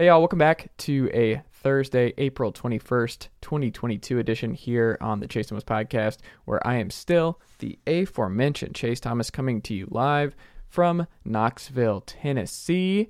Hey, y'all, welcome back to a Thursday, April 21st, 2022 edition here on the Chase Thomas podcast, where I am still the aforementioned Chase Thomas coming to you live from Knoxville, Tennessee.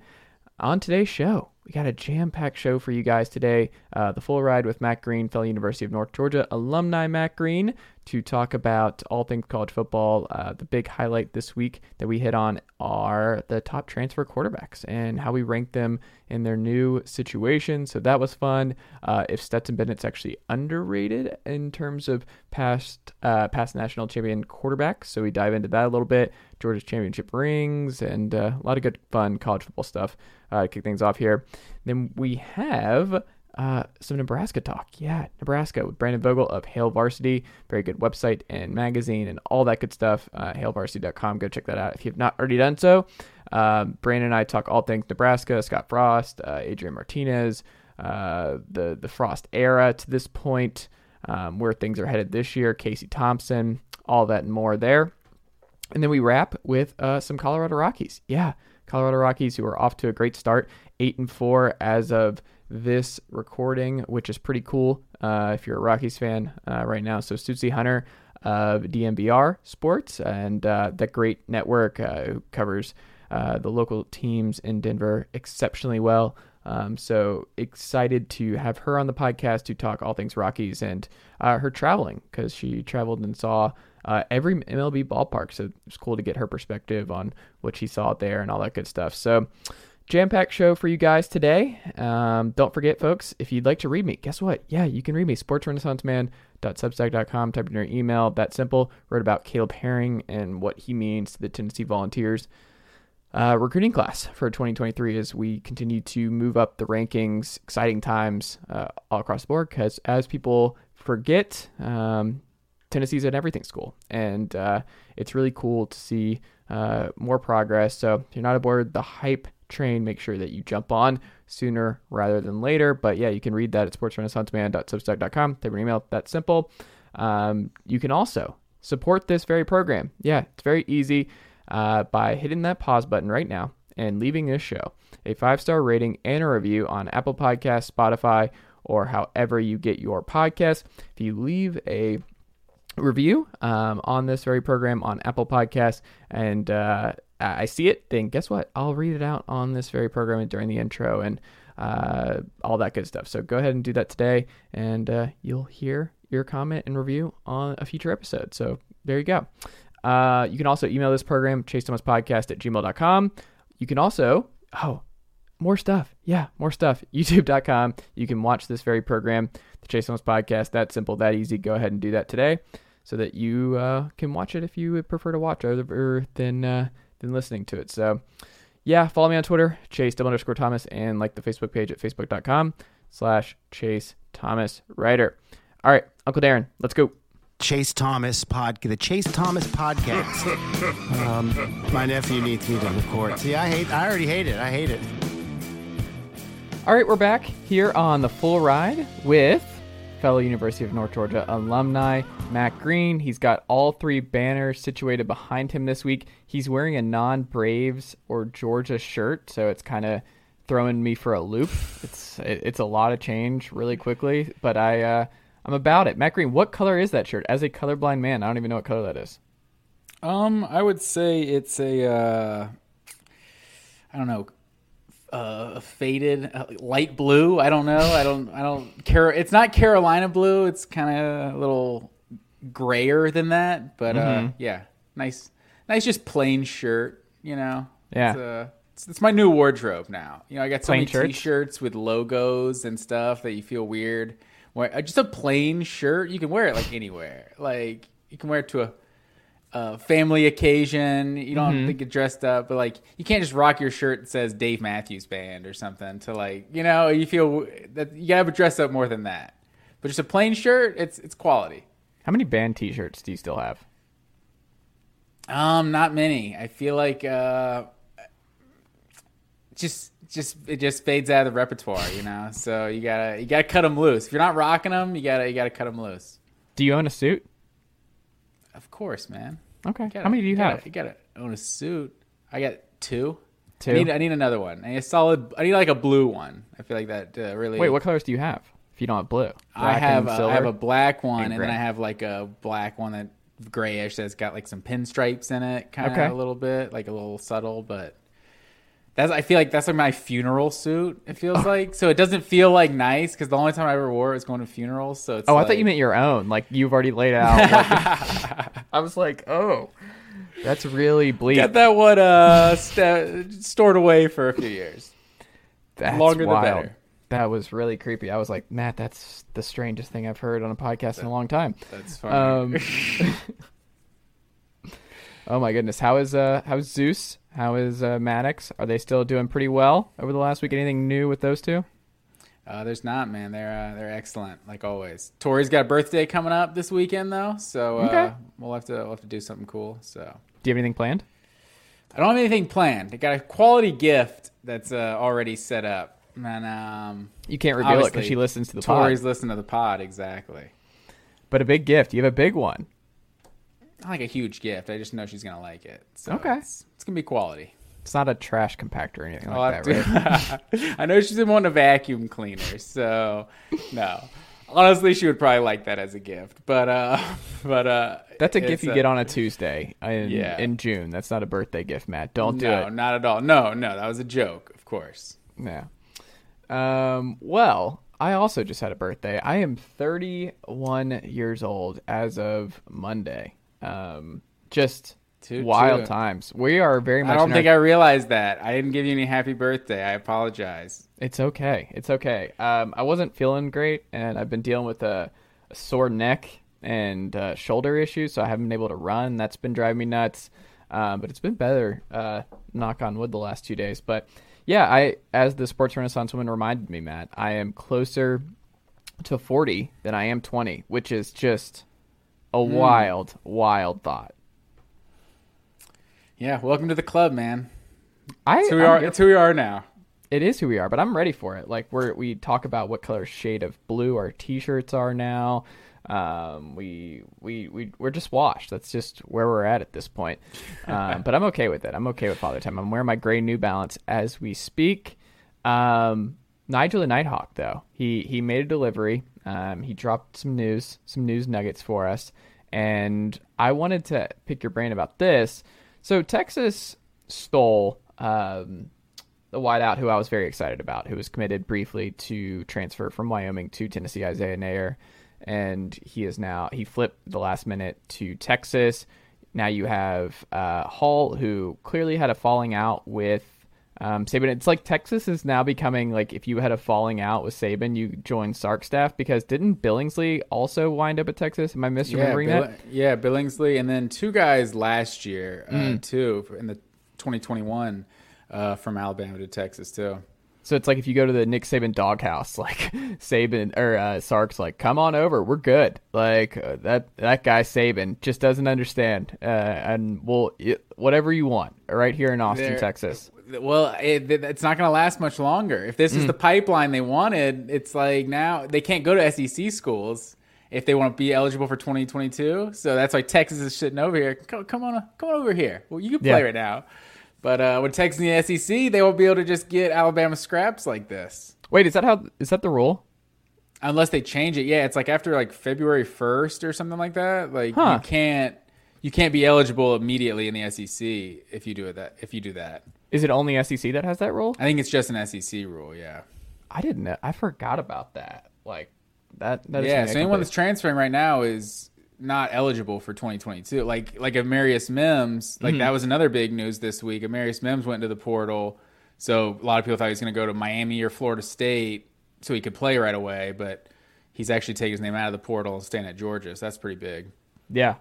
On today's show, we got a jam packed show for you guys today. Uh, the full ride with Matt Green, fellow University of North Georgia alumni Matt Green, to talk about all things college football. Uh, the big highlight this week that we hit on are the top transfer quarterbacks and how we rank them in their new situation. So that was fun. Uh, if Stetson Bennett's actually underrated in terms of past uh, past national champion quarterbacks, so we dive into that a little bit. Georgia's championship rings and uh, a lot of good fun college football stuff uh, kick things off here. Then we have uh, some Nebraska talk. Yeah, Nebraska with Brandon Vogel of Hail Varsity. Very good website and magazine and all that good stuff. Uh, HailVarsity.com. Go check that out if you've not already done so. Um, Brandon and I talk all things Nebraska, Scott Frost, uh, Adrian Martinez, uh, the, the Frost era to this point, um, where things are headed this year, Casey Thompson, all that and more there. And then we wrap with uh, some Colorado Rockies. Yeah, Colorado Rockies who are off to a great start, eight and four as of this recording, which is pretty cool uh, if you're a Rockies fan uh, right now. So Suzie Hunter of DNVR Sports and uh, that great network uh, who covers uh, the local teams in Denver exceptionally well. Um, so excited to have her on the podcast to talk all things Rockies and uh, her traveling because she traveled and saw every MLB ballpark. So it's cool to get her perspective on what she saw there and all that good stuff. So jam packed show for you guys today. Um, don't forget, folks, if you'd like to read me, guess what? Yeah, you can read me. SportsRenaissanceMan.substack.com. Type in your email. That simple. Wrote about Caleb Herring and what he means to the Tennessee Volunteers. Uh, recruiting class for 2023 as we continue to move up the rankings. Exciting times uh, all across the board because as people forget, um, Tennessee's an everything school, and uh, it's really cool to see uh, more progress. So if you're not aboard the hype train, make sure that you jump on sooner rather than later. But yeah, you can read that at sportsrenaissanceman.substack.com. Type an email. That's simple. Um, you can also support this very program. Yeah, it's very easy uh, by hitting that pause button right now and leaving this show a five star rating and a review on Apple Podcasts, Spotify, or however you get your podcast. If you leave a review um, on this very program on Apple Podcasts and uh, I see it, then guess what? I'll read it out on this very program during the intro and uh, all that good stuff. So go ahead and do that today, and uh, you'll hear your comment and review on a future episode. So there you go. Uh, you can also email this program, chase thomas podcast at gmail.com. You can also, oh, more stuff. Yeah, more stuff. YouTube.com. You can watch this very program, the Chase Thomas podcast. That simple, that easy. Go ahead and do that today so that you uh, can watch it if you would prefer to watch other than uh, than listening to it. So, yeah, follow me on Twitter, Chase double underscore Thomas, and like the Facebook page at facebook.com slash Chase Thomas Writer. All right, Uncle Darren, let's go. Chase Thomas pod, the Chase Thomas podcast. um, my nephew needs me to record. See, I hate. I already hate it. I hate it. All right, we're back here on the full ride with fellow University of North Georgia alumni, Matt Green. He's got all three banners situated behind him this week. He's wearing a non Braves or Georgia shirt, so it's kind of throwing me for a loop. It's it's a lot of change really quickly, but I uh, I'm about it. Matt Green, what color is that shirt? As a colorblind man, I don't even know what color that is. Um, I would say it's a uh, I don't know, uh, a faded uh, light blue. I don't know. I don't. I don't care. It's not Carolina blue. It's kind of a little grayer than that. But uh, Mm-hmm. yeah, nice, nice, just plain shirt. You know. Yeah. It's, uh, it's, it's my new wardrobe now. You know, I got so Plain many shirts? T-shirts with logos and stuff that you feel weird. Wear uh, just a plain shirt. You can wear it like anywhere. Like you can wear it to a uh, family occasion. You don't Mm-hmm. have to get dressed up, but like you can't just rock your shirt that says Dave Matthews Band or something to like you know you feel that you gotta dress up more than that. But just a plain shirt, it's it's quality. How many band T-shirts do you still have? Um, not many. I feel like uh, just just it just fades out of the repertoire, you know. So you gotta you gotta cut them loose. If you're not rocking them, you gotta you gotta cut them loose. Do you own a suit? Of course, man. Okay. You gotta- How many do you gotta- have? You gotta own a suit. I got two. Two. I need, I need another one. I need a solid. I need like a blue one. I feel like that uh, really. Wait, what colors do you have? If you don't have blue, I have and a. I have a black one, And and, then. I have like a black one that grayish that's got like some pinstripes in it, kind of Okay. a little bit, like a little subtle, but. That's, I feel like that's like my funeral suit. It feels like so. It doesn't feel like nice because the only time I ever wore it was going to funerals. So it's Oh, I thought you meant your own. Like you've already laid out. like- I was like, oh, that's really bleak. get that one uh st- stored away for a few years. That's longer the wild. better. That was really creepy. I was like, Matt, that's the strangest thing I've heard on a podcast in a long time. That's funny. Um, oh my goodness, how is uh how's Zeus? How is uh, Maddox? Are they still doing pretty well over the last week? Anything new with those two? Uh, there's not, man. They're uh, they're excellent, like always. Tori's got a birthday coming up this weekend, though, so uh, Okay. we'll have to we'll have to do something cool. So Do you have anything planned? I don't have anything planned. I got a quality gift that's uh, already set up, and um, You can't reveal it because she listens to the Tori's pod. listening to the pod exactly. But a big gift. You have a big one. Not like a huge gift. I just know she's gonna like it. So Okay. it's, it's gonna be quality. It's not a trash compactor or anything I'll like have that, right? I know she's been wanting a vacuum cleaner, so no. Honestly, she would probably like that as a gift, but uh, but uh, That's a gift you uh, get on a Tuesday in Yeah. in June. That's not a birthday gift, Matt. Don't do no, it. not at all. No, no, that was a joke, of course. Yeah. Um, well, I also just had a birthday. I am 31 years old as of Monday. Um, just Toot wild toot. times. We are very much. I don't think our- I realized that. I didn't give you any happy birthday. I apologize. It's okay. It's okay. Um, I wasn't feeling great, and I've been dealing with a, a sore neck and uh, shoulder issues, so I haven't been able to run. That's been driving me nuts. Um, but it's been better. Uh, knock on wood, the last two days. But yeah, I as the sports renaissance woman reminded me, Matt, I am closer to 40 than I am 20, which is just a wild, wild thought. Yeah, welcome to the club, man. I, It's who we I'm are. It's who we are now. It is who we are, but I'm ready for it. Like we're we talk about what color shade of blue our t-shirts are now. Um, we we we we're just washed. That's just where we're at at this point. Um, but I'm okay with it. I'm okay with Father Time. I'm wearing my gray New Balance as we speak. Um, Nigel the Nighthawk though he he made a delivery. Um, he dropped some news, some news nuggets for us, and I wanted to pick your brain about this. So Texas stole. Um, the wideout who I was very excited about, who was committed briefly to transfer from Wyoming to Tennessee, Isaiah Neyor, and he is now he flipped the last minute to Texas. Now you have uh, Hall, who clearly had a falling out with um, Saban. It's like Texas is now becoming like if you had a falling out with Saban, you join Sark staff because didn't Billingsley also wind up at Texas? Am I misremembering yeah, that? Yeah, Billingsley, and then two guys last year uh, Mm. too in the 2021 uh, from Alabama to Texas too. So it's like if you go to the Nick Saban doghouse, like Saban or uh, Sark's like, come on over, we're good. Like uh, that that guy Saban just doesn't understand, uh, and we'll it, whatever you want right here in Austin, Texas. Well, it, it's not going to last much longer. If this is Mm. the pipeline they wanted, it's like now they can't go to SEC schools if they want to be eligible for 2022. So that's why Texas is sitting over here. Come, come on, come on over here. Well, you can play Yeah. right now. But uh, with Texas in the SEC, they won't be able to just get Alabama scraps like this. Wait, is that how is that the rule? unless they change it. Yeah, it's like after like February first or something like that. Like Huh. you can't you can't be eligible immediately in the SEC if you do it that if you do that. Is it only SEC that has that rule? I think it's just an SEC rule. Yeah. I didn't know. I forgot about that. Like that. that is yeah. So anyone that's transferring right now is not eligible for 2022. Like like Amarius Mims, like Mm-hmm. that was another big news this week. Amarius Mims went to the portal, so a lot of people thought he was going to go to Miami or Florida State so he could play right away, but he's actually taking his name out of the portal and staying at Georgia. So that's pretty big. Yeah.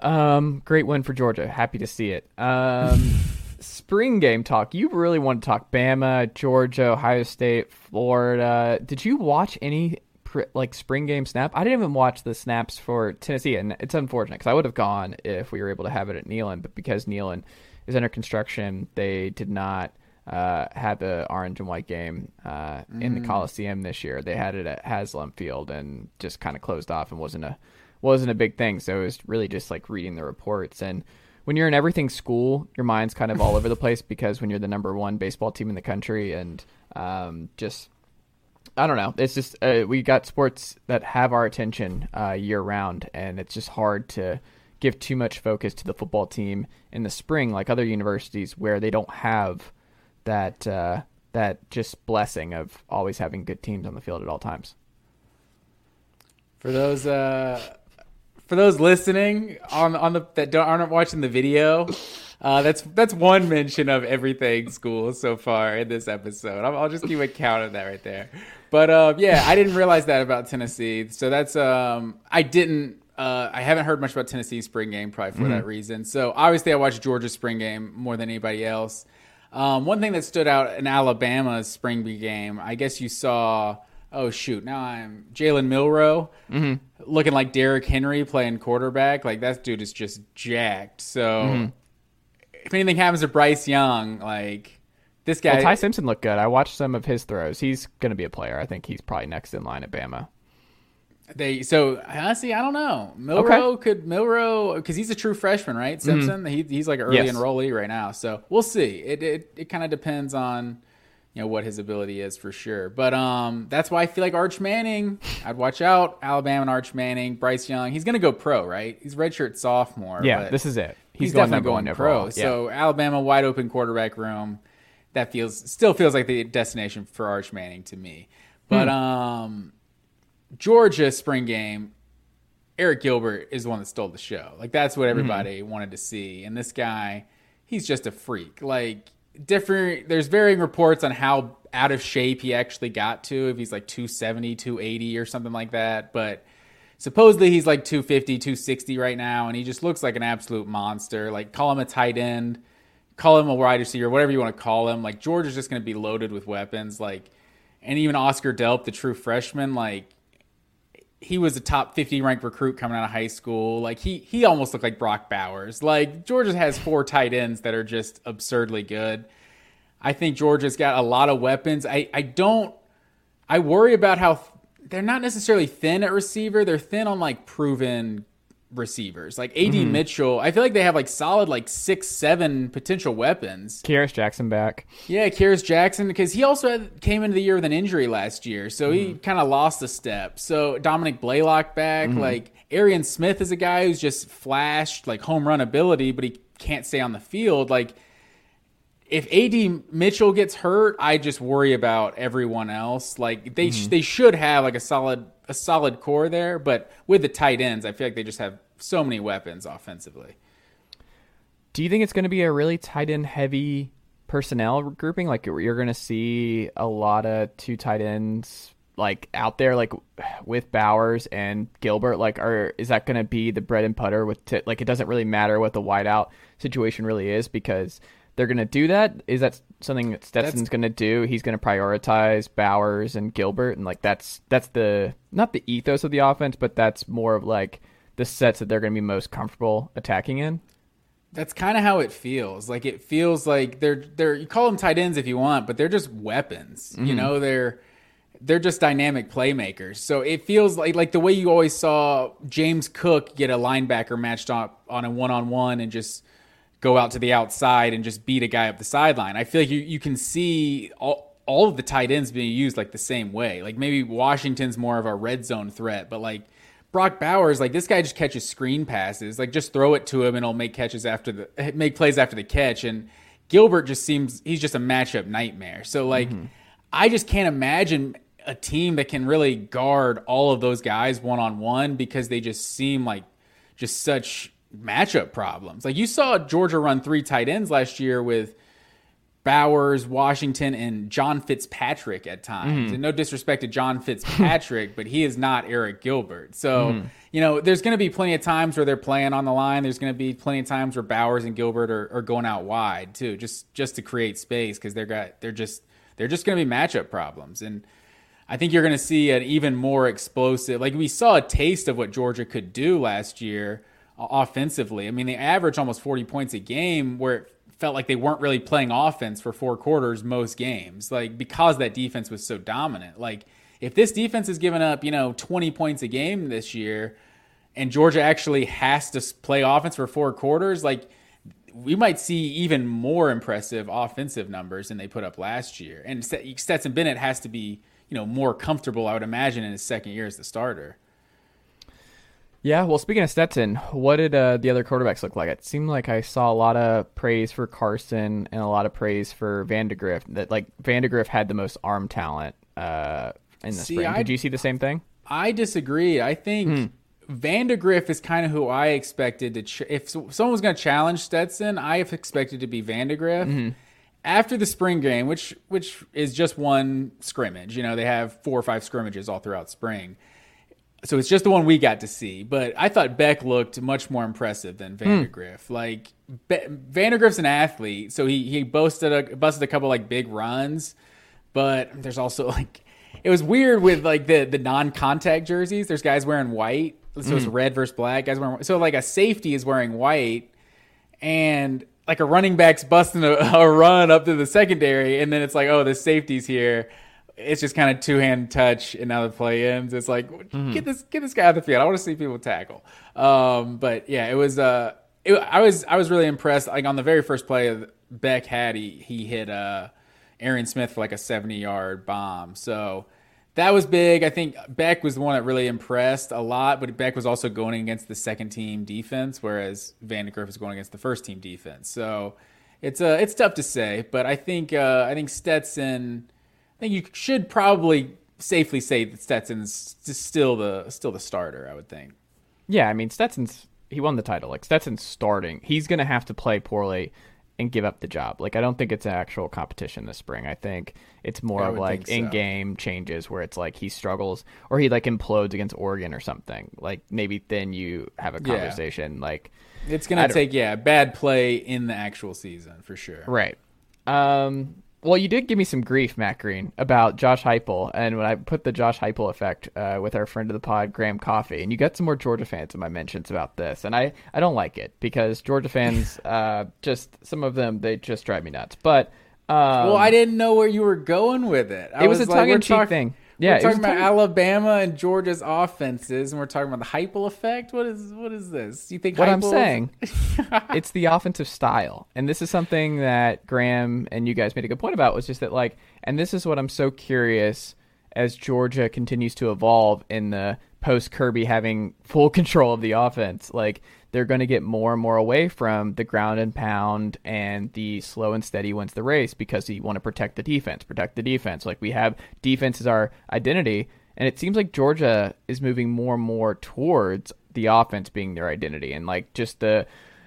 Um, great win for Georgia. Happy to see it. Um, spring game talk. You really want to talk Bama, Georgia, Ohio State, Florida. Did you watch any like spring game snap? I didn't even watch the snaps for Tennessee, and it's unfortunate because I would have gone if we were able to have it at Neyland, but because Neyland is under construction, they did not. Uh, have the orange and white game uh, in the Coliseum this year. They had it at Haslam Field and just kind of closed off and wasn't a wasn't a big thing. So it was really just like reading the reports. And when you're in everything school, your mind's kind of all over the place because when you're the number one baseball team in the country and um, just I don't know. It's just uh, we got sports that have our attention uh, year round, and it's just hard to give too much focus to the football team in the spring, like other universities where they don't have that uh, that just blessing of always having good teams on the field at all times. For those uh, for those listening on on the that don't, aren't watching the video, uh, that's that's one mention of everything school so far in this episode. I'll, I'll just keep a count of that right there. But uh, yeah, I didn't realize that about Tennessee. So that's um, I didn't. Uh, I haven't heard much about Tennessee's spring game, probably for mm-hmm. that reason. So obviously, I watched Georgia's spring game more than anybody else. Um, one thing that stood out in Alabama's spring game, I guess you saw. Oh shoot! Now I'm Jalen Milroe, mm-hmm. looking like Derrick Henry playing quarterback. Like that dude is just jacked. So mm-hmm. If anything happens to Bryce Young, like this guy, well, Ty Simpson looked good. I watched some of his throws. He's going to be a player. I think he's probably next in line at Bama. They so honestly, I don't know. Milroe okay. could Milroe because he's a true freshman, right? Mm-hmm. Simpson, mm-hmm. he, he's like an early yes. enrollee right now. So we'll see. It it, it kind of depends on you know what his ability is for sure. But um, that's why I feel like Arch Manning. I'd watch out Alabama and Arch Manning, Bryce Young. He's gonna go pro, right? He's redshirt sophomore. Yeah, this is it. He's, he's going definitely going pro. Yeah. So Alabama wide open quarterback room that feels still feels like the destination for Arch Manning to me. But hmm. um, Georgia spring game, Arik Gilbert is the one that stole the show. Like that's what hmm. everybody mm-hmm. wanted to see. And this guy, he's just a freak. Like different there's varying reports on how out of shape he actually got to if he's like 270, 280 or something like that, but supposedly he's like 250, 260 right now and he just looks like an absolute monster. Like call him a tight end call him a wide receiver, whatever you want to call him. Like Georgia's just going to be loaded with weapons. Like, and even Oscar Delp, the true freshman, like he was a top 50 ranked recruit coming out of high school. Like he he almost looked like Brock Bowers. Like Georgia has four tight ends that are just absurdly good. I think Georgia's got a lot of weapons. I I don't I worry about how they're not necessarily thin at receiver. They're thin on like proven receivers. Like AD mm-hmm. Mitchell, I feel like they have like solid like six, seven potential weapons. Kearis Jackson back. Yeah, Kearis Jackson because he also had, came into the year with an injury last year, so mm-hmm. he kind of lost a step. So Dominic Blaylock back, mm-hmm. like Arian Smith is a guy who's just flashed like home run ability, but he can't stay on the field. Like if AD Mitchell gets hurt, I just worry about everyone else. Like they mm-hmm. they should have like a solid a solid core there, but with the tight ends, I feel like they just have so many weapons offensively. Do you think it's going to be a really tight end heavy personnel grouping? Like you're going to see a lot of two tight ends like out there, like with Bowers and Gilbert. Like, are is that going to be the bread and butter with t- like it doesn't really matter what the wideout situation really is because they're going to do that? Is that something that Stetson's going to do? He's going to prioritize Bowers and Gilbert, and like that's that's the not the ethos of the offense, but that's more of like the sets that they're going to be most comfortable attacking in. That's kind of how it feels. Like it feels like they're they're you call them tight ends if you want, but they're just weapons. Mm-hmm. You know, they're they're just dynamic playmakers. So it feels like like the way you always saw James Cook get a linebacker matched up on a one on one and just go out to the outside and just beat a guy up the sideline. I feel like you, you can see all, all of the tight ends being used like the same way. Like maybe Washington's more of a red zone threat, but like Brock Bowers, like this guy just catches screen passes. Like just throw it to him and he'll make catches after the make plays after the catch. And Gilbert just seems he's just a matchup nightmare. So like mm-hmm. I just can't imagine a team that can really guard all of those guys one on one because they just seem like just such matchup problems. Like you saw Georgia run three tight ends last year with Bowers, Washington, and John Fitzpatrick at times. Mm-hmm. And no disrespect to John Fitzpatrick, but he is not Arik Gilbert. So, mm-hmm. you know, there's going to be plenty of times where they're playing on the line. There's going to be plenty of times where Bowers and Gilbert are, are going out wide too, just just to create space because they're got they're just they're just going to be matchup problems. And I think you're going to see an even more explosive. Like we saw a taste of what Georgia could do last year offensively. I mean, they averaged almost 40 points a game where it felt like they weren't really playing offense for four quarters most games, like because that defense was so dominant. Like, if this defense is giving up, you know, 20 points a game this year and Georgia actually has to play offense for four quarters, like we might see even more impressive offensive numbers than they put up last year. And Stetson Bennett has to be, you know, more comfortable, I would imagine, in his second year as the starter. Yeah, well, speaking of Stetson, what did uh, the other quarterbacks look like? It seemed like I saw a lot of praise for Carson and a lot of praise for Vandagriff. That like Vandagriff had the most arm talent uh, in the see, spring. Did you see the same thing? I disagree. I think mm. Vandagriff is kind of who I expected to. Ch- if someone was going to challenge Stetson, I have expected to be Vandagriff. Mm-hmm. After the spring game, which which is just one scrimmage, you know, they have four or five scrimmages all throughout spring so it's just the one we got to see. But I thought Beck looked much more impressive than hmm. Vandagriff. Like Be- Vandagriff's an athlete, so he he boasted a busted a couple like big runs, but there's also like it was weird with like the the non-contact jerseys. There's guys wearing white, so it's hmm. red versus black. Guys wearing so like a safety is wearing white, and like a running back's busting a, a run up to the secondary, and then it's like, oh, the safety's here it's just kind of two hand touch, and now the play ends. It's like mm-hmm. get this get this guy out the field. I want to see people tackle. Um, but yeah, it was. Uh, it, I was I was really impressed. Like on the very first play Beck had, he he hit uh, Arian Smith for like a seventy yard bomb. So that was big. I think Beck was the one that really impressed a lot, but Beck was also going against the second team defense, whereas Vandagriff was going against the first team defense. So it's uh it's tough to say, but I think uh, I think Stetson I think you should probably safely say that Stetson's still the still the starter. I would think. Yeah, I mean Stetson's he won the title. Like Stetson's starting. He's gonna have to play poorly and give up the job. Like I don't think it's an actual competition this spring. I think it's more of like in game changes where it's like he struggles or he like implodes against Oregon or something. Like maybe then you have a conversation. Yeah. Like it's gonna take yeah bad play in the actual season for sure. Right. Um well, you did give me some grief, Matt Green, about Josh Heupel, and when I put the Josh Heupel effect uh, with our friend of the pod, Graham Coffee, and you got some more Georgia fans in my mentions about this, and I, I don't like it because Georgia fans, uh, just some of them, they just drive me nuts. But um, well, I didn't know where you were going with it. I it was, was a tongue in cheek thing. Yeah, we're talking about Alabama and Georgia's offenses, and we're talking about the Heupel effect. What is what is this? You think what I'm saying? it's the offensive style, and this is something that Graham and you guys made a good point about. Was just that like, and this is what I'm so curious as Georgia continues to evolve in the post Kirby having full control of the offense. Like they're going to get more and more away from the ground and pound and the slow and steady wins the race because you want to protect the defense, protect the defense. Like we have defense as our identity, and it seems like Georgia is moving more and more towards the offense being their identity, and like just the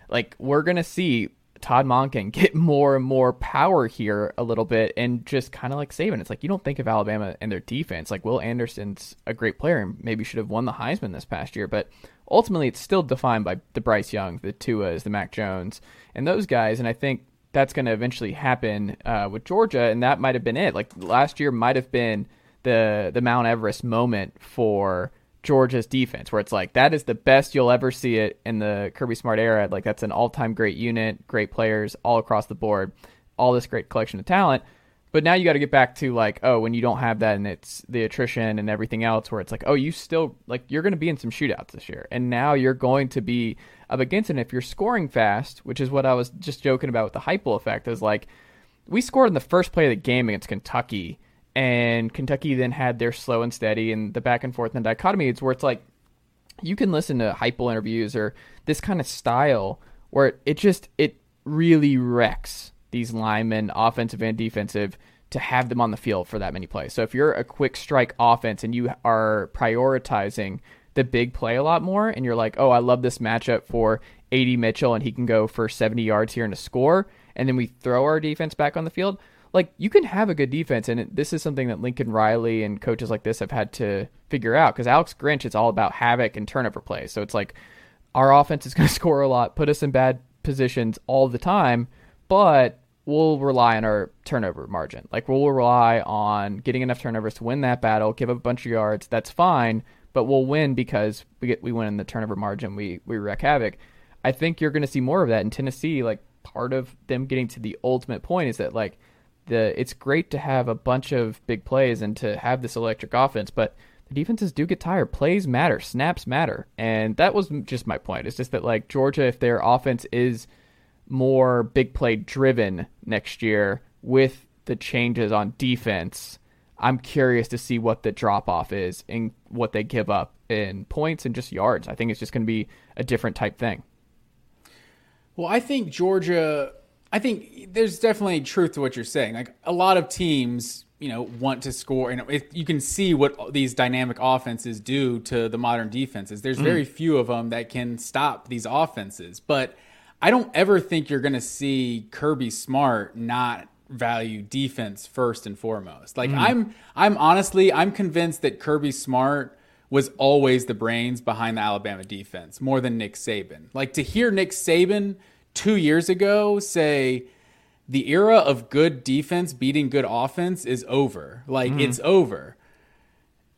like we're going to see Todd Monken get more and more power here a little bit and just kind of like saving. It's like you don't think of Alabama and their defense. Like Will Anderson's a great player and maybe should have won the Heisman this past year, but ultimately it's still defined by the Bryce Young, the Tuas, the Mac Jones, and those guys. And I think that's going to eventually happen uh, with Georgia, and that might have been it. Like last year might have been the the Mount Everest moment for Georgia's defense, where it's like that is the best you'll ever see it in the Kirby Smart era. Like that's an all time great unit, great players all across the board, all this great collection of talent. But now you got to get back to like, oh, when you don't have that and it's the attrition and everything else, where it's like, oh, you still like you're going to be in some shootouts this year, and now you're going to be up against it. And if you're scoring fast, which is what I was just joking about with the Heupel effect, is like we scored in the first play of the game against Kentucky, and Kentucky then had their slow and steady and the back and forth and dichotomy. It's where it's like you can listen to Heupel interviews or this kind of style where it just it really wrecks these linemen, offensive and defensive, to have them on the field for that many plays. So if you're a quick strike offense and you are prioritizing the big play a lot more, and you're like, oh, I love this matchup for AD Mitchell and he can go for 70 yards here and a score, and then we throw our defense back on the field. Like you can have a good defense, and this is something that Lincoln Riley and coaches like this have had to figure out. Because Alex Grinch, it's all about havoc and turnover plays. So it's like our offense is going to score a lot, put us in bad positions all the time, but we'll rely on our turnover margin. Like we'll rely on getting enough turnovers to win that battle, give up a bunch of yards. That's fine, but we'll win because we get we win in the turnover margin. We we wreak havoc. I think you're going to see more of that in Tennessee. Like part of them getting to the ultimate point is that like the it's great to have a bunch of big plays and to have this electric offense, but the defenses do get tired. Plays matter, snaps matter, and that was just my point. It's just that like Georgia, if their offense is more big play driven next year with the changes on defense. I'm curious to see what the drop off is and what they give up in points and just yards. I think it's just going to be a different type thing. Well, I think Georgia. I think there's definitely truth to what you're saying. Like a lot of teams, you know, want to score, and it, you can see what these dynamic offenses do to the modern defenses. There's mm. very few of them that can stop these offenses, but I don't ever think you're going to see Kirby Smart not value defense first and foremost. Like mm. I'm I'm honestly I'm convinced that Kirby Smart was always the brains behind the Alabama defense more than Nick Saban. Like to hear Nick Saban 2 years ago say the era of good defense beating good offense is over. Like mm. it's over.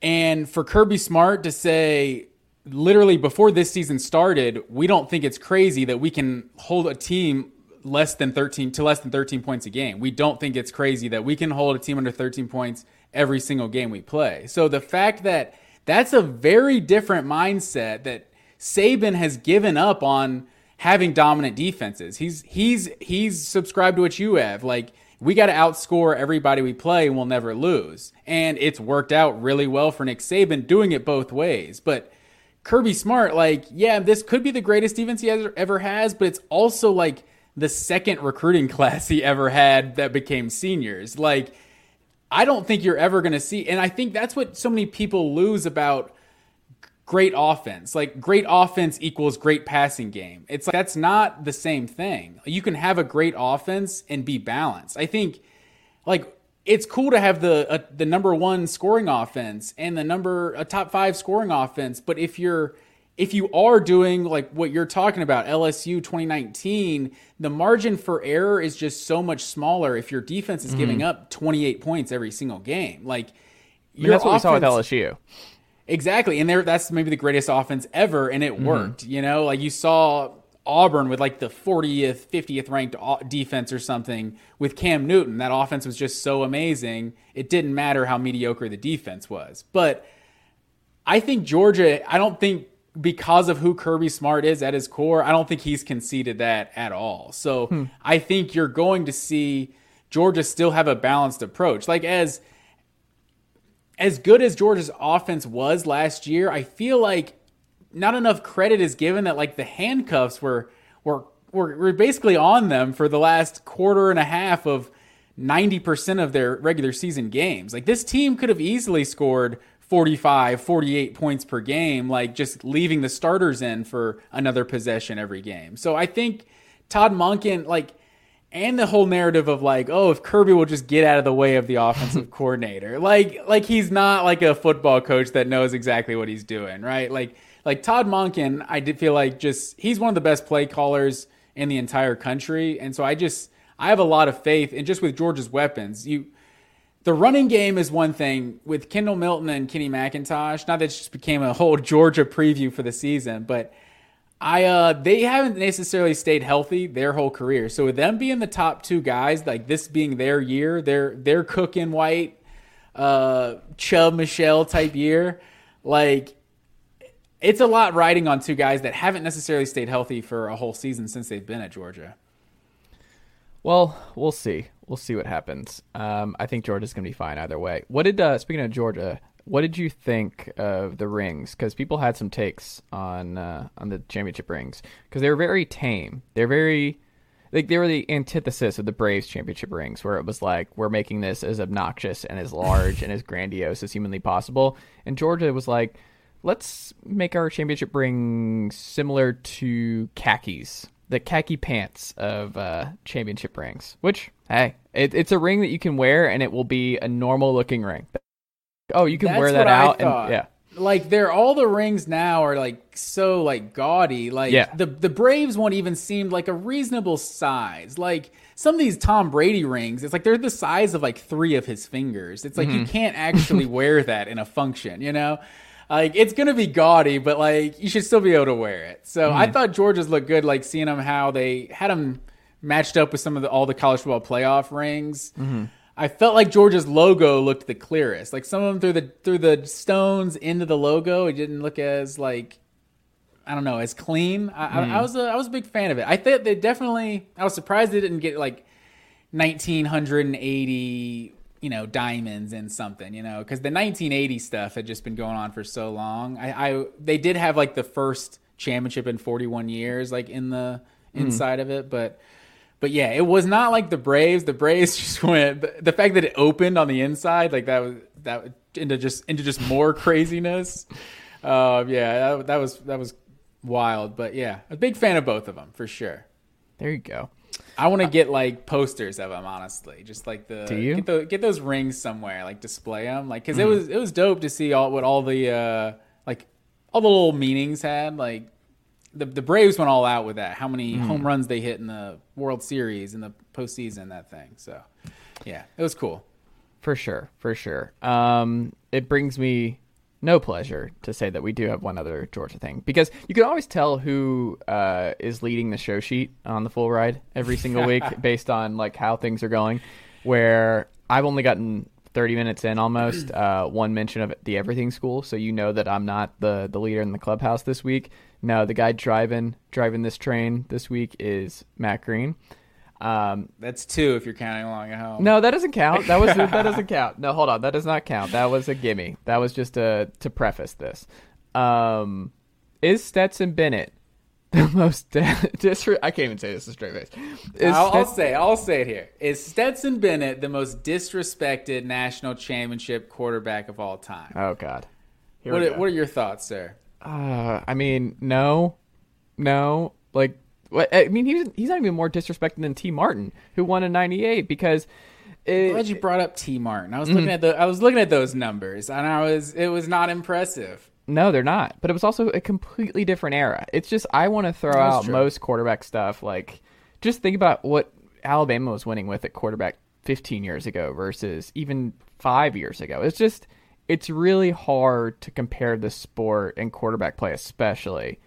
And for Kirby Smart to say literally before this season started, we don't think it's crazy that we can hold a team less than 13 to less than 13 points a game. We don't think it's crazy that we can hold a team under 13 points every single game we play. So the fact that that's a very different mindset that Saban has given up on having dominant defenses. He's he's he's subscribed to what you have. Like we got to outscore everybody we play and we'll never lose. And it's worked out really well for Nick Saban doing it both ways. But Kirby Smart, like, yeah, this could be the greatest defense he ever, ever has, but it's also like the second recruiting class he ever had that became seniors. Like, I don't think you're ever going to see, and I think that's what so many people lose about great offense. Like, great offense equals great passing game. It's like that's not the same thing. You can have a great offense and be balanced. I think, like, it's cool to have the uh, the number one scoring offense and the number a top five scoring offense, but if you're if you are doing like what you're talking about, LSU 2019, the margin for error is just so much smaller if your defense is giving up 28 points every single game. Like I mean, that's what we saw with LSU. Exactly. And there that's maybe the greatest offense ever and Mm-hmm. it worked, you know? Like you saw Auburn with like the 40th, 50th ranked defense or something with Cam Newton. That offense was just so amazing. It didn't matter how mediocre the defense was. But I think Georgia, I don't think because of who Kirby Smart is at his core, I don't think he's conceded that at all. So hmm. I think you're going to see Georgia still have a balanced approach. Like as as good as Georgia's offense was last year, I feel like not enough credit is given that like the handcuffs were were were, were basically on them for the last quarter and a half of 90% of their regular season games. Like this team could have easily scored 45, 48 points per game like just leaving the starters in for another possession every game. So I think Todd Monken like and the whole narrative of like, oh, if Kirby will just get out of the way of the offensive coordinator, like, like he's not like a football coach that knows exactly what he's doing, right? Like, like Todd Monken, I did feel like just he's one of the best play callers in the entire country, and so I just I have a lot of faith, and just with Georgia's weapons, you. The running game is one thing with Kendall Milton and Kenny McIntosh. Not that it just became a whole Georgia preview for the season, but I uh they haven't necessarily stayed healthy their whole career. So with them being the top two guys, like this being their year, their their cooking white, uh Chubb Michel type year, like it's a lot riding on two guys that haven't necessarily stayed healthy for a whole season since they've been at Georgia. Well, we'll see. We'll see what happens. Um, I think Georgia's going to be fine either way. What did uh, speaking of Georgia? What did you think of the rings? Because people had some takes on uh, on the championship rings because they were very tame. They're very like they were the antithesis of the Braves championship rings, where it was like we're making this as obnoxious and as large and as grandiose as humanly possible. And Georgia was like, let's make our championship ring similar to khakis, the khaki pants of uh, championship rings. Which, hey, it, it's a ring that you can wear and it will be a normal looking ring. Oh, you can That's wear that out, and yeah, Like they're all the rings now are like so like gaudy. Like Yeah. the the Braves one even seemed like a reasonable size. Like some of these Tom Brady rings, it's like they're the size of like three of his fingers. It's like Mm-hmm. you can't actually wear that in a function, you know? Like it's gonna be gaudy, but like you should still be able to wear it. So Mm-hmm. I thought Georgia's looked good, like seeing them how they had them matched up with some of the all the college football playoff rings. Mm-hmm. I felt like Georgia's logo looked the clearest. Like some of them through the through the stones into the logo, it didn't look as like I don't know as clean. I, I, I was a, I was a big fan of it. I thought they definitely. I was surprised they didn't get like 1980 you know diamonds in something you know because the 1980 stuff had just been going on for so long. I, I they did have like the first championship in 41 years like in the inside of it but but yeah it was not like the braves. The braves just went the, the fact that it opened on the inside like that was that into just into just more craziness. Uh, yeah that, that was that was wild but yeah a big fan of both of them for sure. There you go. I want to get like posters of them, honestly. Just like the Do you? get, the, get those rings somewhere, like display them, like because it was it was dope to see all what all the uh like all the little meanings had. Like the the Braves went all out with that. How many home runs they hit in the World Series in the postseason, that thing. So yeah, it was cool. For sure, for sure. Um, it brings me no pleasure to say that we do have one other Georgia thing because you can always tell who uh, is leading the show sheet on the full ride every single week based on like how things are going. Where I've only gotten 30 minutes in almost uh, one mention of the everything school, so you know that I'm not the the leader in the clubhouse this week. No, the guy driving driving this train this week is Matt Green. Um, That's two if you're counting along at home. no, that doesn't count. That was that doesn't count. No, hold on, that does not count. That was a gimme. That was just to to preface this. Um, is Stetson Bennett the most disre- I can't even say this a straight face. Is I'll, I'll Stet- say, I'll say it here. Is Stetson Bennett the most disrespected national championship quarterback of all time? oh God. Here What are, go. what are your thoughts, sir? Uh, I mean, no, no. Like? I mean, he's he's not even more disrespected than Tee Martin, who won in '98, because. It, Glad you brought up Tee Martin. I was looking mm-hmm. at the I was looking at those numbers, and I was it was not impressive. No, they're not. But it was also a completely different era. It's just I want to throw That's out true. most quarterback stuff. Like, just think about what Alabama was winning with at quarterback 15 years ago versus even five years ago. It's just it's really hard to compare the sport and quarterback play, especially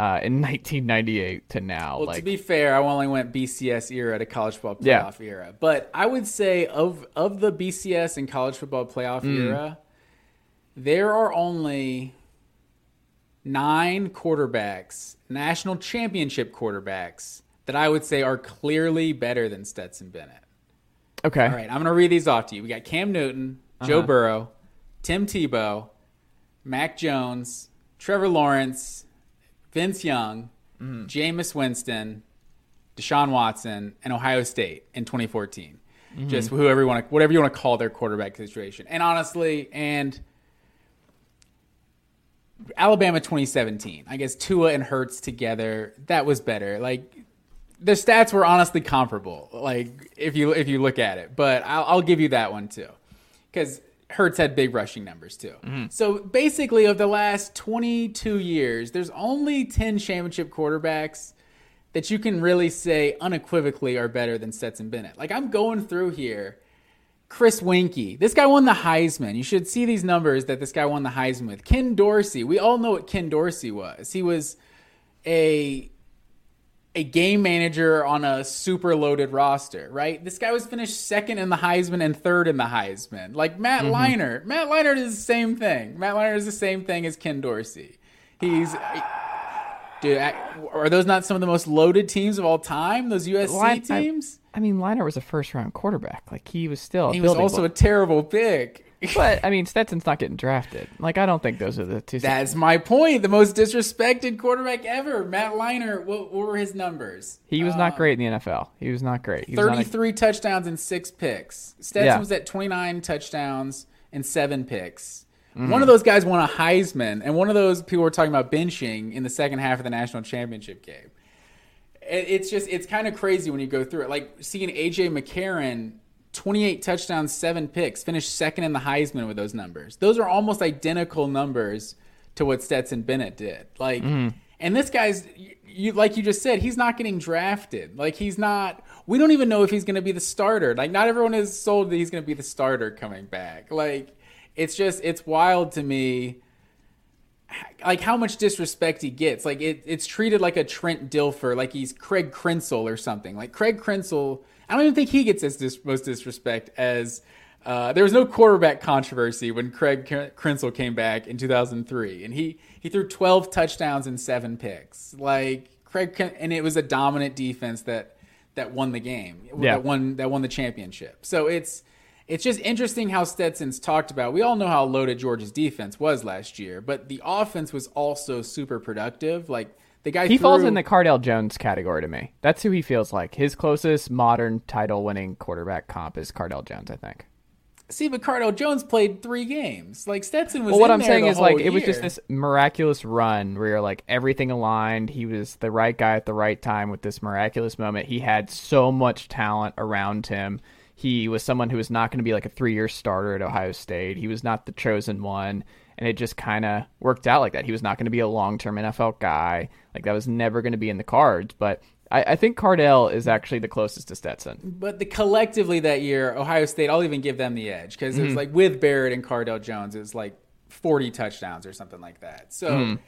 uh, in 1998 to now. Well, like, to be fair, I only went BCS era to college football Yeah. playoff era, but I would say of of the BCS and college football playoff Mm. era, there are only nine quarterbacks, national championship quarterbacks, that I would say are clearly better than Stetson Bennett. okay, All right, I'm going to read these off to you. We got Cam Newton, Uh-huh. Joe Burrow, Tim Tebow, Mac Jones, Trevor Lawrence, Vince Young, Mm-hmm. Jameis Winston, Deshaun Watson, and Ohio State in 2014. Mm-hmm. Just whoever you want to, whatever you want to call their quarterback situation. And honestly, and Alabama 2017. I guess Tua and Hurts together, that was better. Like their stats were honestly comparable. Like if you if you look at it, but I'll, I'll give you that one too, because Hurts had big rushing numbers too. Mm-hmm. So basically, of the last 22 years, there's only 10 championship quarterbacks that you can really say unequivocally are better than Stetson Bennett. Like I'm going through here. Chris Weinke. This guy won the Heisman. You should see these numbers that this guy won the Heisman with. Ken Dorsey. We all know what Ken Dorsey was. He was a a game manager on a super loaded roster, right? This guy was finished second in the Heisman and third in the Heisman. Like Matt mm-hmm. Leinart. Matt Leinart is the same thing. Matt Leinart is the same thing as Ken Dorsey. He's Dude, I- are those not some of the most loaded teams of all time? Those USC Line- teams? I mean, Liner was a first round quarterback. Like he was still. He was also block. a terrible pick. but I mean, Stetson's not getting drafted. Like I don't think those are the two. That's my point. The most disrespected quarterback ever, Matt Leinart. What, what were his numbers? He was not great in the NFL. He was not great. He was not a- 33 touchdowns and six picks. Stetson Yeah. was at 29 touchdowns and seven picks. Mm-hmm. One of those guys won a Heisman, and one of those people were talking about benching in the second half of the national championship game. It's just, it's kind of crazy when you go through it. Like seeing AJ McCarron, 28 touchdowns, seven picks, finished second in the Heisman with those numbers. Those are almost identical numbers to what Stetson Bennett did. Like, mm-hmm. and this guy's, you, you like you just said, he's not getting drafted. Like he's not. We don't even know if he's going to be the starter. Like not everyone is sold that he's going to be the starter coming back. Like it's just, it's wild to me like how much disrespect he gets. Like it, it's treated like a Trent Dilfer, like he's Craig Krenzel or something. Like Craig Krenzel, I don't even think he gets as dis- most disrespect as Uh, there was no quarterback controversy when Craig Krenzel came back in 2003, and he he threw 12 touchdowns and seven picks. Like Craig, and it was a dominant defense that that won the game. Yeah. That won that won the championship. So it's it's just interesting how Stetson's talked about. We all know how loaded Georgia's defense was last year, but the offense was also super productive. Like the guy He threw, falls in the Cardale Jones category to me. That's who he feels like. His closest modern title winning quarterback comp is Cardale Jones, I think. See, but Cardale Jones played three games. Like Stetson was. Well, what I'm saying is like whole it was just year. this miraculous run where you're like everything aligned. He was the right guy at the right time with this miraculous moment. He had so much talent around him. He was someone who was not going to be like a three year starter at Ohio State. He was not the chosen one. And it just kind of worked out like that. He was not going to be a long term NFL guy. Like that was never going to be in the cards. But I, I think Cardale is actually the closest to Stetson. But the collectively that year, Ohio State, I'll even give them the edge because Mm-hmm. it was like with Barrett and Cardale Jones, it was like 40 touchdowns or something like that. So Mm.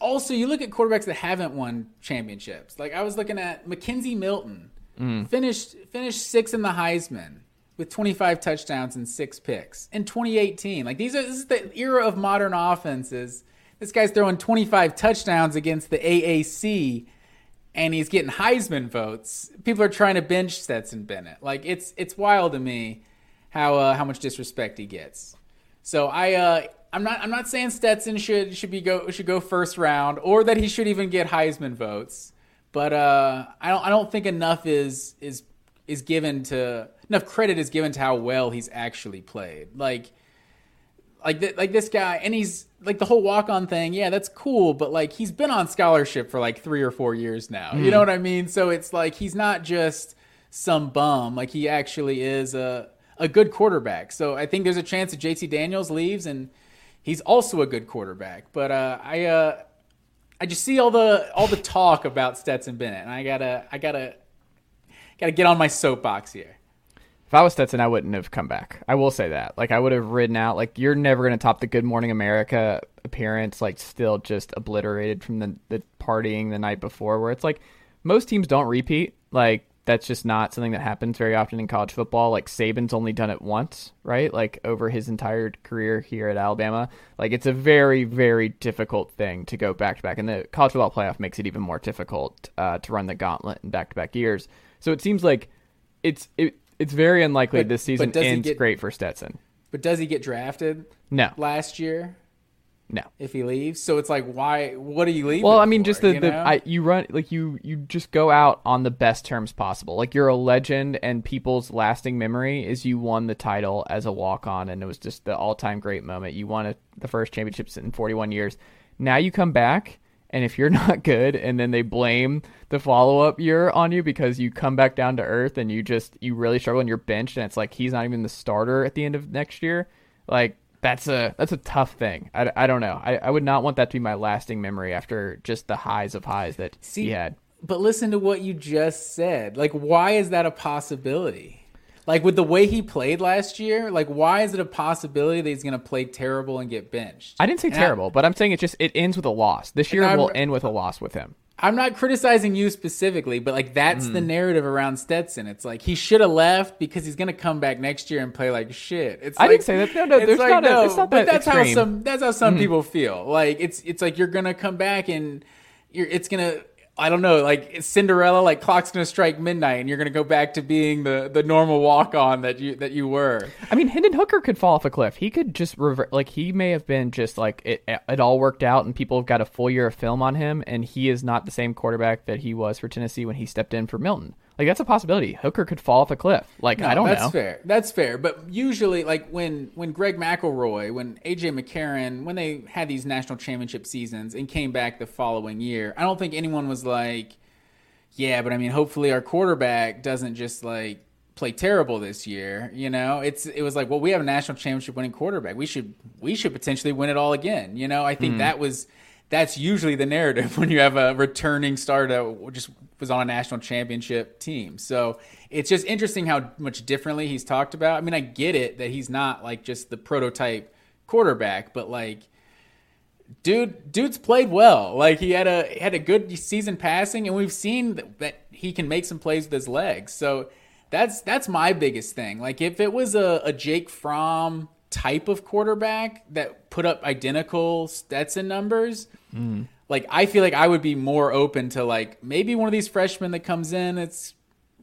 also, you look at quarterbacks that haven't won championships. Like I was looking at McKenzie Milton, Mm. finished finished sixth in the Heisman with 25 touchdowns and six picks in 2018. Like these are this is the era of modern offenses. This guy's throwing 25 touchdowns against the AAC and he's getting Heisman votes. People are trying to bench Stetson Bennett. Like it's it's wild to me how uh, how much disrespect he gets. So I uh, I'm not I'm not saying Stetson should should be go should go first round or that he should even get Heisman votes, but uh, I don't I don't think enough is is is given to enough credit is given to how well he's actually played. Like like th- like this guy and he's like the whole walk on thing yeah that's cool but like he's been on scholarship for like three or four years now. You know what i mean? So it's like he's not just some bum. Like he actually is a a good quarterback. So i think there's a chance that jt daniels leaves and he's also a good quarterback. But uh i uh i just see all the all the talk about stetson bennett and i gotta i gotta gotta get on my soapbox here If I was Stetson, I wouldn't have come back. I will say that. Like I would have ridden out. Like you're never to top the Good Morning America appearance. Like still just obliterated from the the partying the night before. Where it's like most teams don't repeat. Like that's just not something that happens very often in college football. Like Saban's only done it once, right? Like over his entire career here at Alabama. Like it's a very very difficult thing to go back to back, and the college football playoff makes it even more difficult uh, to run the gauntlet in back to back years. So it seems like it's it. It's very unlikely But- this season but does he ends get- great for Stetson. but does he get drafted No, last year no. if he leaves. So it's like, why? What are you leaving? Well, I mean, for, just the, you the? I, you run like you you just go out on the best terms possible. Like you're a legend, and people's lasting memory is you won the title as a walk on, and it was just the all time great moment. You won a, the first championships in 41 years. Now you come back, and if you're not good, and then they blame the follow up year on you because you come back down to earth and you just you really struggle and you're benched, and it's like he's not even the starter at the end of next year. Like that's a that's a tough thing. I, I don't know. I, I would not want that to be my lasting memory after just the highs of highs that See, he had. But listen to what you just said. Like, why is that a possibility? Like with the way he played last year, like why is it a possibility that he's going to play terrible and get benched? I didn't say And I- terrible, but I'm saying it just it ends with a loss. This year will end with a loss with him. I'm not criticizing you specifically, but like that's Mm. the narrative around Stetson. It's like he should have left because he's going to come back next year and play like shit. It's I like, didn't say that. No, no, it's there's like, not a- no, it's not but that that's how extreme. Mm-hmm. some that's how some people feel. Like it's it's like you're going to come back and you're it's going to I don't know, like Cinderella, like clock's gonna strike midnight, and you're gonna go back to being the, the normal walk on that you that you were. I mean, Hendon Hooker could fall off a cliff. He could just revert. Like he may have been just like it. It all worked out, and people have got a full year of film on him, and he is not the same quarterback that he was for Tennessee when he stepped in for Milton. Like that's a possibility. Hooker could fall off a cliff. Like I don't that's know. That's fair. That's fair. But usually, like when when Greg McElroy, when AJ McCarron, when they had these national championship seasons and came back the following year, I don't think anyone was like, "Yeah, but I mean, hopefully our quarterback doesn't just like play terrible this year." You know, it's it was like, well, we have a national championship winning quarterback. We should we should potentially win it all again. You know, I think hmm. that was. That's usually the narrative when you have a returning star that just was on a national championship team. So it's just interesting how much differently he's talked about. I mean, I get it that he's not like just the prototype quarterback, but like, dude, dude's played well. Like he had a had a good season passing, and we've seen that, that he can make some plays with his legs. So That's that's my biggest thing. Like if it was a, a Jake Fromm type of quarterback that put up identical Stetson numbers, Mm. Like I feel like I would be more open to like maybe one of these freshmen that comes in. It's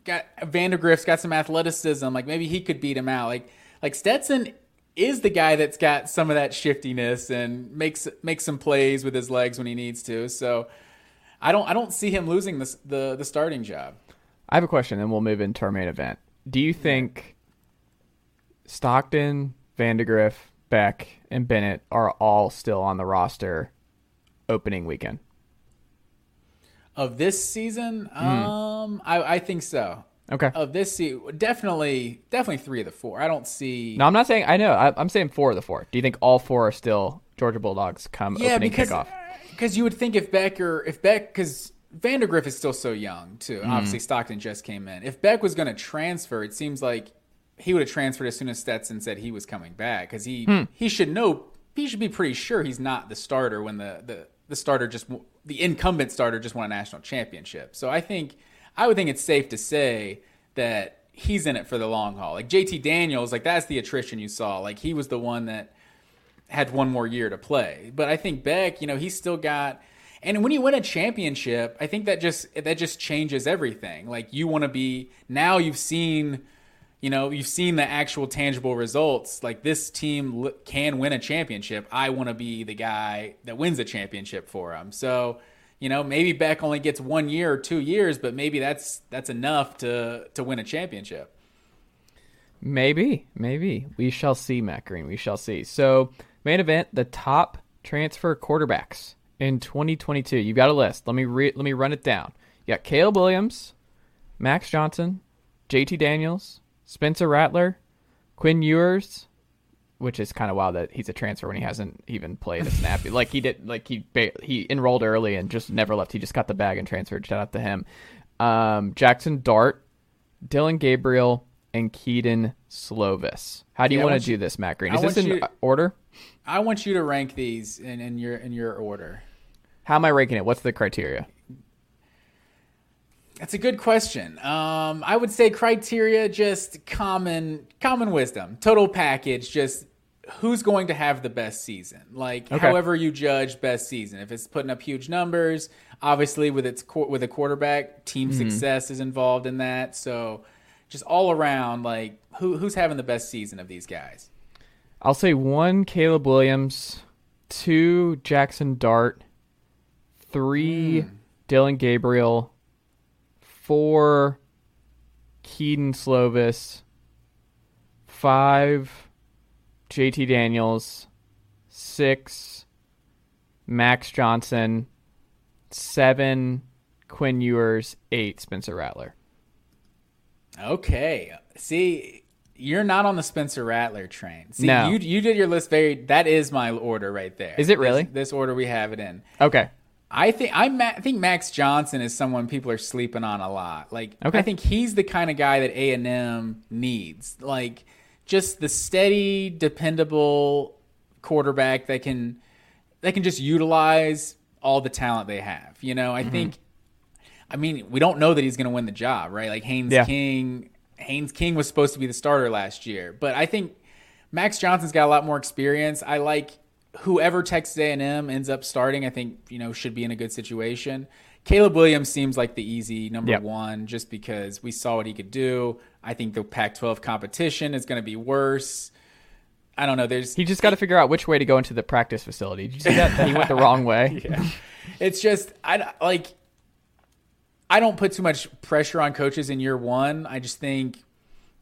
got Vandagriff's got some athleticism. Like maybe he could beat him out. Like like Stetson is the guy that's got some of that shiftiness and makes makes some plays with his legs when he needs to. So I don't I don't see him losing this the the starting job. I have a question, and we'll move into our main event. Do you think Stockton, Vandagriff, Beck, and Bennett are all still on the roster opening weekend? Of this season, um, I, I think so. Okay. Of this season, definitely, definitely three of the four. I don't see. No, I'm not saying. I know. I, I'm saying four of the four. Do you think all four are still Georgia Bulldogs come yeah, opening because kickoff? because you would think if Beck or if Beck because Vandagriff is still so young too. Mm-hmm. Obviously, Stockton just came in. If Beck was going to transfer, it seems like he would have transferred as soon as Stetson said he was coming back because he Hmm. he should know he should be pretty sure he's not the starter when the the the starter just the incumbent starter just won a national championship. So I think I would think it's safe to say that he's in it for the long haul. Like JT Daniels, like that's the attrition you saw. Like he was the one that had one more year to play. But I think Beck, you know, he's still got and when you win a championship, I think that just that just changes everything. Like you want to be now you've seen you know, you've seen the actual tangible results. Like this team can win a championship. I want to be the guy that wins a championship for them. So, you know, maybe Beck only gets one year or two years, but maybe that's that's enough to to win a championship. Maybe, maybe we shall see, Matt Green. We shall see. So, main event: the top transfer quarterbacks in 2022. You've got a list. Let me re- let me run it down. You got Caleb Williams, Max Johnson, J.T. Daniels, Spencer Rattler, Quinn Ewers, which is kind of wild that he's a transfer when he hasn't even played a snap. like he did, like he ba- he enrolled early and just never left. He just got the bag and transferred. Shout out to him. Um, Jackson Dart, Dillon Gabriel, and Kedon Slovis. How do you Yeah, want to you- do this, Matt Green? Is this in you- order? I want you to rank these in, in your in your order. How am I ranking it? What's the criteria? That's a good question. Um, I would say criteria just common common wisdom, total package. Just who's going to have the best season? Like Okay. however you judge best season. If it's putting up huge numbers, obviously with its with a quarterback, team Mm-hmm. success is involved in that. So just all around, like who who's having the best season of these guys? I'll say one Caleb Williams, two Jackson Dart, three Dillon Gabriel, four Kedon Slovis, five JT Daniels, six Max Johnson, seven Quinn Ewers, eight Spencer Rattler. Okay. See, you're not on the Spencer Rattler train. See, No. you you did your list very. That is my order right there. Is it really? This, this order we have it in. Okay. I think I I think Max Johnson is someone people are sleeping on a lot. Like Okay. I think he's the kind of guy that A and M needs. Like just the steady, dependable quarterback that can that can just utilize all the talent they have. You know, Mm-hmm. I think. I mean, we don't know that he's going to win the job, right? Like Haynes Yeah. King. Haynes King was supposed to be the starter last year, but I think Max Johnson's got a lot more experience. I like whoever Texas A&M ends up starting. I think you know should be in a good situation. Caleb Williams seems like the easy number Yep. one, just because we saw what he could do. I think the Pac-12 competition is going to be worse. I don't know. There's He just got to figure out which way to go into the practice facility. Did you see that? that he went the wrong way. it's just I like I don't put too much pressure on coaches in year one. I just think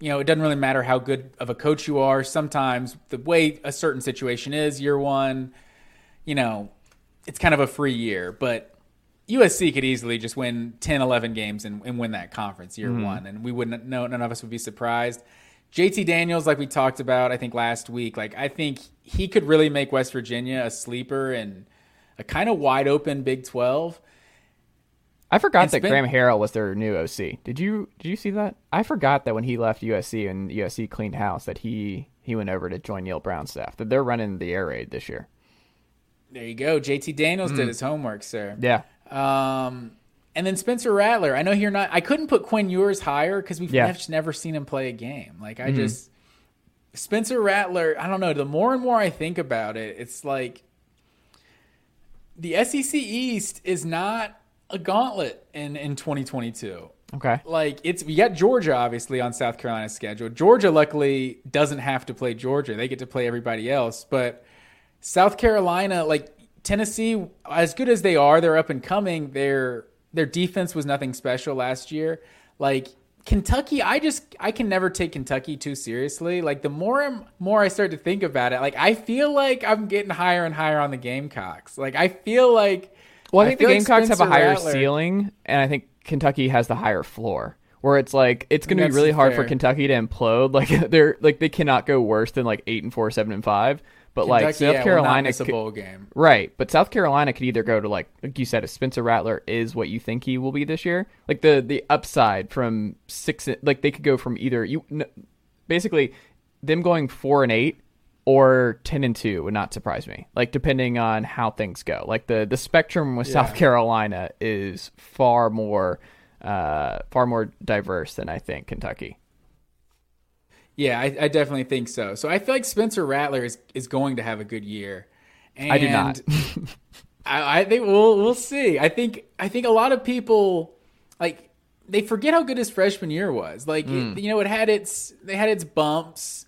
you know it doesn't really matter how good of a coach you are. Sometimes the way a certain situation is year one, you know, it's kind of a free year, but USC could easily just win 10, 11 games and, and win that conference year mm-hmm. one, and we wouldn't know. None of us would be surprised. JT Daniels, like we talked about, I think last week, like I think he could really make West Virginia a sleeper and a kind of wide open Big Twelve. I forgot It's that been- Graham Harrell was their new OC. Did you did you see that? I forgot that when he left USC and USC cleaned house that he he went over to join Neal Brown's staff. That they're running the air raid this year. There you go. JT Daniels did his homework, sir. Yeah. Um, And then Spencer Rattler. I know you're not. I couldn't put Quinn Ewers higher because we've Yeah. never, never seen him play a game. Like I just Spencer Rattler. I don't know. The more and more I think about it, it's like the SEC East is not a gauntlet in in 2022 Okay. like it's we got Georgia obviously on South Carolina's schedule. Georgia luckily doesn't have to play Georgia; they get to play everybody else. But South Carolina, like Tennessee, as good as they are, they're up and coming. Their their defense was nothing special last year. Like Kentucky, I just I can never take Kentucky too seriously. Like the more and more I start to think about it, like I feel like I'm getting higher and higher on the Gamecocks. Like I feel like Well, I think the feel like Gamecocks have a higher Rattler- ceiling, and I think Kentucky has the higher floor. Where it's like it's going to be really hard for. Kentucky to implode. Like they're like they cannot go worse than like eight and four, seven and five. But like South yeah, Carolina, miss a bowl game. right? But South Carolina could either go to like like you said, if Spencer Rattler is what you think he will be this year, like the the upside from six, like they could go from either you basically them going four and eight or 10 and 2 would not surprise me like depending on how things go like the the spectrum with south carolina is far more uh far more diverse than i think kentucky Yeah, I, I definitely think so. So I feel like Spencer Rattler is, is going to have a good year. And I do not. I, I think we'll we'll see. I think I think a lot of people like they forget how good his freshman year was. Like Hmm. it- you know, it had its they had its bumps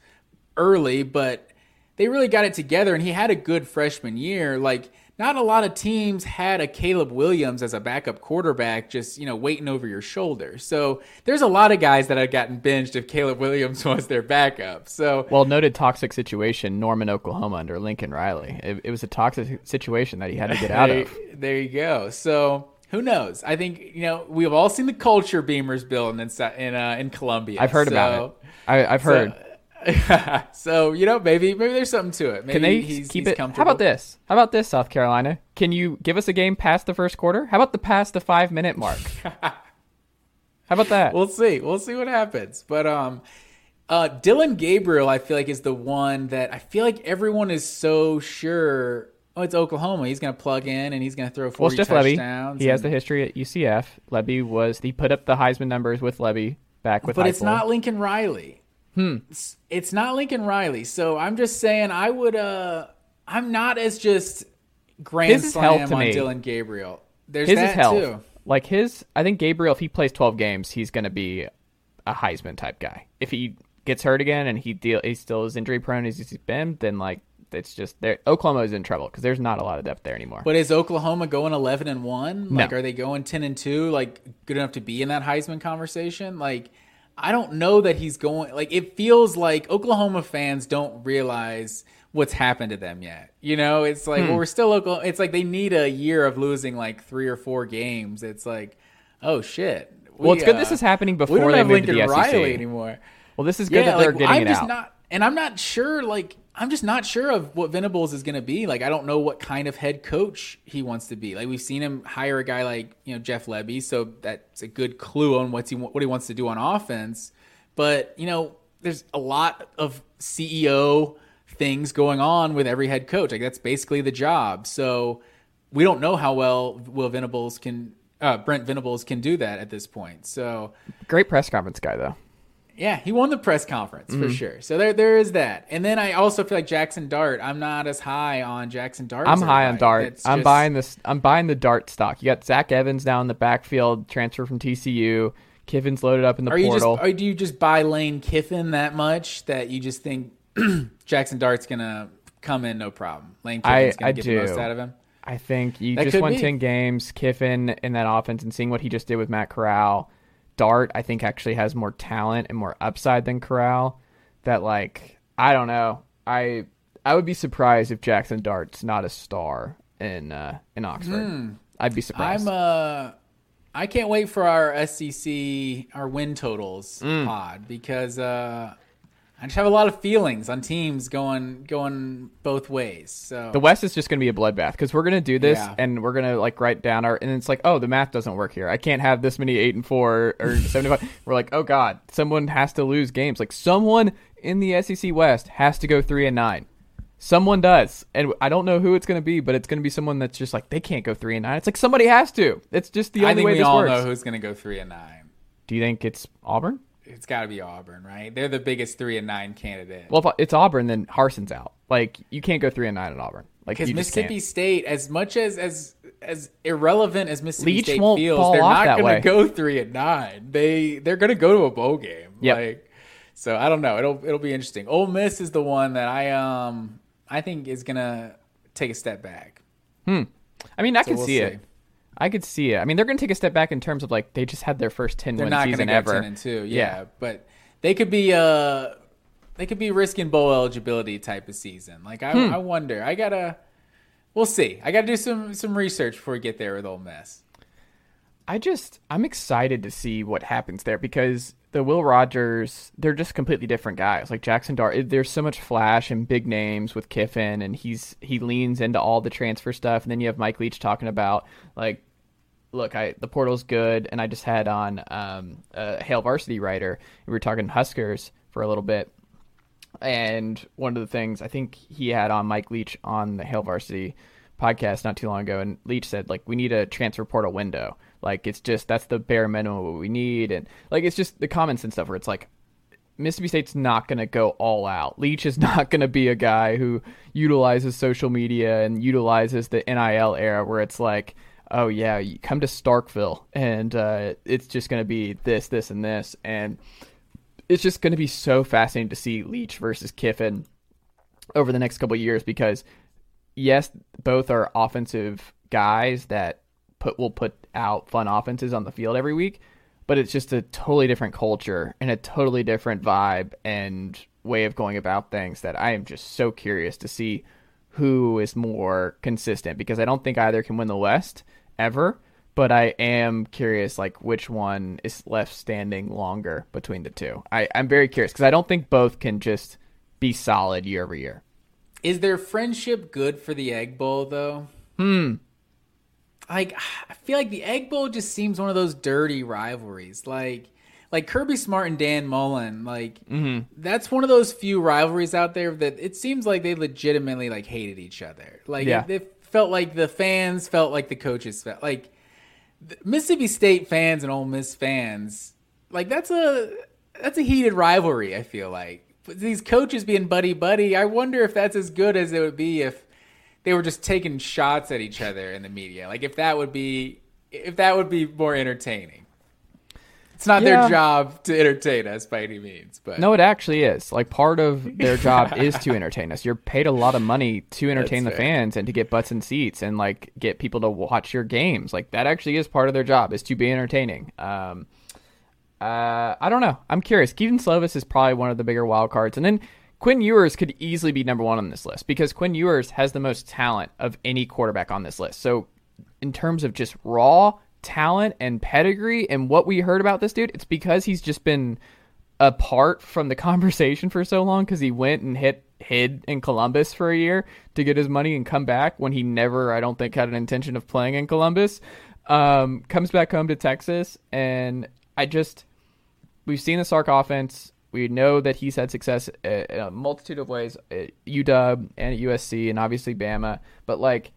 early, but they really got it together and he had a good freshman year. Like not a lot of teams had a Caleb Williams as a backup quarterback just, you know, waiting over your shoulder. So there's a lot of guys that had gotten benched if Caleb Williams was their backup. So well noted toxic situation norman oklahoma under lincoln riley it, it was a toxic situation that he had to get out of there you go. So who knows? I think you know we've all seen the culture beamers building in in uh, in Columbia. i've heard about it I, i've heard so you know maybe maybe there's something to it. Maybe can they he's, keep he's it how about this how about this south carolina can you give us a game past the first quarter how about the past the five minute mark how about that We'll see. We'll see what happens. But um, uh, Dillon Gabriel, I feel like is the one that I feel like everyone is so sure. Oh, it's Oklahoma. He's going to plug in and he's going to throw Well, forty Lebby, touchdowns. he has the history at UCF. Lebby was he put up the Heisman numbers with Lebby back with. but it's not Lincoln Riley. Hmm. It's, it's not Lincoln Riley. So I'm just saying, I would. uh I'm not as just grand His is slam on me. Dillon Gabriel. There's his that is health. too. Like his, I think Gabriel, if he plays twelve games, he's going to be a Heisman type guy. If he gets hurt again and he deal, he still is injury prone as he's been, then like it's just there. Oklahoma is in trouble because there's not a lot of depth there anymore. But is Oklahoma going 11 and 1? No. Like are they going 10 and 2 like good enough to be in that Heisman conversation? Like I don't know that he's going like it feels like Oklahoma fans don't realize what's happened to them yet. You know, it's like Hmm. well, we're still Oklahoma. It's like they need a year of losing like 3 or 4 games. It's like oh shit. We, well, it's good uh, this is happening we before don't they have moved to Lincoln the SEC. Riley anymore. Well, this is good that they're like, getting I'm it just out. not, and I'm not sure. Like, I'm just not sure of what Venables is going to be. Like, I don't know what kind of head coach he wants to be. Like, we've seen him hire a guy like you know Jeff Lebby, so that's a good clue on what's he what he wants to do on offense. But you know, there's a lot of CEO things going on with every head coach. Like, that's basically the job. So we don't know how well Will Venables can. Uh, Brent Venables can do that at this point. So Great press conference guy though. Yeah, he won the press conference Mm-hmm. for sure. So there, there is that. And then I also feel like Jackson Dart. I'm not as high on Jackson Dart. I'm high on. Dart. That's I'm just- buying this. I'm buying the Dart stock. You got Zach Evans down in the backfield, transfer from TCU. Kiffin's loaded up in the Are you just? portal. Do you just buy Lane Kiffin that much that you just think Jackson Dart's gonna come in no problem? Lane I- Kiffin's gonna I get do. the most out of him. I think you That just won be. 10 games. Kiffin in that offense and seeing what he just did with Matt Corral. Dart, I think, actually has more talent and more upside than Corral. That, like, I don't know. I I would be surprised if Jackson Dart's not a star in uh, in Oxford. I'd be surprised. I'm uh I can't wait for our SEC our win totals Mm. pod because uh I just have a lot of feelings on teams going going both ways. So the West is just going to be a bloodbath because we're going to do this Yeah. and we're going to like write down our and it's like oh the math doesn't work here. I can't have this many eight and four or seventy five. we're like oh god, someone has to lose games. Like someone in the SEC West has to go three and nine. Someone does, and I don't know who it's going to be, but it's going to be someone that's just like they can't go three and nine. It's like somebody has to. It's just the I only think way we this all works. know who's going to go three and nine. Do you think it's Auburn? It's got to be Auburn, right? They're the biggest three and nine candidate. Well, if it's Auburn, then Harsin's out. Like you can't go three and nine at Auburn. Like because Mississippi. State, as much as as as irrelevant as Mississippi Leach State feels, they're not going to go three and nine. They they're going to go to a bowl game. Yep. Like, so I don't know. It'll it'll be interesting. Ole Miss is the one that I um I think is going to take a step back. Hmm. I mean, I can we'll see, see. it. I could see it. I mean, they're going to take a step back in terms of like they just had their first ten They're win not going to season ever. ten and two. Yeah, Yeah. but they could be uh they could be risking bowl eligibility type of season. Like I Hmm. I wonder. I gotta. We'll see. I gotta do some some research before we get there with Ole Miss. I just I'm excited to see what happens there because the Will Rogers they're just completely different guys. Like Jackson Dart, there's so much flash and big names with Kiffin, and he's he leans into all the transfer stuff. And then you have Mike Leach talking about like, look, I the portal's good, and I just had on um, a Hail Varsity writer. We were talking Huskers for a little bit, and one of the things I think he had on Mike Leach on the Hail Varsity podcast not too long ago, and Leach said like we need a transfer portal window. Like it's just that's the bare minimum we need, and like it's just the comments and stuff where it's like Mississippi State's not going to go all out. Leach is not going to be a guy who utilizes social media and utilizes the NIL era where it's like, oh yeah, you come to Starkville and uh, it's just going to be this, this, and this, and it's just going to be so fascinating to see Leach versus Kiffin over the next couple years because yes, both are offensive guys that put will put out fun offenses on the field every week, but it's just a totally different culture and a totally different vibe and way of going about things that I am just so curious to see who is more consistent because I don't think either can win the West ever, but I am curious like which one is left standing longer between the two. I, I'm very curious because I don't think both can just be solid year over year. Is their friendship good for the Egg Bowl though? Hmm. Like I feel like the Egg Bowl just seems one of those dirty rivalries. Like like Kirby Smart and Dan Mullen, like mm-hmm. that's one of those few rivalries out there that it seems like they legitimately like hated each other. Like Yeah. they felt like the fans felt like the coaches felt like Mississippi State fans and Ole Miss fans. Like that's a that's a heated rivalry. I feel like But these coaches being buddy buddy. I wonder if that's as good as it would be if they were just taking shots at each other in the media. Like if that would be if that would be more entertaining. It's not Yeah. their job to entertain us by any means, but No, it actually is. Like part of their job is to entertain us. You're paid a lot of money to entertain the fair. fans and to get butts in seats and like get people to watch your games. Like that actually is part of their job is to be entertaining. Um, uh, I don't know. I'm curious. Kedon Slovis is probably one of the bigger wild cards, and then Quinn Ewers could easily be number one on this list because Quinn Ewers has the most talent of any quarterback on this list. So, in terms of just raw talent and pedigree and what we heard about this dude, it's because he's just been apart from the conversation for so long because he went and hit hid in Columbus for a year to get his money and come back when he never, I don't think, had an intention of playing in Columbus. Um, comes back home to Texas, and I just we've seen the Sark offense. We know that he's had success uh, in a multitude of ways at UW and at USC and obviously Bama. But like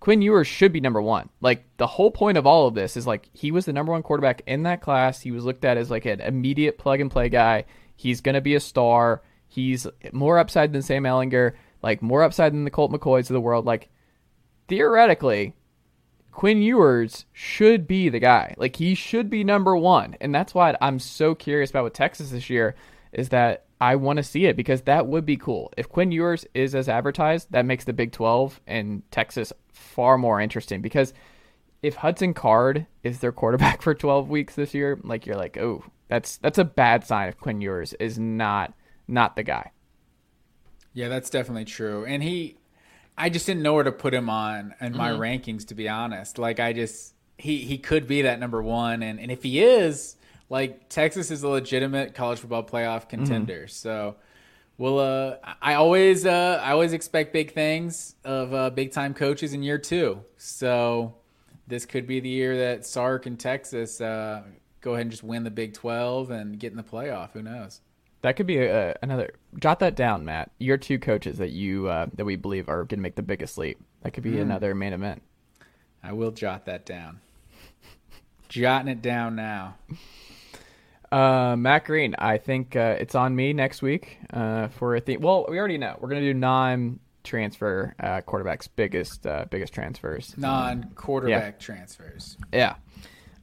Quinn Ewers should be number one. Like the whole point of all of this is like he was the number one quarterback in that class. He was looked at as like an immediate plug and play guy. He's gonna be a star. He's more upside than Sam Ehlinger, like more upside than the Colt McCoys of the world. Like theoretically, Quinn Ewers should be the guy. Like he should be number one, and that's why I'm so curious about with Texas this year. Is that I want to see it because that would be cool. If Quinn Ewers is as advertised, that makes the Big 12 and Texas far more interesting. Because if Hudson Card is their quarterback for 12 weeks this year, like you're like, oh, that's that's a bad sign if Quinn Ewers is not not the guy. Yeah, that's definitely true. And he, I just didn't know where to put him on in my mm-hmm. rankings, to be honest. Like, I just, he, he could be that number one. And, and if he is, like, Texas is a legitimate college football playoff contender. So, well, uh, I always, uh, I always expect big things of uh, big time coaches in year two. So, this could be the year that Sark and Texas uh, go ahead and just win the Big 12 and get in the playoff. Who knows? That could be a, another. Jot that down, Matt. Your two coaches that you uh, that we believe are going to make the biggest leap. That could be Hmm. another main event. I will jot that down. Jotting it down now. Uh, Matt Green, I think uh, it's on me next week uh, for a theme. Well, we already know we're going to do non-transfer uh, quarterbacks biggest uh, biggest transfers. Non quarterback transfers. Yeah.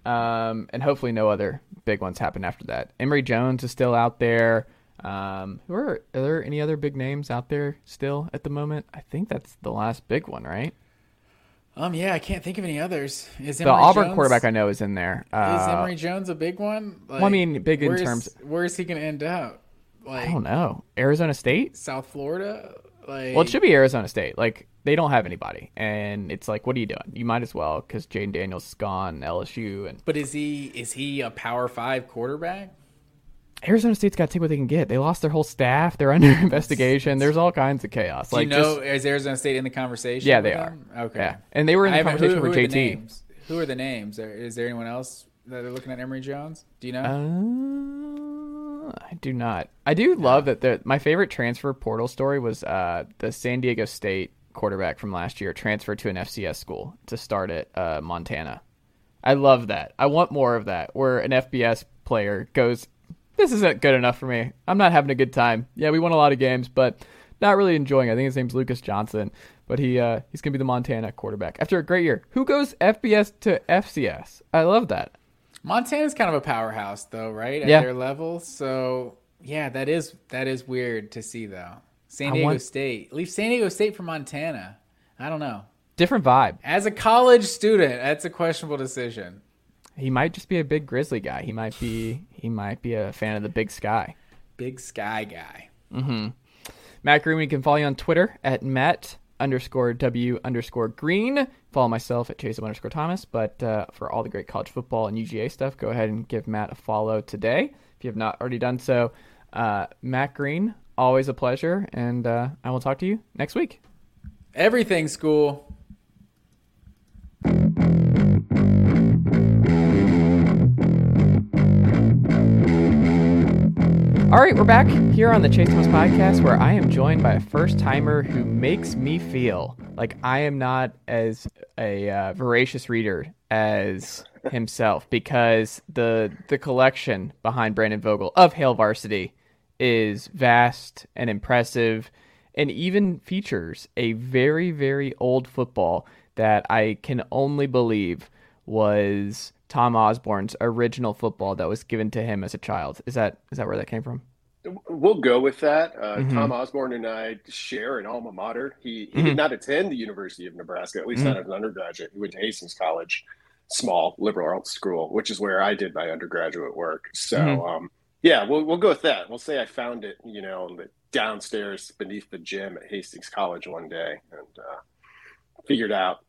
Um, and hopefully no other big ones happen after that. Emory Jones is still out there. Um, who are, are there any other big names out there still at the moment? I think that's the last big one, right? Um, yeah, I can't think of any others. Is The Auburn Jones, quarterback I know is in there. Is Uh, Emory Jones a big one? Like, I mean, big in terms- Where's he going to end up? Like I don't know. Arizona State? South Florida? Like Well, it should be Arizona State. Like they don't have anybody, and it's like, what are you doing? You might as well because Jayden Daniels is gone, LSU, and But is he is he a Power Five quarterback? Arizona State's got to take what they can get. They lost their whole staff. They're under investigation. There's all kinds of chaos. Do like you know just- is Arizona State in the conversation? Yeah, they them? Okay. Yeah, and they were in the conversation who, for who Are the JT. Who are the names? Is there anyone else that are looking at Emory Jones? Do you know? Uh, I do not. I do love that. The, my favorite transfer portal story was uh, the San Diego State quarterback from last year transferred to an FCS school to start at uh, Montana. I love that. I want more of that, where an FBS player goes, "This isn't good enough for me. I'm not having a good time. Yeah, we won a lot of games, but not really enjoying. it. I think his name's Lucas Johnson, but he uh, he's gonna be the Montana quarterback after a great year. Who goes FBS to FCS? I love that. Montana's kind of a powerhouse, though, right? At Yeah. their level. So yeah, that is that is weird to see, though. San Diego want- State. Leave San Diego State for Montana. I don't know. Different vibe. As a college student, that's a questionable decision. He might just be a big grizzly guy. He might be he might be a fan of the big sky. Big sky guy. Matt Green, we can follow you on Twitter at Matt underscore W underscore Green. Follow myself at Chase underscore Thomas. But uh, for all the great college football and UGA stuff, go ahead and give Matt a follow today if you have not already done so. Uh, Matt Green, always a pleasure, and uh, I will talk to you next week. Everything school. All right, we're back here on the Chase Thomas podcast where I am joined by a first timer who makes me feel like I am not as a uh, voracious reader as himself because the the collection behind Brandon Vogel of Hail Varsity is vast and impressive and even features a very very old football that I can only believe was Tom Osborne's original football that was given to him as a child. Is that is that where that came from? We'll go with that. Uh, Mhm. Tom Osborne and I share an alma mater. He he Mhm. did not attend the University of Nebraska, at least not as an undergraduate. He went to Hastings College, small liberal arts school, which is where I did my undergraduate work. So, Mhm. um, yeah, we'll we'll go with that. We'll say I found it, you know, downstairs beneath the gym at Hastings College one day, and uh, figured out,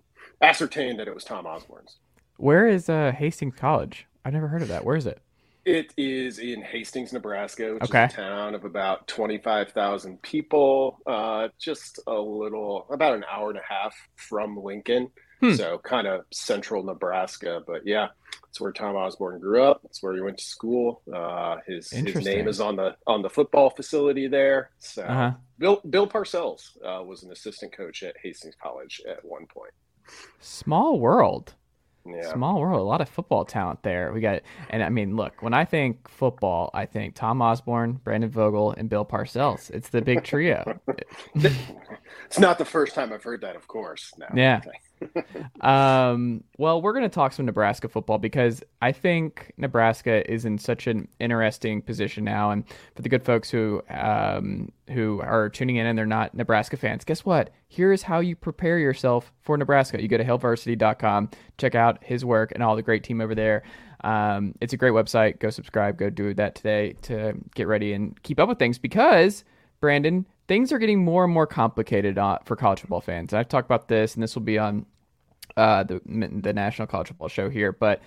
ascertained that it was Tom Osborne's. Where is uh, Hastings College? I've never heard of that. Where is it? It is in Hastings, Nebraska, which Okay. is a town of about 25,000 people, uh, just a little, about an hour and a half from Lincoln. Hmm. So kind of central Nebraska. But yeah, it's where Tom Osborne grew up. It's where he went to school. Uh, his his name is on the on the football facility there. So Uh-huh. Bill Bill Parcells uh, was an assistant coach at Hastings College at one point. Small world. Yeah. Small world. A lot of football talent there. We got, and I mean, look, when I think football, I think Tom Osborne, Brandon Vogel, and Bill Parcells. It's the big trio. It's not the first time I've heard that, of course. No. Yeah. Um, well, we're going to talk some Nebraska football because I think Nebraska is in such an interesting position now. And for the good folks who um, who are tuning in and they're not Nebraska fans, guess what? Here's how you prepare yourself for Nebraska. You go to hailvarsity.com, check out his work and all the great team over there. Um, it's a great website. Go subscribe. Go do that today to get ready and keep up with things because Brandon, things are getting more and more complicated uh, for college football fans. I've talked about this, and this will be on uh, the the National College Football Show here, but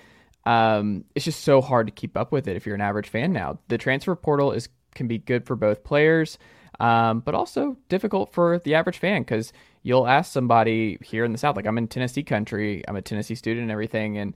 um, it's just so hard to keep up with it if you're an average fan now. The transfer portal is can be good for both players, um, but also difficult for the average fan because you'll ask somebody here in the South, like I'm in Tennessee country, I'm a Tennessee student and everything, and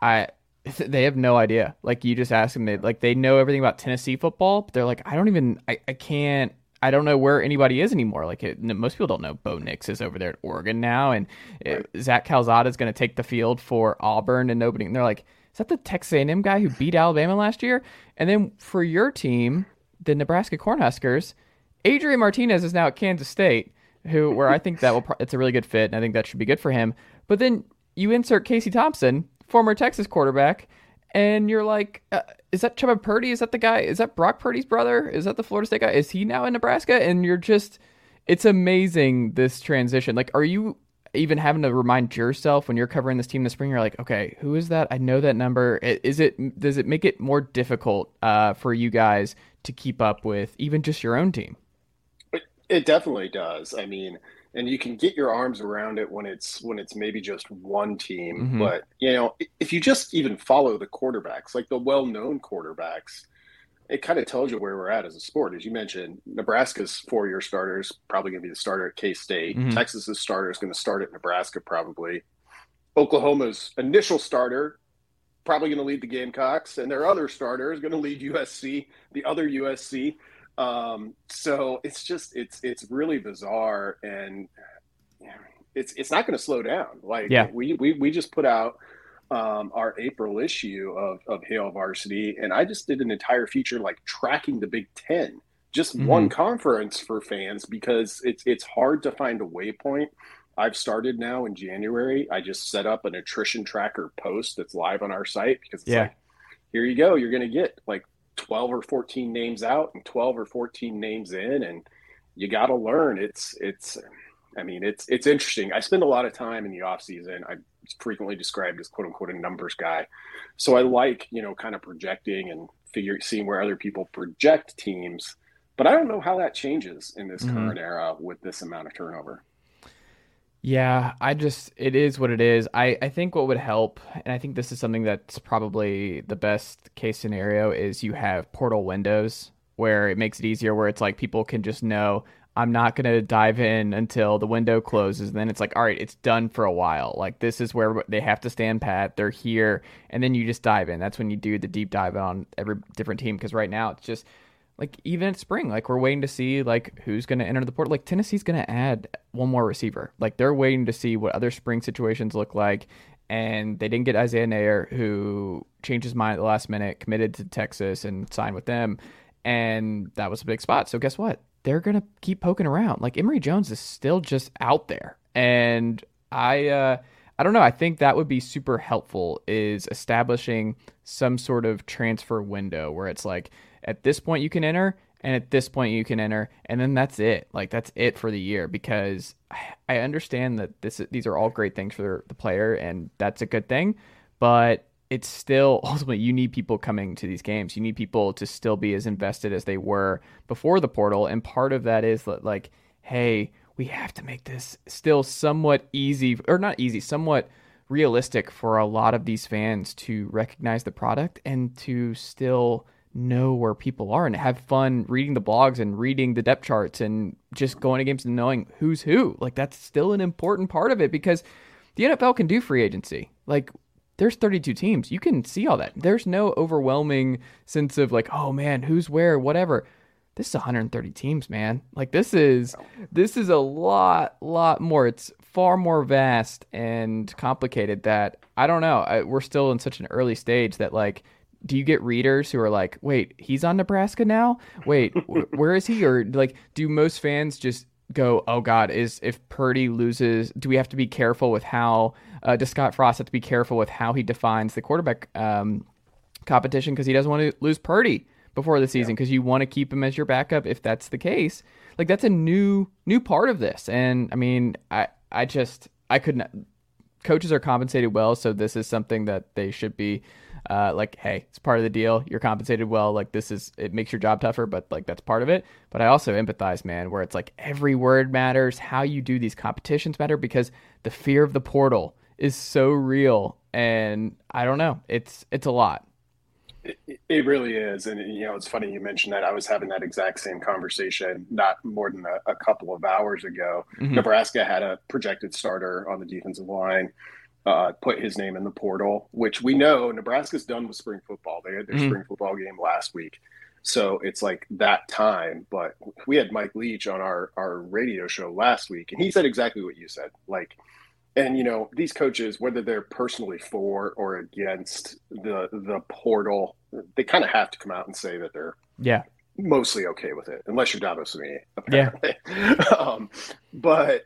I they have no idea. Like you just ask them, they like they know everything about Tennessee football, but they're like, I don't even, I, I can't, I don't know where anybody is anymore. Like it, most people don't know Bo Nix is over there at Oregon now, and uh, right. it, Zach Calzada is going to take the field for Auburn, and nobody. And they're like, is that the Texas A&M guy who beat Alabama last year? And then for your team, the Nebraska Cornhuskers, Adrian Martinez is now at Kansas State, who where I think that will it's a really good fit, and I think that should be good for him. But then you insert Casey Thompson, former Texas quarterback, and you're like, uh, is that Chubba Purdy? Is that the guy? Is that Brock Purdy's brother? Is that the Florida State guy? Is he now in Nebraska? And you're just, it's amazing this transition. Like, are you even having to remind yourself when you're covering this team this spring? You're like, okay, who is that? I know that number. Is it? Does it make it more difficult uh, for you guys to keep up with even just your own team? It definitely does. I mean and you can get your arms around it when it's when it's maybe just one team mm-hmm. but you know if you just even follow the quarterbacks like the well-known quarterbacks it kind of tells you where we're at as a sport as you mentioned nebraska's four-year starters probably going to be the starter at k-state mm-hmm. texas's starter is going to start at nebraska probably oklahoma's initial starter probably going to lead the gamecocks and their other starter is going to lead usc the other usc um, so it's just it's it's really bizarre, and it's it's not going to slow down. Like yeah. we we we just put out um, our April issue of of Hail Varsity, and I just did an entire feature like tracking the Big Ten, just mm-hmm. one conference for fans because it's it's hard to find a waypoint. I've started now in January. I just set up an attrition tracker post that's live on our site because it's yeah. like, here you go. You're going to get like 12 or 14 names out and 12 or 14 names in and you got to learn. It's it's i mean it's it's interesting. I spend a lot of time in the off season. I'm frequently described as quote unquote a numbers guy. So i like you know kind of projecting and figure seeing where other people project teams but i don't know how that changes in this mm-hmm. current era with this amount of turnover yeah, I just it is what it is. I I think what would help, and I think this is something that's probably the best case scenario is you have portal windows where it makes it easier where it's like people can just know I'm not going to dive in until the window closes. And then it's like, all right, it's done for a while. Like this is where they have to stand pat. They're here, and then you just dive in. That's when you do the deep dive on every different team because right now it's just like even at spring, like we're waiting to see like who's going to enter the portal. Like Tennessee's going to add one more receiver. Like they're waiting to see what other spring situations look like. And they didn't get Isaiah Neyor, who changed his mind at the last minute, committed to Texas and signed with them. And that was a big spot. So guess what? They're going to keep poking around. Like Emory Jones is still just out there. And I, uh, I don't know. I think that would be super helpful is establishing some sort of transfer window where it's like, at this point you can enter and at this point you can enter and then that's it. Like that's it for the year because i understand that this these are all great things for the player and that's a good thing but it's still ultimately you need people coming to these games. You need people to still be as invested as they were before the portal and part of that is that like hey we have to make this still somewhat easy or not easy somewhat realistic for a lot of these fans to recognize the product and to still know where people are and have fun reading the blogs and reading the depth charts and just going to games and knowing who's who. Like that's still an important part of it because the NFL can do free agency. Like there's 32 teams. You can see all that. There's no overwhelming sense of like, oh man, who's where, whatever. This is 130 teams, man. Like this is this is a lot lot more. It's far more vast and complicated that I don't know. I, we're still in such an early stage that like do you get readers who are like, wait, he's on Nebraska now? Wait, where is he? Or like, do most fans just go, oh God, is if Purdy loses, do we have to be careful with how, uh, does Scott Frost have to be careful with how he defines the quarterback um, competition because he doesn't want to lose Purdy before the season because yeah. you want to keep him as your backup if that's the case. Like that's a new new part of this, and I mean, I I just I couldn't. Coaches are compensated well, so this is something that they should be uh, like, hey, it's part of the deal. You're compensated well. Like, this is, it makes your job tougher, but like, that's part of it. But I also empathize, man, where it's like every word matters. How you do these competitions matter because the fear of the portal is so real. And I don't know, it's, it's a lot. It, it really is. And, you know, it's funny you mentioned that. I was having that exact same conversation not more than a, a couple of hours ago. Mm-hmm. Nebraska had a projected starter on the defensive line uh, put his name in the portal, which we know Nebraska's done with spring football. They had their mm-hmm. spring football game last week. So it's like that time. But we had Mike Leach on our, our radio show last week, and he said exactly what you said. Like, and you know, these coaches, whether they're personally for or against the the portal, they kind of have to come out and say that they're yeah mostly okay with it, unless you're Dabo Swinney, apparently. Yeah. um, but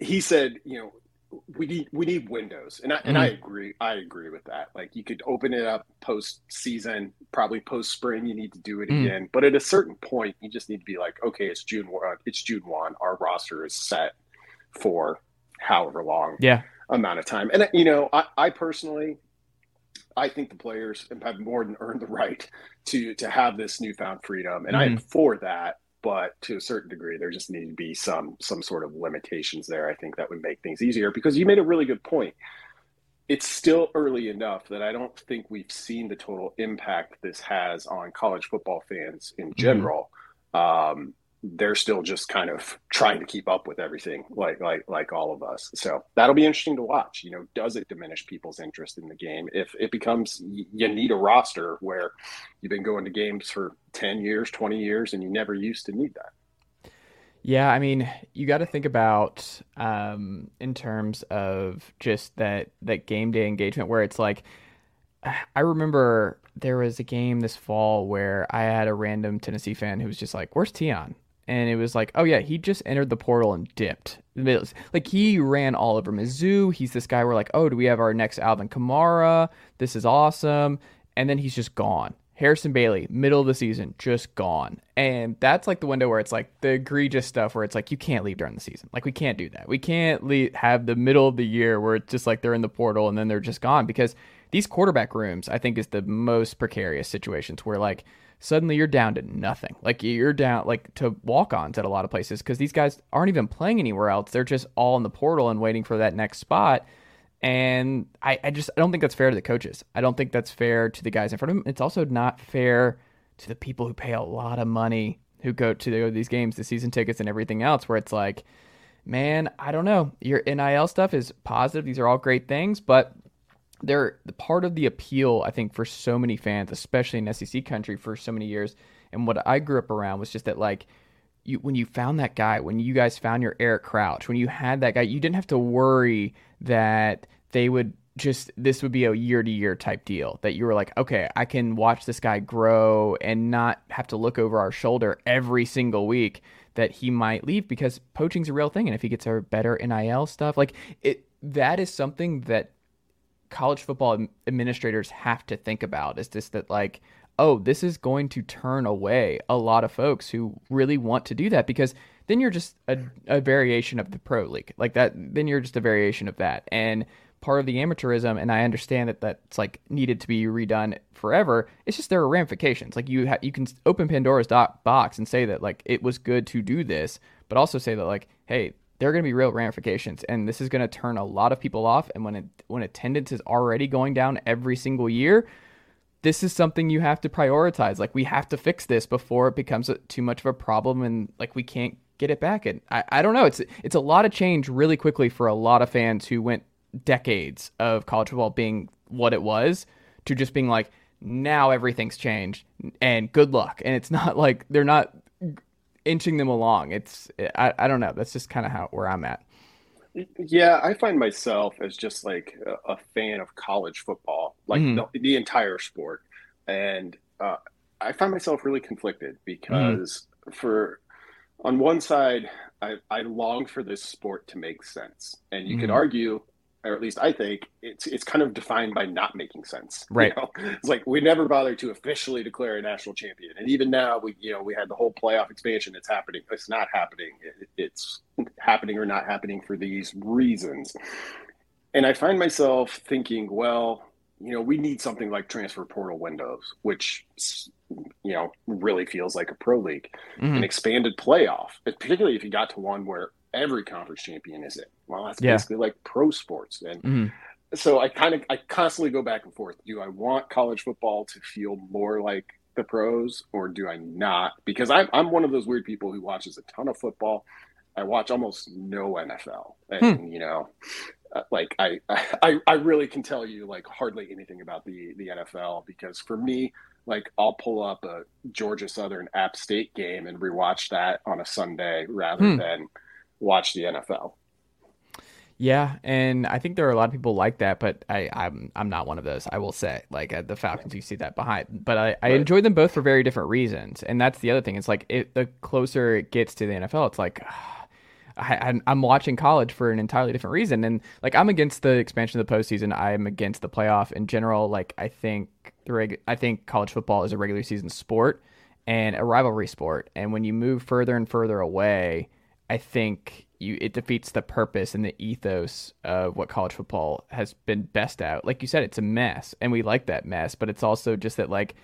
he said, you know, we need we need windows, and I mm-hmm. and I mm-hmm. agree. I agree with that. Like you could open it up post season, probably post spring. You need to do it mm-hmm. again, but at a certain point, you just need to be like, okay, it's June one. It's June one. Our roster is set for however long, yeah, amount of time. And you know, I, I personally, I think the players have more than earned the right to to have this newfound freedom, and mm-hmm. I'm for that but to a certain degree there just need to be some some sort of limitations there i think that would make things easier because you made a really good point it's still early enough that i don't think we've seen the total impact this has on college football fans in mm-hmm. general mm-hmm. um, they're still just kind of trying to keep up with everything like like like all of us. So that'll be interesting to watch you know does it diminish people's interest in the game? If it becomes you need a roster where you've been going to games for 10 years 20 years and you never used to need that. Yeah i mean you got to think about um, in terms of just that that game day engagement where it's like i remember there was a game this fall where I had a random Tennessee fan who was just like, "Where's Tiyon?" And it was like, oh yeah, he just entered the portal and dipped. Like he ran all over Mizzou. He's this guy. We're like, oh, do we have our next Alvin Kamara? This is awesome. And then he's just gone. Harrison Bailey, middle of the season, just gone. And that's like the window where it's like the egregious stuff where it's like you can't leave during the season. Like we can't do that. We can't leave, have the middle of the year where it's just like they're in the portal and then they're just gone because these quarterback rooms, I think, is the most precarious situations where like suddenly you're down to nothing. Like you're down like to walk-ons at a lot of places because these guys aren't even playing anywhere else. They're just all in the portal and waiting for that next spot. And I, I just I don't think that's fair to the coaches. I don't think that's fair to the guys in front of them. It's also not fair to the people who pay a lot of money who go to these games, the season tickets and everything else, where it's like, man, I don't know. Your NIL stuff is positive. These are all great things, but they're part of the appeal, I think, for so many fans, especially in SEC country for so many years. And what I grew up around was just that, like, you when you found that guy, when you guys found your Eric Crouch, when you had that guy, you didn't have to worry that they would just this would be a year to year type deal that you were like, okay, I can watch this guy grow and not have to look over our shoulder every single week that he might leave because poaching's a real thing and if he gets a better NIL stuff, like it that is something that college football administrators have to think about is just that like oh this is going to turn away a lot of folks who really want to do that because then you're just a, a variation of the pro league like that then you're just a variation of that. And part of the amateurism and i understand that that's like needed to be redone forever it's just there are ramifications. Like you ha- you can open pandora's box and say that like it was good to do this but also say that like hey there are going to be real ramifications and this is going to turn a lot of people off and when it, when attendance is already going down every single year this is something you have to prioritize. Like we have to fix this before it becomes a, too much of a problem and like we can't get it back. And I, I don't know it's it's a lot of change really quickly for a lot of fans who went decades of college football being what it was to just being like now everything's changed and good luck. And it's not like they're not inching them along. It's I, I don't know. That's just kind of how where I'm at. Yeah, I find myself as just like a, a fan of college football, like mm the, the, entire sport, and uh, I find myself really conflicted because mm for on one side, I, I long for this sport to make sense, and you mm could argue or at least I think it's it's kind of defined by not making sense. Right. You know? It's like we never bothered to officially declare a national champion, and even now we you know we had the whole playoff expansion. It's happening. It's not happening. It, it's happening or not happening for these reasons. And I find myself thinking, well, you know, we need something like transfer portal windows, which you know really feels like a pro league, mm-hmm. an expanded playoff, particularly if you got to one where every conference champion is it. Well, that's yeah. basically like pro sports. And mm-hmm. so I kind of I constantly go back and forth. Do I want college football to feel more like the pros or do I not? Because I'm I'm one of those weird people who watches a ton of football. I watch almost no NFL, and hmm. you know, uh, like I, I I really can tell you like hardly anything about the the NFL because for me, like I'll pull up a Georgia Southern App State game and rewatch that on a Sunday rather hmm. than watch the NFL. Yeah, and I think there are a lot of people like that, but I, I'm I'm not one of those. I will say, like uh, the Falcons, you see that behind, but I, I enjoy them both for very different reasons, and that's the other thing. It's like it, the closer it gets to the NFL, it's like. I, I'm watching college for an entirely different reason, and like I'm against the expansion of the postseason. I'm against the playoff in general. Like I think the reg- I think college football is a regular season sport and a rivalry sport, and when you move further and further away, I think you it defeats the purpose and the ethos of what college football has been best at. Like you said, it's a mess, and we like that mess, but it's also just that like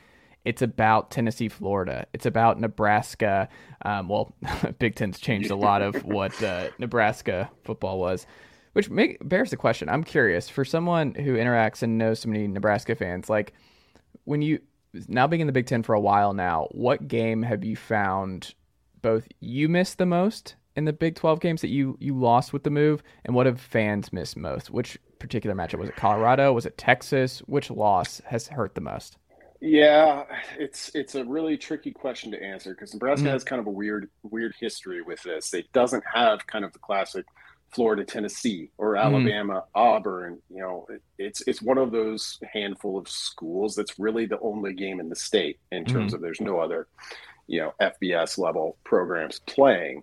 it's about Tennessee, Florida. It's about Nebraska. Um, well, Big Ten's changed a lot of what uh, Nebraska football was, which make, bears the question. I'm curious for someone who interacts and knows so many Nebraska fans, like when you now being in the Big Ten for a while now, what game have you found both you miss the most in the Big 12 games that you you lost with the move, and what have fans missed most? Which particular matchup was it? Colorado? Was it Texas? Which loss has hurt the most? Yeah, it's it's a really tricky question to answer because Nebraska mm-hmm. has kind of a weird weird history with this. It doesn't have kind of the classic Florida, Tennessee, or mm-hmm. Alabama, mm-hmm. Auburn. You know, it, it's it's one of those handful of schools that's really the only game in the state in terms mm-hmm. of there's no other, you know, FBS level programs playing.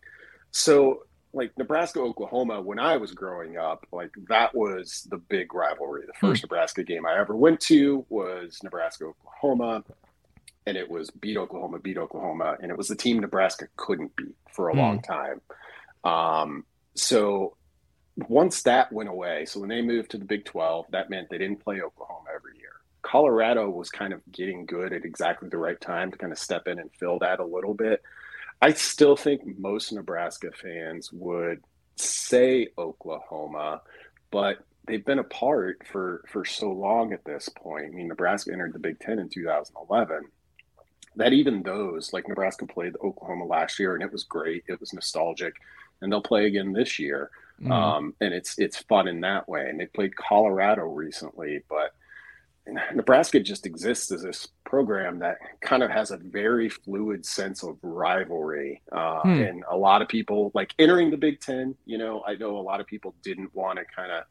So like Nebraska Oklahoma when I was growing up, like that was the big rivalry. The first hmm. Nebraska game I ever went to was Nebraska Oklahoma, and it was beat Oklahoma, beat Oklahoma, and it was the team Nebraska couldn't beat for a hmm. long time. Um, so once that went away, so when they moved to the Big 12, that meant they didn't play Oklahoma every year. Colorado was kind of getting good at exactly the right time to kind of step in and fill that a little bit. I still think most Nebraska fans would say Oklahoma, but they've been apart for for so long at this point. I mean, Nebraska entered the Big Ten in 2011. That even those, like Nebraska played Oklahoma last year, and it was great. It was nostalgic, and they'll play again this year. Mm. Um, and it's it's fun in that way. And they played Colorado recently, but Nebraska just exists as this program that kind of has a very fluid sense of rivalry. Uh, hmm. And a lot of people, like entering the Big Ten, you know, I know a lot of people didn't want to kind of.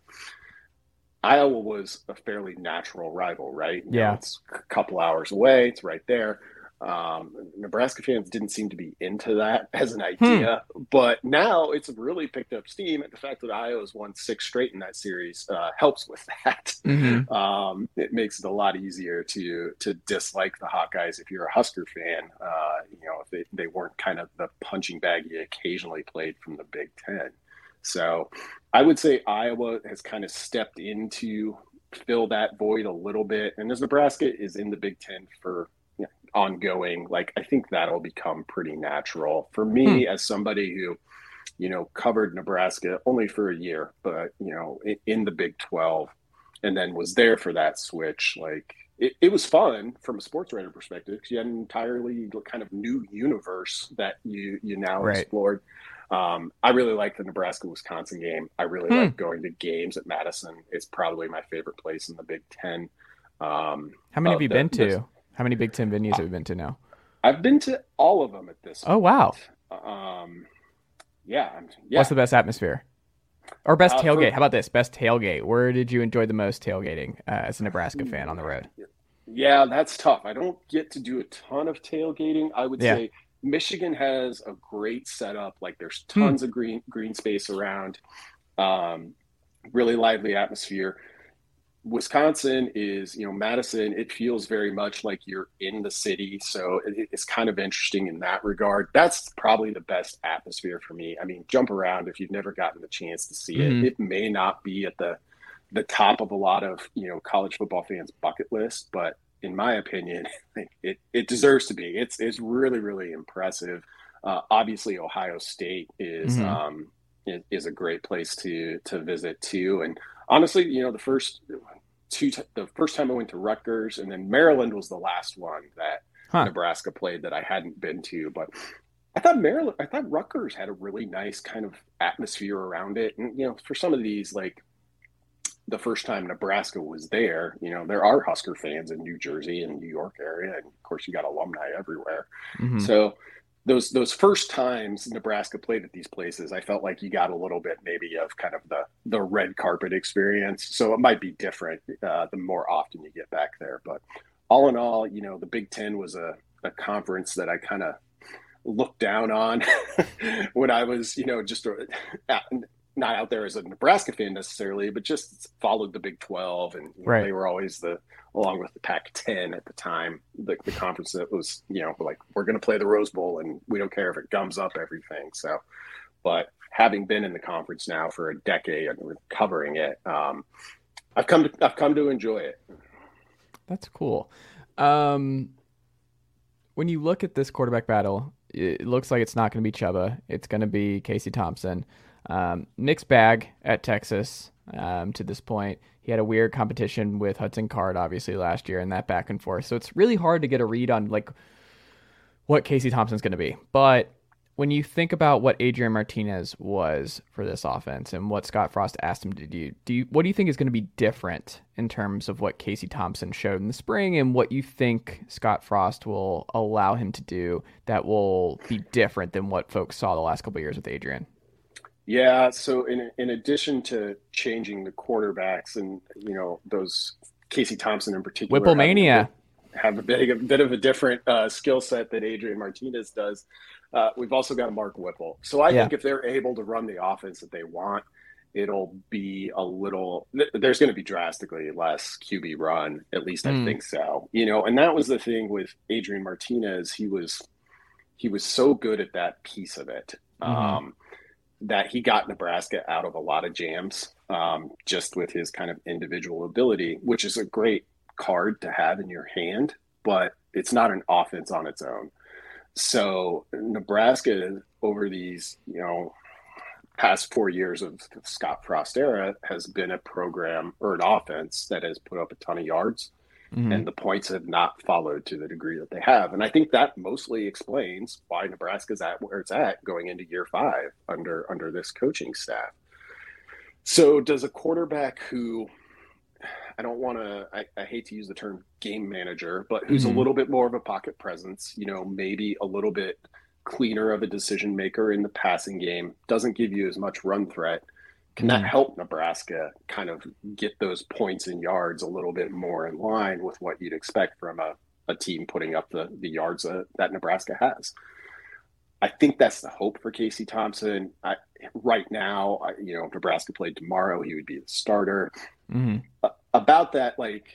Iowa was a fairly natural rival, right? You yeah. Know, it's a couple hours away, it's right there. Um, Nebraska fans didn't seem to be into that as an idea, hmm. but now it's really picked up steam. And the fact that Iowa's won six straight in that series uh, helps with that. Mm-hmm. Um, it makes it a lot easier to to dislike the Hawkeyes if you're a Husker fan. Uh, you know, if they, they weren't kind of the punching bag you occasionally played from the Big Ten. So I would say Iowa has kind of stepped into fill that void a little bit. And as Nebraska is in the Big Ten for ongoing, like I think that'll become pretty natural for me hmm. as somebody who, you know, covered Nebraska only for a year, but you know, in, in the Big Twelve, and then was there for that switch. Like it, it was fun from a sports writer perspective because you had an entirely kind of new universe that you you now right. explored. Um, I really like the Nebraska Wisconsin game. I really hmm. like going to games at Madison. It's probably my favorite place in the Big Ten. Um, How many have you the, been to? How many Big Ten venues have you been to now? I've been to all of them at this. Point. Oh wow. Um, yeah, yeah. What's the best atmosphere? Or best uh, tailgate? For, How about this? Best tailgate. Where did you enjoy the most tailgating uh, as a Nebraska fan on the road? Yeah, that's tough. I don't get to do a ton of tailgating. I would yeah. say Michigan has a great setup. Like there's tons hmm. of green green space around. Um, really lively atmosphere. Wisconsin is, you know, Madison, it feels very much like you're in the city. So it, it's kind of interesting in that regard. That's probably the best atmosphere for me. I mean, jump around if you've never gotten the chance to see mm-hmm. it. It may not be at the the top of a lot of, you know, college football fans' bucket list, but in my opinion, it, it deserves to be. It's it's really, really impressive. Uh, obviously Ohio State is mm-hmm. um is a great place to to visit too. And honestly, you know, the first two t- the first time I went to Rutgers, and then Maryland was the last one that huh. Nebraska played that I hadn't been to. But I thought Maryland, I thought Rutgers had a really nice kind of atmosphere around it, and you know, for some of these, like the first time Nebraska was there, you know, there are Husker fans in New Jersey and New York area, and of course, you got alumni everywhere. Mm-hmm. So those those first times Nebraska played at these places, I felt like you got a little bit maybe of kind of the the red carpet experience. So it might be different uh, the more often you get back there. But all in all, you know, the Big Ten was a, a conference that I kind of looked down on when I was, you know, just a, not out there as a Nebraska fan necessarily, but just followed the Big 12. And right. they were always the, along with the Pac 10 at the time, the, the conference that was, you know, like, we're going to play the Rose Bowl and we don't care if it gums up everything. So, but having been in the conference now for a decade and covering it, um, I've come to, I've come to enjoy it. That's cool. Um, when you look at this quarterback battle, it looks like it's not going to be Chubba. It's going to be Casey Thompson. Um, mixed bag at Texas um, to this point. He had a weird competition with Hudson Card, obviously, last year, and that back and forth. So it's really hard to get a read on like what Casey Thompson's going to be. But when you think about what Adrian Martinez was for this offense and what Scott Frost asked him to do, do you, what do you think is going to be different in terms of what Casey Thompson showed in the spring and what you think Scott Frost will allow him to do that will be different than what folks saw the last couple years with Adrian? Yeah, so in in addition to changing the quarterbacks and you know those Casey Thompson in particular, Whipplemania have a bit, a bit of a different uh, skill set that Adrian Martinez does. Uh, we've also got Mark Whipple. So I yeah. think if they're able to run the offense that they want, it'll be a little. There's going to be drastically less QB run. At least I mm. think so. You know, and that was the thing with Adrian Martinez. He was he was so good at that piece of it. Mm-hmm. Um, that he got Nebraska out of a lot of jams um, just with his kind of individual ability, which is a great card to have in your hand, but it's not an offense on its own. So Nebraska over these, you know, past four years of Scott Frost era has been a program or an offense that has put up a ton of yards. Mm-hmm. And the points have not followed to the degree that they have. And I think that mostly explains why Nebraska's at where it's at going into year five under under this coaching staff. So does a quarterback who I don't want to. I, I, hate to use the term game manager, but who's mm-hmm. a little bit more of a pocket presence. You know, maybe a little bit cleaner of a decision maker in the passing game. Doesn't give you as much run threat. Can that mm-hmm. help Nebraska kind of get those points and yards a little bit more in line with what you'd expect from a, a team putting up the, the yards that, that Nebraska has? I think that's the hope for Casey Thompson. I, right now, I, you know, if Nebraska played tomorrow, he would be the starter. Mm-hmm. Uh, about that, like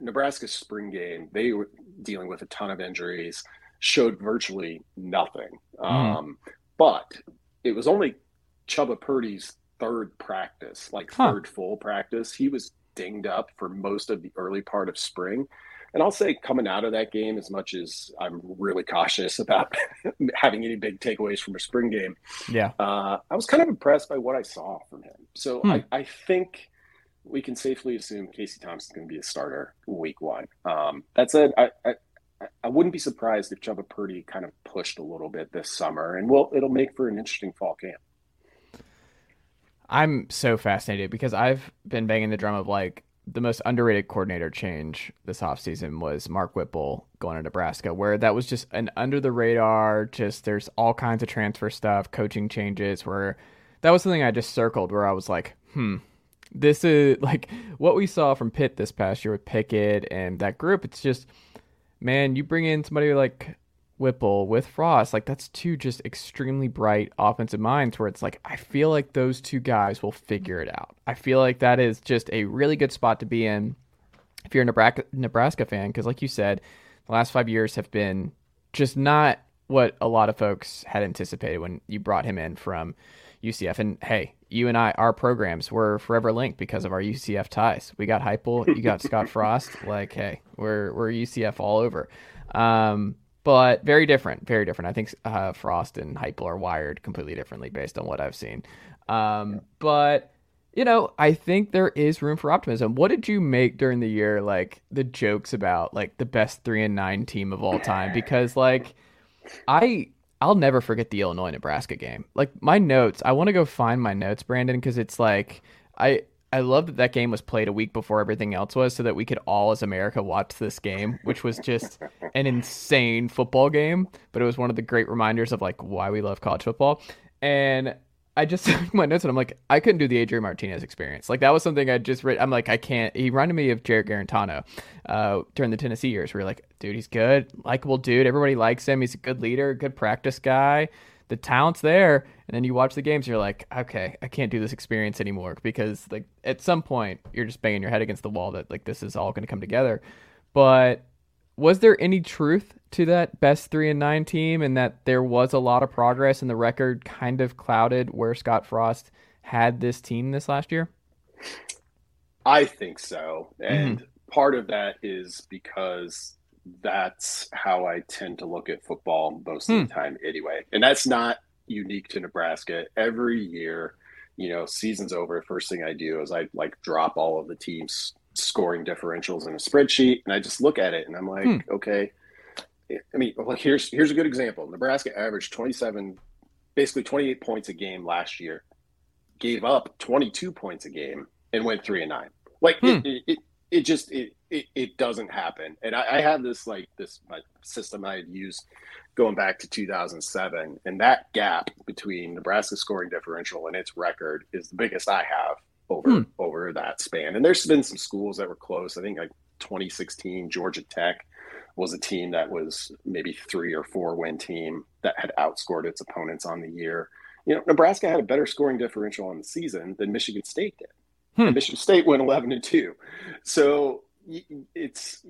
Nebraska's spring game, they were dealing with a ton of injuries, showed virtually nothing. Mm. Um, but it was only Chubba Purdy's third practice, like huh. third full practice. He was dinged up for most of the early part of spring. And I'll say, coming out of that game, as much as I'm really cautious about having any big takeaways from a spring game, yeah, uh, I was kind of impressed by what I saw from him. So hmm. I, I, think we can safely assume Casey Thompson's going to be a starter week one. Um, that said, I, I, I wouldn't be surprised if Chubba Purdy kind of pushed a little bit this summer, and well, it'll make for an interesting fall camp. I'm so fascinated because I've been banging the drum of like the most underrated coordinator change this offseason was Mark Whipple going to Nebraska, where that was just an under the radar, just there's all kinds of transfer stuff, coaching changes, where that was something I just circled where I was like, hmm, this is like what we saw from Pitt this past year with Pickett and that group. It's just, man, you bring in somebody like Whipple with Frost, like that's two just extremely bright offensive minds where it's like I feel like those two guys will figure it out. I feel like that is just a really good spot to be in if you're a Nebraska Nebraska fan because like you said, the last 5 years have been just not what a lot of folks had anticipated when you brought him in from UCF and hey, you and I our programs were forever linked because of our UCF ties. We got Heupel, you got Scott Frost, like hey, we're we're UCF all over. Um, but very different, very different. I think uh, Frost and Heupel are wired completely differently based on what I've seen. Um, but you know, I think there is room for optimism. What did you make during the year, like the jokes about like the best three and nine team of all time? Because like I I'll never forget the Illinois Nebraska game. Like my notes, I want to go find my notes, Brandon, because it's like I I love that that game was played a week before everything else was, so that we could all, as America, watch this game, which was just an insane football game. But it was one of the great reminders of like why we love college football. And I just took my notes and I'm like, I couldn't do the Adrian Martinez experience. Like that was something I just read. I'm like, I can't. He reminded me of Jarrett Guarantano uh, during the Tennessee years. Where you're like, dude, he's good, likable dude. Everybody likes him. He's a good leader, good practice guy. The talent's there, and then you watch the games. You're like, okay, I can't do this experience anymore because like at some point you're just banging your head against the wall that like this is all going to come together. But was there any truth to that best three and nine team and that there was a lot of progress and the record kind of clouded where Scott Frost had this team this last year? I think so. And mm-hmm. part of that is because that's how I tend to look at football most of the hmm. time anyway. And that's not unique to Nebraska. Every year, you know, season's over, first thing I do is I like drop all of the teams scoring differentials in a spreadsheet, and I just look at it and I'm like, hmm. okay. I mean, well, here's here's a good example. Nebraska averaged 27, basically 28 points a game last year, gave up 22 points a game, and went three and nine. Like hmm. it, it, it, just it, it, it doesn't happen. And I, I have this like this my system I had used going back to 2007, and that gap between Nebraska scoring differential and its record is the biggest I have over hmm. over that span. And there's been some schools that were close. I think like 2016 Georgia Tech was a team that was maybe three or four win team that had outscored its opponents on the year. You know, Nebraska had a better scoring differential on the season than Michigan State did. Hmm. Michigan State went 11 and 2. So it's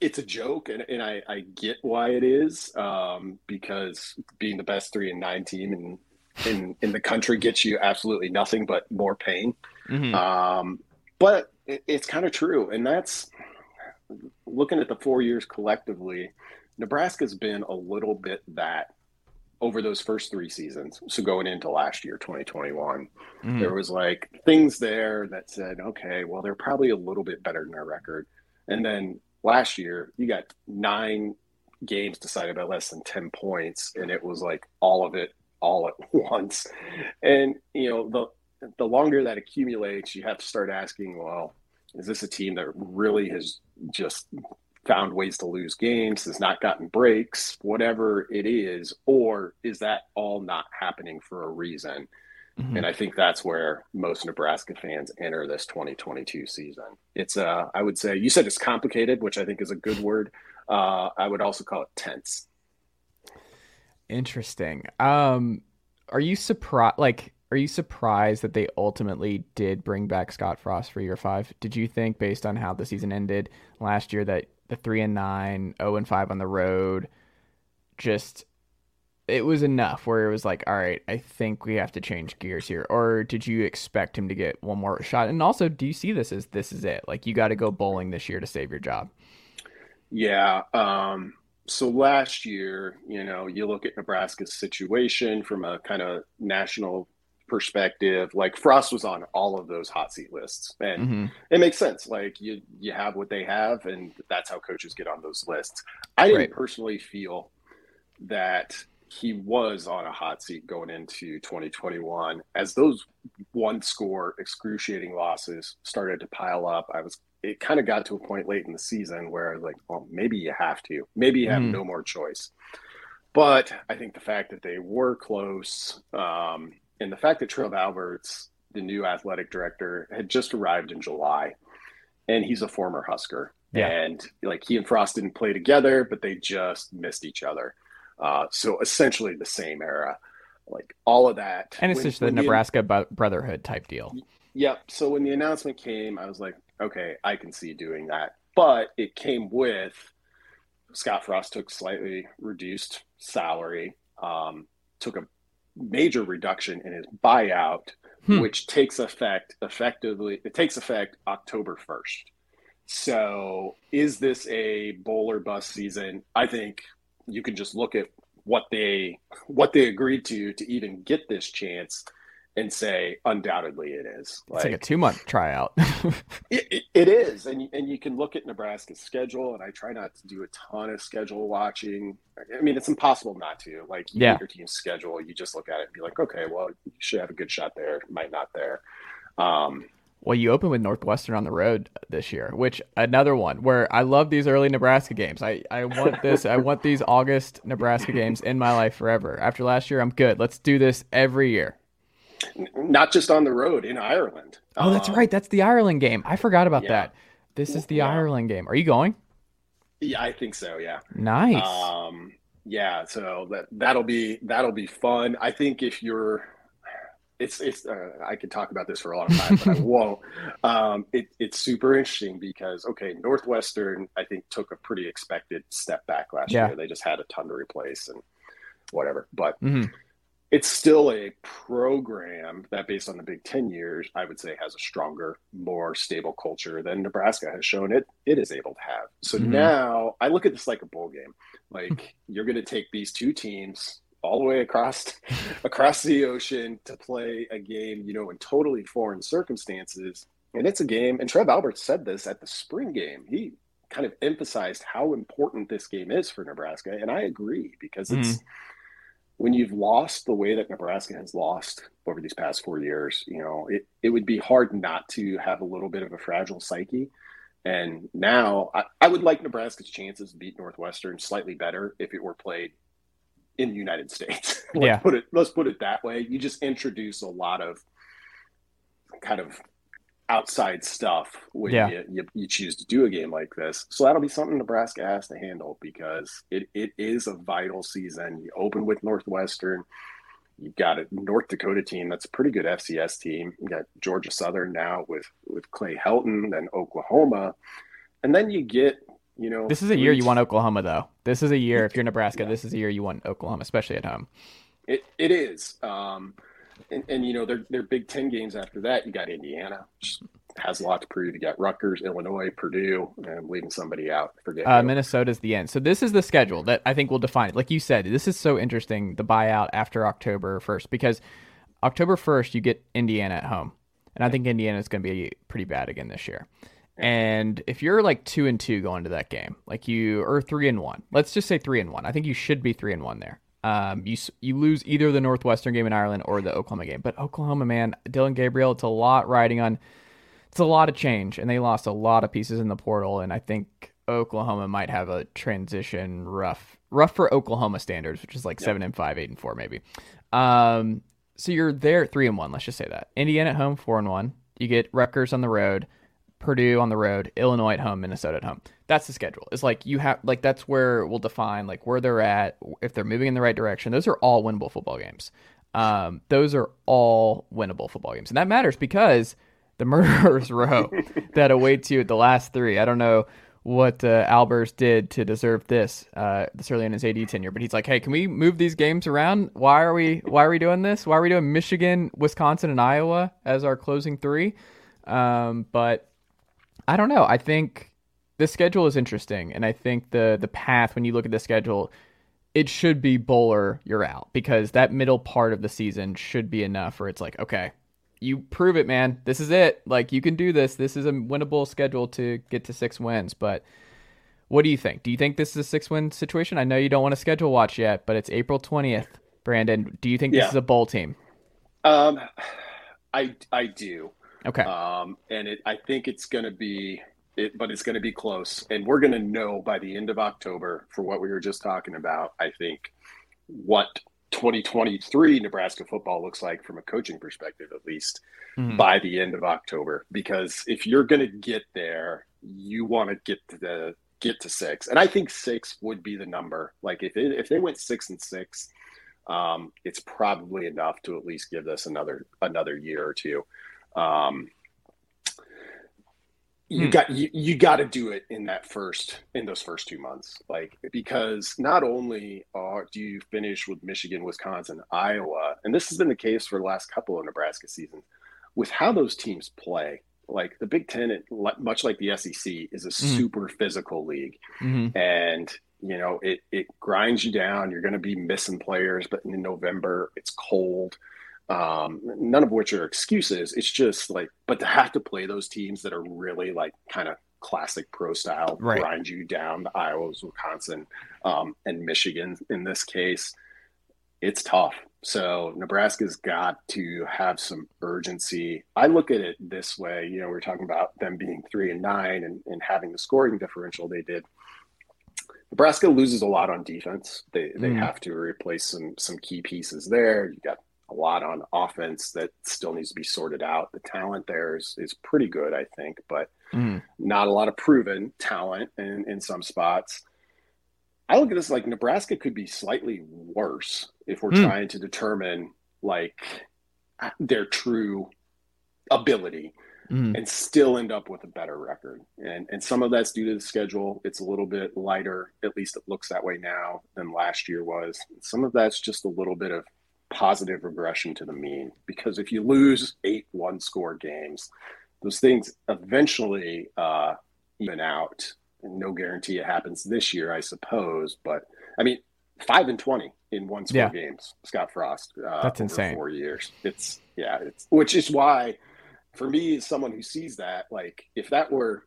it's a joke and, and I, I get why it is um, because being the best three and nine team and in in the country gets you absolutely nothing but more pain. Mm-hmm. Um, but it, it's kind of true, and that's looking at the four years collectively. Nebraska's been a little bit that over those first three seasons. So going into last year, 2021, mm-hmm. there was like things there that said, okay, well, they're probably a little bit better than our record. And then last year, you got nine games decided by less than 10 points, and it was like all of it all at once. And you know, the the longer that accumulates, you have to start asking, well, is this a team that really has just found ways to lose games, has not gotten breaks, whatever it is, or is that all not happening for a reason? Mm-hmm. And I think that's where most Nebraska fans enter this 2022 season. It's, uh, I would say, you said it's complicated, which I think is a good word. Uh, I would also call it tense. Interesting. Um, are you surprised? Like, are you surprised that they ultimately did bring back Scott Frost for year five? Did you think, based on how the season ended last year, that the three and nine, zero oh and five on the road, just it was enough where it was like, all right, I think we have to change gears here? Or did you expect him to get one more shot? And also, do you see this as this is it? Like, you got to go bowling this year to save your job? Yeah. Um, so last year, you know, you look at Nebraska's situation from a kind of national perspective, like Frost was on all of those hot seat lists, and mm-hmm. it makes sense. Like you, you have what they have, and that's how coaches get on those lists. I didn't right. personally feel that he was on a hot seat going into 2021 as those one score excruciating losses started to pile up. I was it kind of got to a point late in the season where I was like, well, maybe you have to. Maybe you have mm. no more choice. But I think the fact that they were close, um, and the fact that Trev Alberts, the new athletic director, had just arrived in July, and he's a former Husker. Yeah. And like he and Frost didn't play together, but they just missed each other. Uh, so essentially the same era. Like all of that. And it's when, just the Nebraska the, brotherhood type deal. Yep. So when the announcement came, I was like, okay, I can see doing that. But it came with Scott Frost took slightly reduced salary, um, took a major reduction in his buyout, hmm. which takes effect effectively. It takes effect October first. So, is this a bowl or bust season? I think you can just look at what they what they agreed to to even get this chance and say undoubtedly it is. Like, it's like a two month tryout. it, it, it is, and and you can look at Nebraska's schedule, and I try not to do a ton of schedule watching. I mean, it's impossible not to. Like, you yeah. your team's schedule, you just look at it and be like, okay, well, you should have a good shot there, might not there. Um, well, you open with Northwestern on the road this year, which another one where I love these early Nebraska games. I, I want this. I want these August Nebraska games in my life forever. After last year, I'm good. Let's do this every year. Not just on the road in Ireland. Oh, that's um, right. That's the Ireland game. I forgot about yeah. that. This is the yeah. Ireland game. Are you going? Yeah, I think so. Yeah. Nice. Um, yeah. So that that'll be that'll be fun. I think if you're it's it's uh, I could talk about this for a long time, but I won't. Um, it, it's super interesting because okay, Northwestern I think took a pretty expected step back last yeah. year. They just had a ton to replace and whatever, but mm-hmm. It's still a program that, based on the Big Ten years, I would say has a stronger, more stable culture than Nebraska has shown it it is able to have. So mm-hmm. now I look at this like a bowl game. Like you're going to take these two teams all the way across across the ocean to play a game, you know, in totally foreign circumstances. And it's a game, and Trev Alberts said this at the spring game. He kind of emphasized how important this game is for Nebraska. And I agree because it's mm-hmm. When you've lost the way that Nebraska has lost over these past four years, you know, it, it would be hard not to have a little bit of a fragile psyche. And now I, I would like Nebraska's chances to beat Northwestern slightly better if it were played in the United States. let's yeah. put it let's put it that way. You just introduce a lot of kind of outside stuff when yeah. you, you, you, choose to do a game like this. So that'll be something Nebraska has to handle because it, it is a vital season. You open with Northwestern. You've got a North Dakota team that's a pretty good FCS team. You got Georgia Southern now with with Clay Helton, then Oklahoma, and then you get you know, this is a year you want Oklahoma, though. This is a year if you're Nebraska. Yeah. This is a year you want Oklahoma, especially at home. It it is, um, and, and you know they're they're Big Ten games after that. You got Indiana, which has a lot to prove. You got Rutgers, Illinois, Purdue, and I'm leaving somebody out. Forget uh, Minnesota's the end. So this is the schedule that I think will define it. Like you said, this is so interesting. The buyout after October first because October first you get Indiana at home, and I think Indiana is going to be pretty bad again this year. And if you're like two and two going to that game, like you or three and one, let's just say three and one. I think you should be three and one there. Um, you you lose either the Northwestern game in Ireland or the Oklahoma game. But Oklahoma, man, Dillon Gabriel, it's a lot riding on. It's a lot of change, and they lost a lot of pieces in the portal. And I think Oklahoma might have a transition rough, rough for Oklahoma standards, which is like seven and five, eight and four, maybe. Um, so you're there three and one. Let's just say that Indiana at home, four and one. You get Rutgers on the road. Purdue on the road, Illinois at home, Minnesota at home. That's the schedule. It's like you have like that's where we'll define like where they're at, if they're moving in the right direction. Those are all winnable football games. Um, those are all winnable football games, and that matters because the murderers row that awaits you at the last three. I don't know what uh, Alberts did to deserve this uh, this early in his AD tenure, but he's like, hey, can we move these games around? Why are we why are we doing this? Why are we doing Michigan, Wisconsin, and Iowa as our closing three? Um, but I don't know. I think the schedule is interesting, and I think the the path when you look at the schedule, it should be bowler you're out because that middle part of the season should be enough where it's like, okay, you prove it, man. This is it. Like you can do this. This is a winnable schedule to get to six wins. But what do you think? Do you think this is a six win situation? I know you don't want to schedule watch yet, but it's April twentieth. Brandon, do you think this yeah. is a bowl team? Um, I I do. Okay. Um, and it, I think it's going to be, it, but it's going to be close, and we're going to know by the end of October for what we were just talking about. I think what 2023 Nebraska football looks like from a coaching perspective, at least mm-hmm. by the end of October. Because if you're going to get there, you want to get to the get to six, and I think six would be the number. Like if it, if they went six and six, um, it's probably enough to at least give us another another year or two. Um, you hmm. got you, you got to do it in that first in those first two months like because not only are, do you finish with michigan wisconsin iowa and this has been the case for the last couple of nebraska seasons with how those teams play like the big ten it, much like the sec is a mm-hmm. super physical league mm-hmm. and you know it it grinds you down you're going to be missing players but in november it's cold Um, none of which are excuses. It's just like, but to have to play those teams that are really like kind of classic pro style, right. grind you down, the Iowa's, Wisconsin, um, and Michigan in this case, it's tough. So Nebraska's got to have some urgency. I look at it this way. You know, we are talking about them being three and nine and, and having the scoring differential they did. Nebraska loses a lot on defense. They they mm. have to replace some some key pieces there. You got a lot on offense that still needs to be sorted out. The talent there is is pretty good, I think, but mm. not a lot of proven talent in, in some spots. I look at this like Nebraska could be slightly worse if we're mm. trying to determine like their true ability mm. and still end up with a better record. And and some of that's due to the schedule. It's a little bit lighter, at least it looks that way now than last year was. Some of that's just a little bit of positive regression to the mean because if you lose eight one score games, those things eventually uh, even out no guarantee it happens this year, I suppose. But I mean, five and twenty in one score yeah. games, Scott Frost. Uh, That's insane. Four years. It's yeah. It's which is why, for me, as someone who sees that, like if that were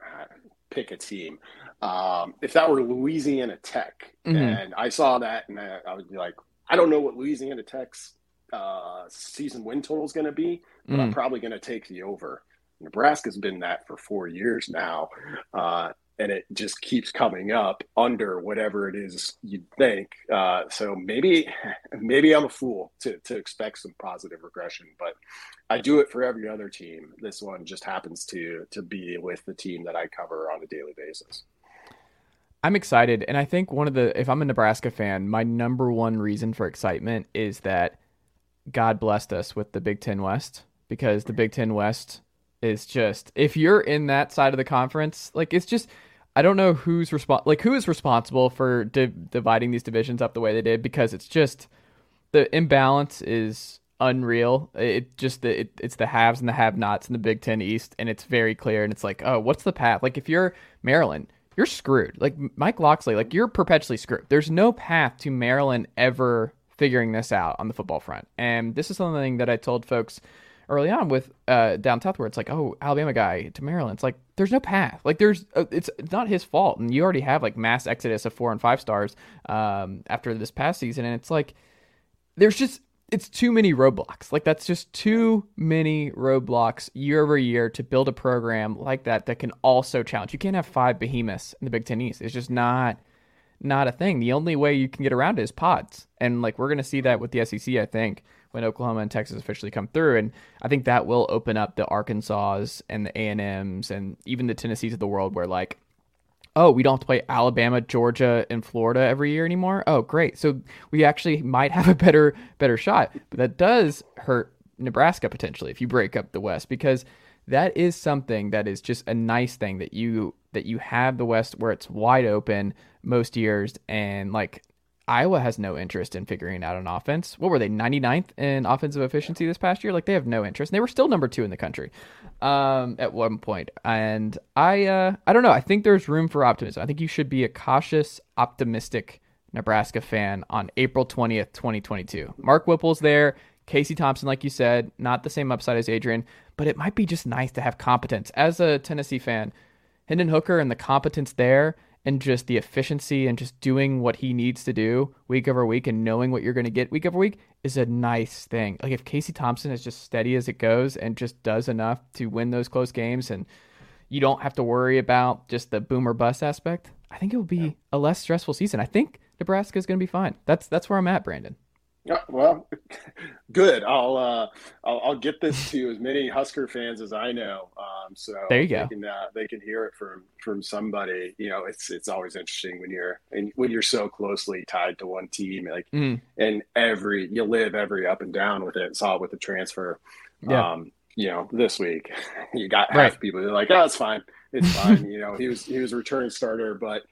uh, pick a team, um, if that were Louisiana Tech, mm-hmm. and I saw that, and I, I, would be like, I don't know what Louisiana Tech's uh, season win total is going to be, but mm. I'm probably going to take the over. Nebraska's been that for four years now, uh, and it just keeps coming up under whatever it is you'd think. Uh, so maybe, maybe I'm a fool to to expect some positive regression, but I do it for every other team. This one just happens to to be with the team that I cover on a daily basis. I'm excited, and I think one of the if I'm a Nebraska fan, my number one reason for excitement is that God blessed us with the Big Ten West because the Big Ten West is just if you're in that side of the conference, like it's just I don't know who's respon- like who is responsible for di- dividing these divisions up the way they did because it's just the imbalance is unreal. It just the it, it's the haves and the have-nots in the Big 10 East and it's very clear and it's like, "Oh, what's the path?" Like if you're Maryland, you're screwed. Like Mike Locksley, like you're perpetually screwed. There's no path to Maryland ever figuring this out on the football front. And this is something that I told folks early on with uh, down south where it's like, oh, Alabama guy to Maryland. It's like there's no path. Like there's uh, it's not his fault, and you already have like mass exodus of four and five stars um, after this past season, and it's like there's just it's too many roadblocks. Like that's just too many roadblocks year over year to build a program like that that can also challenge. You can't have five behemoths in the Big Ten East. It's just not not a thing. The only way you can get around it is pods, and like we're gonna see that with the SEC. I think when Oklahoma and Texas officially come through. And I think that will open up the Arkansas and the A&Ms and even the Tennessees of the world where like, oh, we don't have to play Alabama, Georgia, and Florida every year anymore. Oh, great. So we actually might have a better better shot. But that does hurt Nebraska potentially if you break up the West because that is something that is just a nice thing that you that you have the West where it's wide open most years and like Iowa has no interest in figuring out an offense. What were they, 99th in offensive efficiency this past year? Like they have no interest. And they were still number two in the country um, at one point. And I, uh, I don't know. I think there's room for optimism. I think you should be a cautious, optimistic Nebraska fan on April 20th, 2022. Mark Whipple's there. Casey Thompson, like you said, not the same upside as Adrian, but it might be just nice to have competence. As a Tennessee fan, Hendon Hooker and the competence there and just the efficiency and just doing what he needs to do week over week and knowing what you're going to get week over week is a nice thing. Like if Casey Thompson is just steady as it goes and just does enough to win those close games and you don't have to worry about just the boomer bust aspect, I think it will be yeah. a less stressful season. I think Nebraska is going to be fine. That's that's where I'm at, Brandon. Yeah, well, good. I'll, uh, I'll, I'll get this to as many Husker fans as I know. Um, so there you go. They can, uh, they can hear it from from somebody. You know, it's it's always interesting when you're and when you're so closely tied to one team, like mm. and every you live every up and down with it. Saw it with the transfer. Yeah. Um, you know, this week you got half right. people. They're like, "Oh, it's fine, it's fine." you know, he was he was a returning starter, but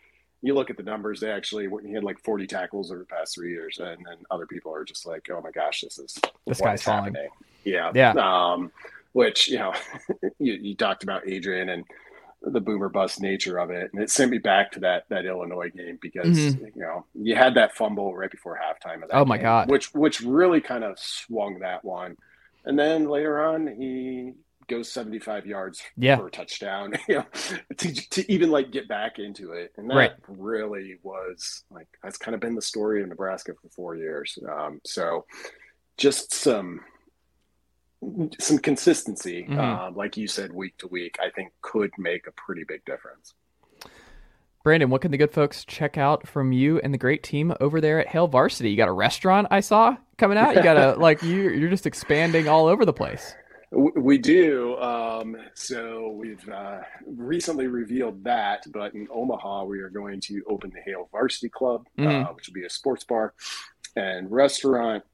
you look at the numbers, they actually he had like 40 tackles over the past three years, and then other people are just like, "Oh my gosh, this is this guy's happening." Falling. Yeah, yeah. Um, which you know, you, you, talked about Adrian, and the boomer bust nature of it, and it sent me back to that that Illinois game because mm-hmm. you know you had that fumble right before halftime. oh my game, god! Which which really kind of swung that one, and then later on he goes 75 yards yeah. for a touchdown, you know, to, to even like get back into it. And that right. really was like, that's kind of been the story of Nebraska for four years. Um, so just some, some consistency, mm-hmm. uh, like you said, week to week, I think could make a pretty big difference. Brandon, what can the good folks check out from you and the great team over there at Hail Varsity? You got a restaurant I saw coming out. You got a like you you're just expanding all over the place. We do. Um, so we've uh, recently revealed that, but in Omaha, we are going to open the Hail Varsity Club, uh, mm-hmm. uh, which will be a sports bar and restaurant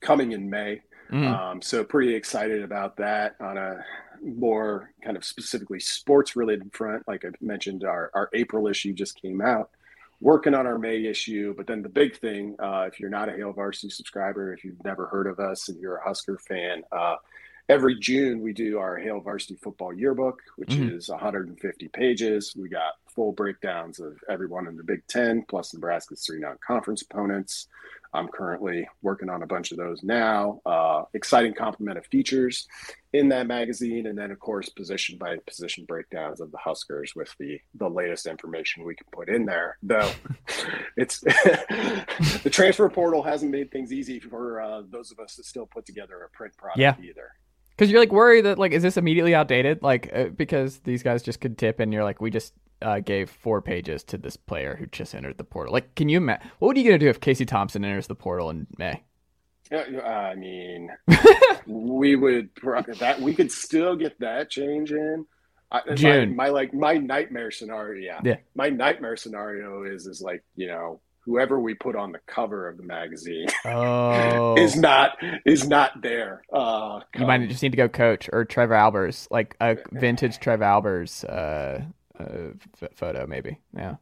coming in May. Mm-hmm. Um, so pretty excited about that on a more kind of specifically sports related front. Like I mentioned, our, our April issue just came out. Working on our May issue, but then the big thing, uh, if you're not a Hail Varsity subscriber, if you've never heard of us and you're a Husker fan, uh, every June we do our Hail Varsity Football Yearbook, which mm-hmm. is 150 pages. We got full breakdowns of everyone in the Big Ten plus Nebraska's three non-conference opponents. I'm currently working on a bunch of those now. Uh, exciting complement of features in that magazine, and then of course position by position breakdowns of the Huskers with the the latest information we can put in there. Though it's the transfer portal hasn't made things easy for uh, those of us that still put together a print product yeah. either because you're like worried that like is this immediately outdated like uh, because these guys just could tip and you're like we just uh, gave four pages to this player who just entered the portal like can you imagine what are you gonna do if casey thompson enters the portal in may I mean, we would that we could still get that change in. I, June. My, my, like my nightmare scenario. Yeah. yeah. My nightmare scenario is is like you know whoever we put on the cover of the magazine oh. is not is not there. Uh, you might just need to go coach or Trevor Alberts, like a vintage Trevor Alberts uh, uh, photo, maybe. Yeah,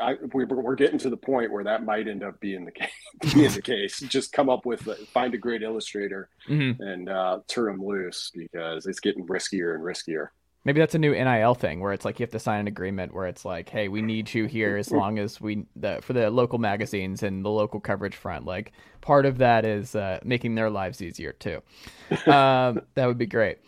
I, we're, we're getting to the point where that might end up being the case. being the case. Just come up with find a great illustrator mm-hmm. and uh, turn them loose because it's getting riskier and riskier. Maybe that's a new NIL thing where it's like you have to sign an agreement where it's like, hey, we need you here as long as we the for the local magazines and the local coverage front. Like part of that is uh, making their lives easier too. Um, that would be great.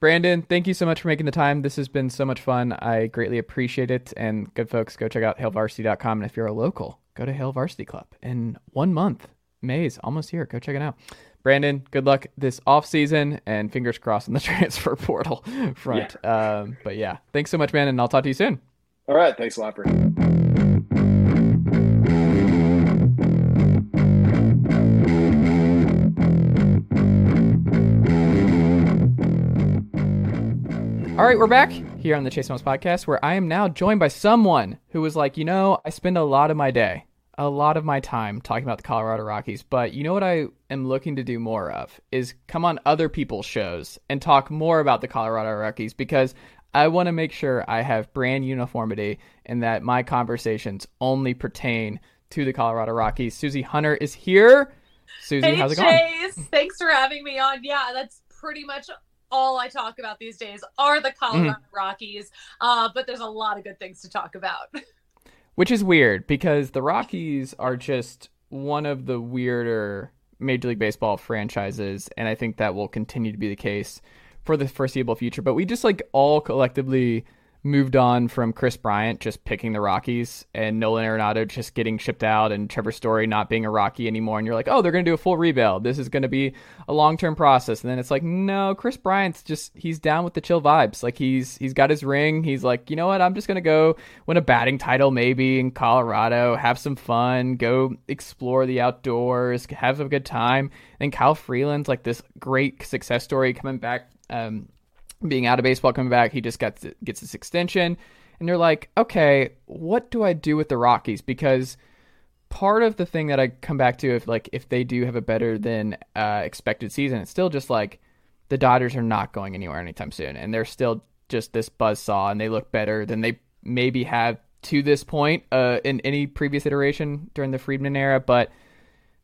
Brandon, thank you so much for making the time. This has been so much fun. I greatly appreciate it. And good folks, go check out hailvarsity.com. And if you're a local, go to Hail Varsity Club. In one month, May's almost here. Go check it out. Brandon, good luck this off season, and fingers crossed in the transfer portal front. Yeah. Um, but yeah, thanks so much, man, and I'll talk to you soon. All right, thanks a lot, Brandon. All right, we're back here on the Chase Thomas podcast, where I am now joined by someone who was like, you know, I spend a lot of my day a lot of my time talking about the Colorado Rockies, but you know what I am looking to do more of is come on other people's shows and talk more about the Colorado Rockies because I want to make sure I have brand uniformity and that my conversations only pertain to the Colorado Rockies. Suzie Hunter is here. Suzie, hey, how's it Chase. going? Thanks for having me on. Yeah, that's pretty much all I talk about these days are the Colorado mm-hmm. Rockies. Uh, but there's a lot of good things to talk about. which is weird because the Rockies are just one of the weirder Major League Baseball franchises, and I think that will continue to be the case for the foreseeable future. But we just like all collectively moved on from Kris Bryant just picking the Rockies and Nolan Arenado just getting shipped out and Trevor Story not being a Rocky anymore. And you're like, oh, they're going to do a full rebuild. This is going to be a long term process. And then it's like, no, Kris Bryant's just he's down with the chill vibes. Like he's he's got his ring. He's like, you know what? I'm just going to go win a batting title maybe in Colorado, have some fun, go explore the outdoors, have a good time. And Kyle Freeland's like this great success story coming back. Um, being out of baseball, coming back, he just gets gets this extension, and you're like, okay, what do I do with the Rockies? Because part of the thing that I come back to, if like if they do have a better than uh, expected season, it's still just like the Dodgers are not going anywhere anytime soon, and they're still just this buzz saw, and they look better than they maybe have to this point uh, in any previous iteration during the Friedman era, but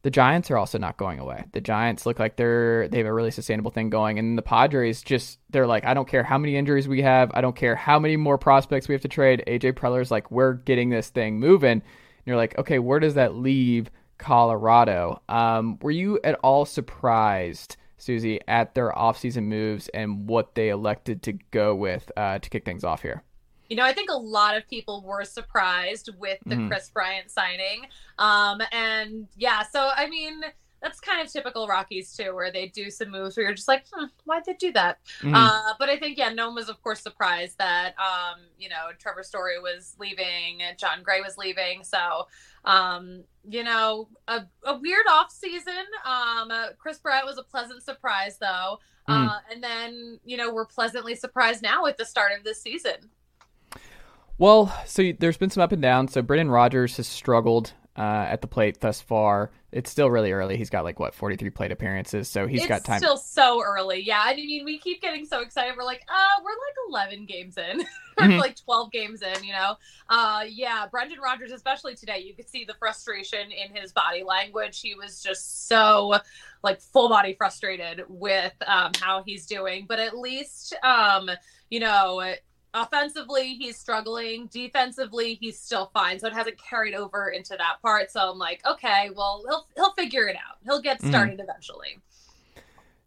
the Giants are also not going away. The Giants look like they're they have a really sustainable thing going, and the Padres just they're like, I don't care how many injuries we have, I don't care how many more prospects we have to trade. AJ Preller's like, we're getting this thing moving. And you're like, okay, where does that leave Colorado? Um, were you at all surprised, Suzie, at their offseason moves and what they elected to go with uh, to kick things off here? You know, I think a lot of people were surprised with the mm-hmm. Kris Bryant signing. Um, and yeah, so I mean, that's kind of typical Rockies too, where they do some moves where you're just like, hmm, why'd they do that? Mm-hmm. Uh, but I think yeah, no one was of course surprised that um, you know Trevor Story was leaving, Jon Gray was leaving, so um, you know a, a weird off season. Um, uh, Kris Bryant was a pleasant surprise though, mm. uh, and then you know we're pleasantly surprised now with the start of this season. Well, so there's been some up and down. So Brendan Rodgers has struggled uh, at the plate thus far. It's still really early. He's got like what 43 plate appearances, so he's it's got time. Still so early, yeah. I mean, we keep getting so excited. We're like, uh, we're like 11 games in, mm-hmm. like 12 games in, you know. Uh, yeah, Brendan Rodgers, especially today, you could see the frustration in his body language. He was just so like full body frustrated with um, how he's doing, but at least, um, you know offensively he's struggling. Defensively he's still fine. So it hasn't carried over into that part. So i'm like okay well he'll he'll figure it out. He'll get mm-hmm. started mm. eventually.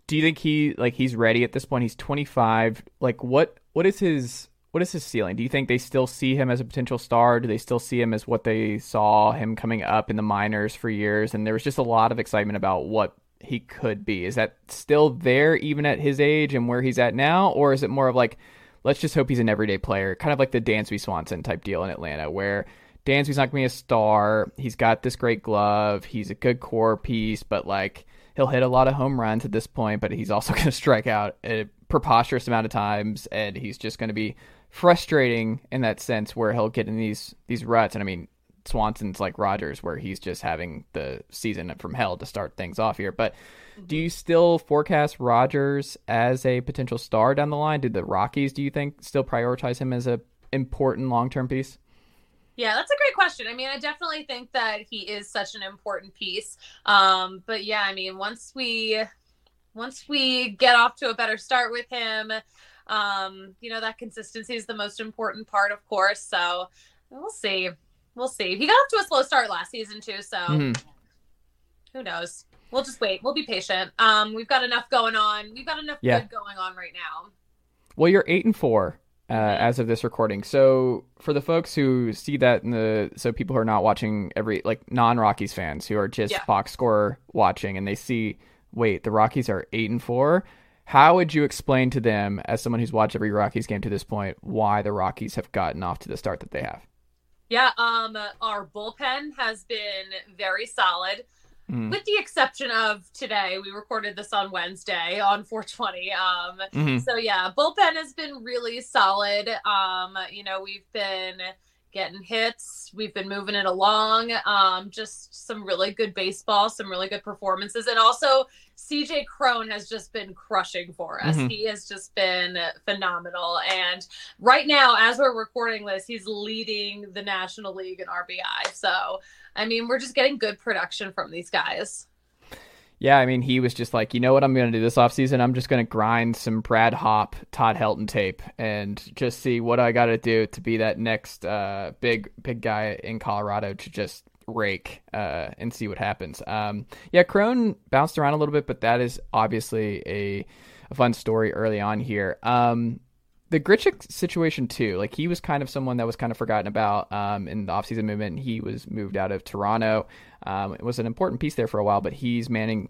Do you think he like he's ready at this point? He's 25 like what what is his what is his ceiling? Do you think they still see him as a potential star? Do they still see him as what they saw him coming up in the minors for years? And there was just a lot of excitement about what he could be. Is that still there even at his age and where he's at now? Or is it more of like let's just hope he's an everyday player, kind of like the Dansby Swanson type deal in Atlanta, where Dansby's not going to be a star. He's got this great glove. He's a good core piece, but like he'll hit a lot of home runs at this point, but he's also going to strike out a preposterous amount of times, and he's just going to be frustrating in that sense where he'll get in these these ruts. And I mean, Swanson's like Rodgers, where he's just having the season from hell to start things off here, but do you still forecast Rodgers as a potential star down the line? Did the Rockies, do you think, still prioritize him as a important long term piece? Yeah, that's a great question. I mean, I definitely think that he is such an important piece. Um, but yeah, I mean, once we once we get off to a better start with him, um, you know, that consistency is the most important part, of course. So we'll see. We'll see. He got off to a slow start last season too, so mm-hmm. who knows? we'll just wait. We'll be patient. Um, we've got enough going on. We've got enough yeah. good going on right now. Well, you're eight and four uh, mm-hmm. as of this recording. So for the folks who see that in the so people who are not watching every like non Rockies fans who are just yeah. box score watching and they see wait the Rockies are eight and four. How would you explain to them, as someone who's watched every Rockies game to this point, why the Rockies have gotten off to the start that they have? Yeah, um, our bullpen has been very solid. Mm. With the exception of today, we recorded this on Wednesday on 420. Um, mm-hmm. So yeah, bullpen has been really solid. Um, you know, we've been getting hits. We've been moving it along. Um, just some really good baseball, some really good performances, and also CJ Cron has just been crushing for us. Mm-hmm. He has just been phenomenal. And right now, as we're recording this, he's leading the National League in RBI. So I mean, we're just getting good production from these guys. Yeah, I mean, he was just like, you know what I'm going to do this offseason? I'm just going to grind some Brad Hawpe, Todd Helton tape and just see what I got to do to be that next uh, big, big guy in Colorado to just rake uh, and see what happens. Um, yeah, Cron bounced around a little bit, but that is obviously a, a fun story early on here. Um, the Grichuk situation too, like he was kind of someone that was kind of forgotten about um, in the offseason movement. He was moved out of Toronto. Um, it was an important piece there for a while, but he's manning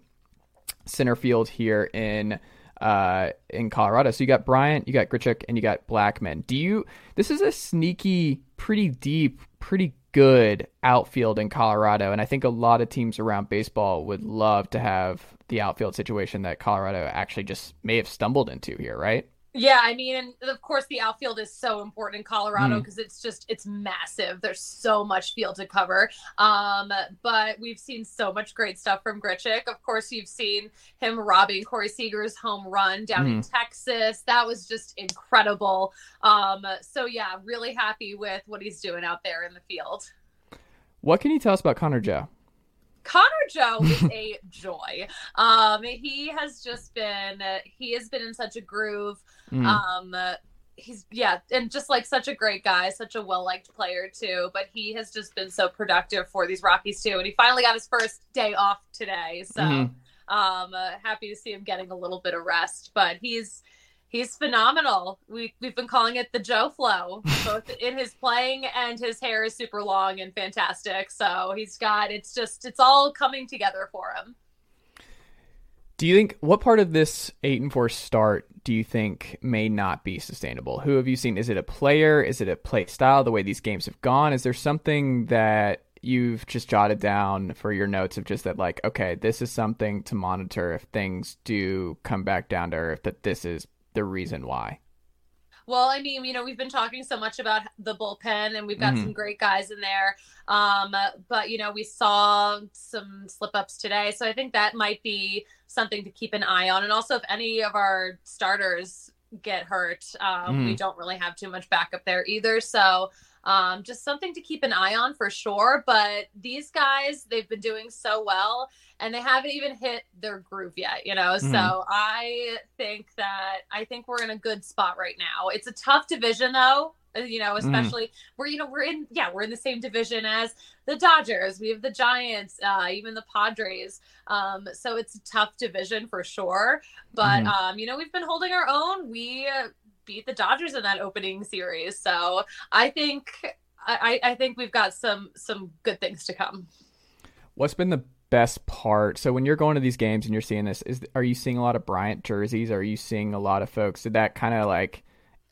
center field here in uh, in Colorado. So you got Bryant, you got Grichuk, and you got Blackmon. Do you? This is a sneaky, pretty deep, pretty good outfield in Colorado, and I think a lot of teams around baseball would love to have the outfield situation that Colorado actually just may have stumbled into here, right? Yeah, I mean, and of course, the outfield is so important in Colorado because mm. it's just it's massive. There's so much field to cover. Um, but we've seen so much great stuff from Grichuk. Of course, you've seen him robbing Corey Seager's home run down mm. in Texas. That was just incredible. Um, so yeah, really happy with what he's doing out there in the field. What can you tell us about Connor Joe? Connor Joe is a joy. Um, he has just been he has been in such a groove. Mm. Um, he's yeah, and just like such a great guy, such a well liked player too. But he has just been so productive for these Rockies too, and he finally got his first day off today. So, mm-hmm. um, uh, happy to see him getting a little bit of rest. But he's he's phenomenal. We we've been calling it the Joe Flow, both in his playing and his hair is super long and fantastic. So he's got it's just it's all coming together for him. Do you think what part of this eight and four start do you think may not be sustainable? Who have you seen? Is it a player? Is it a play style? The way these games have gone? Is there something that you've just jotted down for your notes of just that like okay this is something to monitor if things do come back down to earth that this is the reason why well, I mean, you know, we've been talking so much about the bullpen and we've got mm-hmm. some great guys in there. Um, but, you know, we saw some slip ups today. So I think that might be something to keep an eye on. And also, if any of our starters get hurt, um, mm-hmm. we don't really have too much backup there either. So, um, just something to keep an eye on for sure. But these guys, they've been doing so well and they haven't even hit their groove yet, you know? Mm-hmm. So I think that I think we're in a good spot right now. It's a tough division though uh, you know mm-hmm. especially mm. we're you know we're in yeah we're in the same division as the dodgers we have the giants uh even the padres um so it's a tough division for sure but mm. um you know we've been holding our own we beat the Dodgers in that opening series. So I think I, I think we've got some some good things to come. What's been the best part? So when you're going to these games and you're seeing this, is are you seeing a lot of Bryant jerseys? Are you seeing a lot of folks? Did that kind of like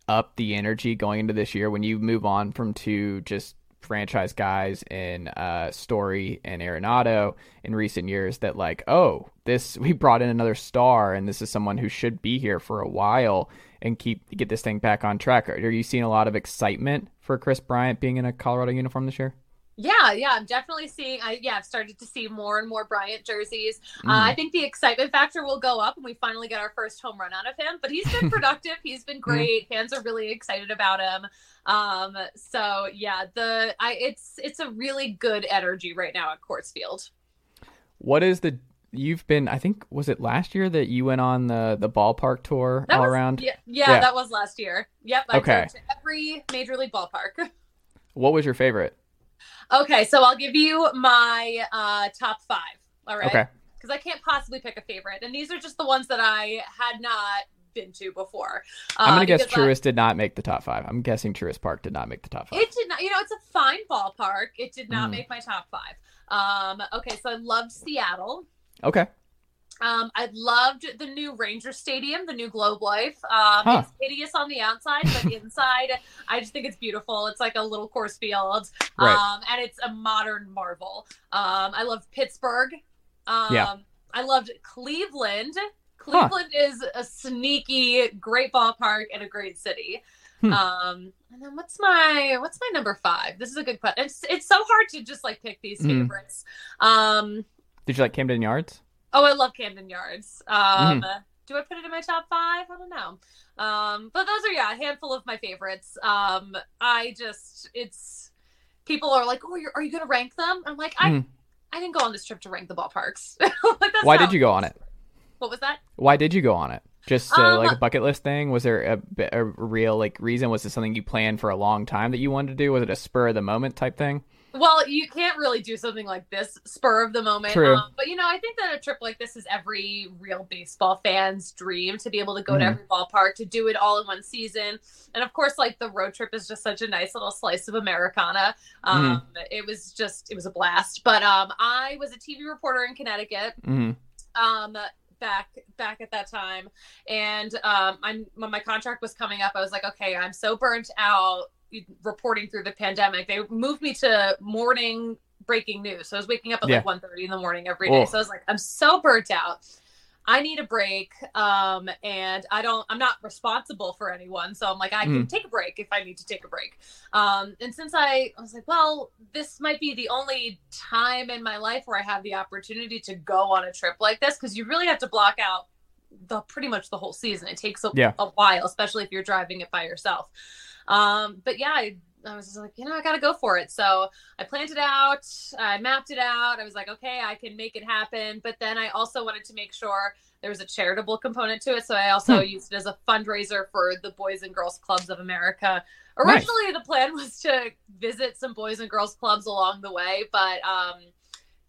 up the energy going into this year when you move on from two just franchise guys in uh, Story and Arenado in recent years that like, oh, this we brought in another star and this is someone who should be here for a while and keep get this thing back on track. Are you seeing a lot of excitement for Kris Bryant being in a Colorado uniform this year? Yeah, yeah, I'm definitely seeing. I yeah, I've started to see more and more Bryant jerseys. Mm. Uh, I think the excitement factor will go up when we finally get our first home run out of him. But he's been productive. he's been great. Mm. Fans are really excited about him. Um, so yeah, the I it's it's a really good energy right now at Coors Field. What is the you've been i think was it last year that you went on the the ballpark tour that all was, around yeah, yeah, yeah, that was last year yep I okay every major league ballpark what was your favorite okay so i'll give you my uh top five all right okay because i can't possibly pick a favorite and these are just the ones that i had not been to before. Uh, I'm gonna guess Truist I, did not make the top five. I'm guessing Truist Park did not make the top five. It did not. You know, it's a fine ballpark. It did not mm. make my top five. Um, okay, so I loved Seattle. Okay. Um, I loved the new Ranger Stadium, the new Globe Life. Um, huh. It's hideous on the outside, but inside, I just think it's beautiful. It's like a little Coors Field, right. um, and it's a modern marvel. Um, I love Pittsburgh. Um, yeah. I loved Cleveland. Cleveland huh. is a sneaky, great ballpark and a great city. Hmm. Um, and then what's my what's my number five? This is a good question. It's it's so hard to just like pick these mm. favorites. Um, did you like Camden Yards? Oh, I love Camden Yards. Um, mm-hmm. Do I put it in my top five? I don't know. Um, but those are yeah, a handful of my favorites. Um, I just it's people are like, oh, are you going to rank them? I'm like, I mm. I didn't go on this trip to rank the ballparks. like, Why did you go on it? What was that? Why did you go on it? Just uh, um, like a bucket list thing? Was there a, a real like reason? Was it something you planned for a long time that you wanted to do? Was it a spur of the moment type thing? Well, you can't really do something like this spur of the moment. True. Um, but you know, I think that a trip like this is every real baseball fan's dream to be able to go mm. to mm-hmm. every ballpark, to do it all in one season. And of course, like the road trip is just such a nice little slice of Americana. Um, mm. It was just, it was a blast. But um, I was a TV reporter in Connecticut. Mm. Um, back back at that time and um i'm when my contract was coming up i was like okay i'm so burnt out reporting through the pandemic. They moved me to morning breaking news. So I was waking up at yeah. like 1.30 in the morning every day. Oh. So I was like, I'm so burnt out. I need a break. Um, and I don't, I'm not responsible for anyone. So I'm like, I can mm. take a break if I need to take a break. Um, and since I, I was like, well, this might be the only time in my life where I have the opportunity to go on a trip like this, because you really have to block out the pretty much the whole season. It takes a, yeah. a while, especially if you're driving it by yourself. Um, but yeah, I, I was just like, you know, I got to go for it. So I planned it out. I mapped it out. I was like, okay, I can make it happen. But then I also wanted to make sure there was a charitable component to it. So I also hmm. used it as a fundraiser for the Boys and Girls Clubs of America. Originally, nice. the plan was to visit some Boys and Girls Clubs along the way, but um,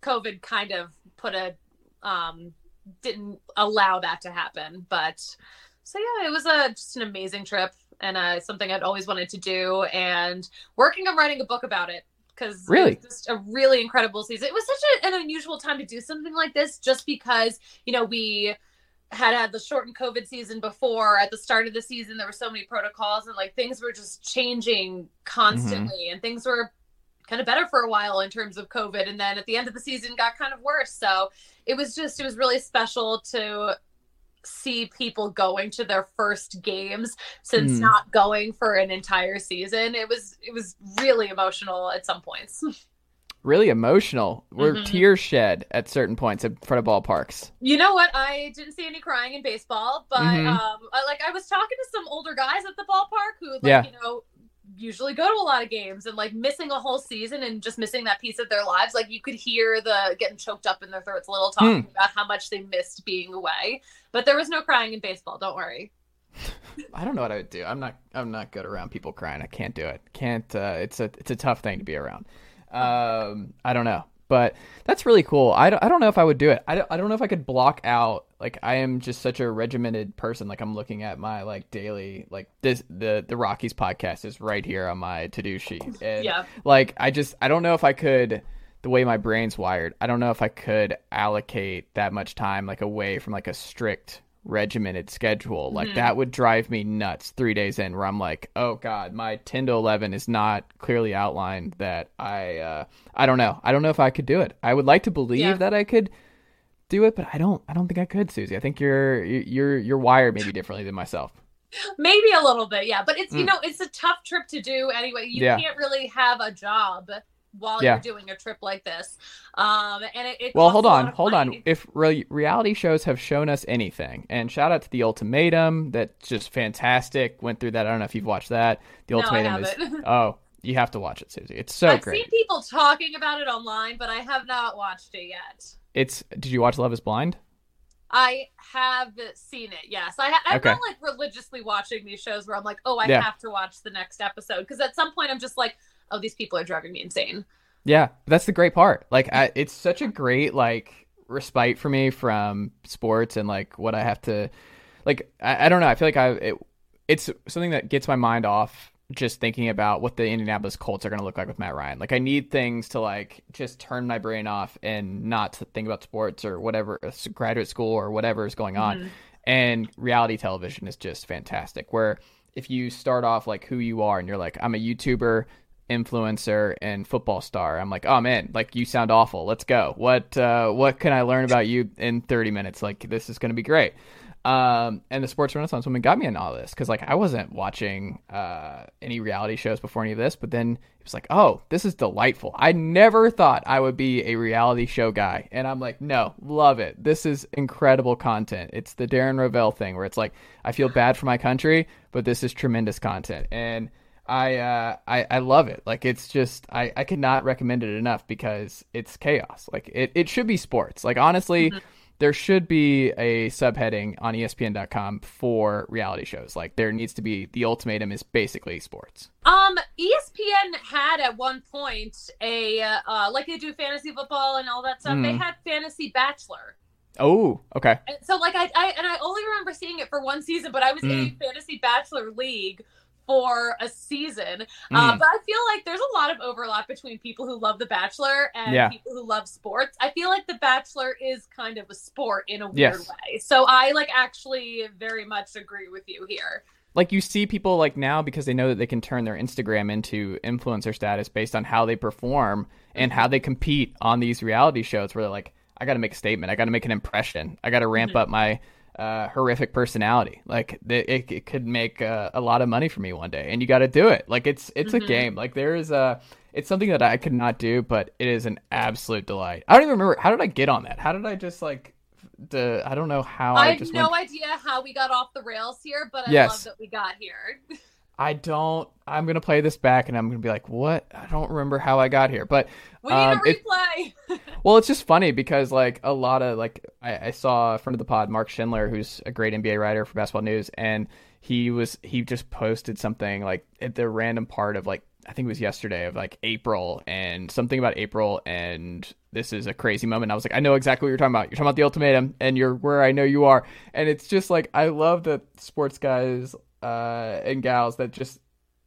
COVID kind of put a um, didn't allow that to happen. But so yeah, it was a just an amazing trip and uh, something I'd always wanted to do. And working on writing a book about it because really just a really incredible season. It was such a, an unusual time to do something like this, just because you know we had had the shortened COVID season before. At the start of the season, there were so many protocols, and like things were just changing constantly, mm-hmm. and things were kind of better for a while in terms of COVID, and then at the end of the season got kind of worse. So it was just it was really special to see people going to their first games since mm. not going for an entire season. It was it was really emotional at some points. Really emotional. We're mm-hmm. tears shed at certain points in front of ballparks. You know what? I didn't see any crying in baseball, but mm-hmm. um, I, like I was talking to some older guys at the ballpark who, like, yeah. you know, usually go to a lot of games and like missing a whole season and just missing that piece of their lives like you could hear the getting choked up in their throats a little talking hmm. about how much they missed being away but there was no crying in baseball don't worry I don't know what I would do. I'm not. I'm not good around people crying. I can't do it. Can't. Uh, it's a. It's a tough thing to be around. Um. I don't know. But that's really cool. I don't, I don't know if I would do it. I don't, I don't know if I could block out like I am just such a regimented person. Like I'm looking at my like daily like this the the Rockies podcast is right here on my to do sheet. And, yeah. Like I just I don't know if I could the way my brain's wired. I don't know if I could allocate that much time like away from like a strict regimented schedule. Like mm-hmm. that would drive me nuts three days in where I'm like, oh God, my 10 to 11 is not clearly outlined that I, uh, I don't know. I don't know if I could do it. I would like to believe yeah. that I could do it, but I don't, I don't think I could, Suzie. I think you're, you're, you're wired maybe differently than myself. Maybe a little bit. Yeah. But it's, mm. you know, it's a tough trip to do anyway. You yeah. can't really have a job while yeah. you're doing a trip like this. Um, and it, it well, hold on, hold money. on. If re- reality shows have shown us anything, and shout out to the Ultimatum, that's just fantastic. Went through that. I don't know if you've watched that. The no, Ultimatum is oh. You have to watch it, Suzie. It's so I've great. I've seen people talking about it online, but I have not watched it yet. It's. Did you watch Love Is Blind? I have seen it. Yes, I ha- I'm okay. not like religiously watching these shows where I'm like, oh, I yeah. have to watch the next episode because at some point I'm just like, oh, these people are driving me insane. Yeah, that's the great part. Like, I, it's such a great like respite for me from sports and like what I have to, like, I, I don't know. I feel like I it, it's something that gets my mind off just thinking about what the Indianapolis Colts are going to look like with Matt Ryan. Like, I need things to like just turn my brain off and not to think about sports or whatever, uh, graduate school or whatever is going on. Mm-hmm. And reality television is just fantastic. Where if you start off like who you are and you're like, I'm a YouTuber influencer and football star. I'm like, oh man, like you sound awful. Let's go. What uh, what can I learn about you in 30 minutes? Like this is going to be great. Um, and the Sports Renaissance woman got me in all this because like I wasn't watching uh, any reality shows before any of this, but then it was like, oh, this is delightful. I never thought I would be a reality show guy, and I'm like, no, love it. This is incredible content. It's the Darren Rovell thing where it's like I feel bad for my country, but this is tremendous content and I uh I, I love it. Like it's just I, I cannot recommend it enough because it's chaos. Like it, it should be sports. Like honestly, mm-hmm. there should be a subheading on ESPN.com for reality shows. Like there needs to be the ultimatum is basically sports. Um, ESPN had at one point a uh like they do fantasy football and all that stuff. Mm. They had Fantasy Bachelor. Oh, okay. And so like I, I and I only remember seeing it for one season, but I was mm. in a. Fantasy Bachelor league for a season. Uh, mm. Uh, but I feel like there's a lot of overlap between people who love The Bachelor and yeah. people who love sports. I feel like The Bachelor is kind of a sport in a weird yes. way. So I like actually very much agree with you here. Like you see people like now because they know that they can turn their Instagram into influencer status based on how they perform and how they compete on these reality shows where they're like, I got to make a statement. I got to make an impression. I got to ramp mm-hmm. up my uh, horrific personality. Like it, it could make uh, a lot of money for me one day, and you got to do it. Like it's it's mm-hmm. a game. Like there is a it's something that I could not do, but it is an absolute delight. I don't even remember how did I get on that. How did I just like the I don't know how I, I have no went... idea how we got off the rails here, but I yes. love that we got here. I don't. I'm gonna play this back, and I'm gonna be like, "What? I don't remember how I got here." But we need um, a replay. It, well, it's just funny because like a lot of like I, I, saw a friend of the pod, Mark Schindler, who's a great NBA writer for Basketball News, and he was he just posted something like at the random part of like I think it was yesterday of like April and something about April and this is a crazy moment. I was like, I know exactly what you're talking about. You're talking about the ultimatum and you're where I know you are. And it's just like I love that sports guys uh, and gals that just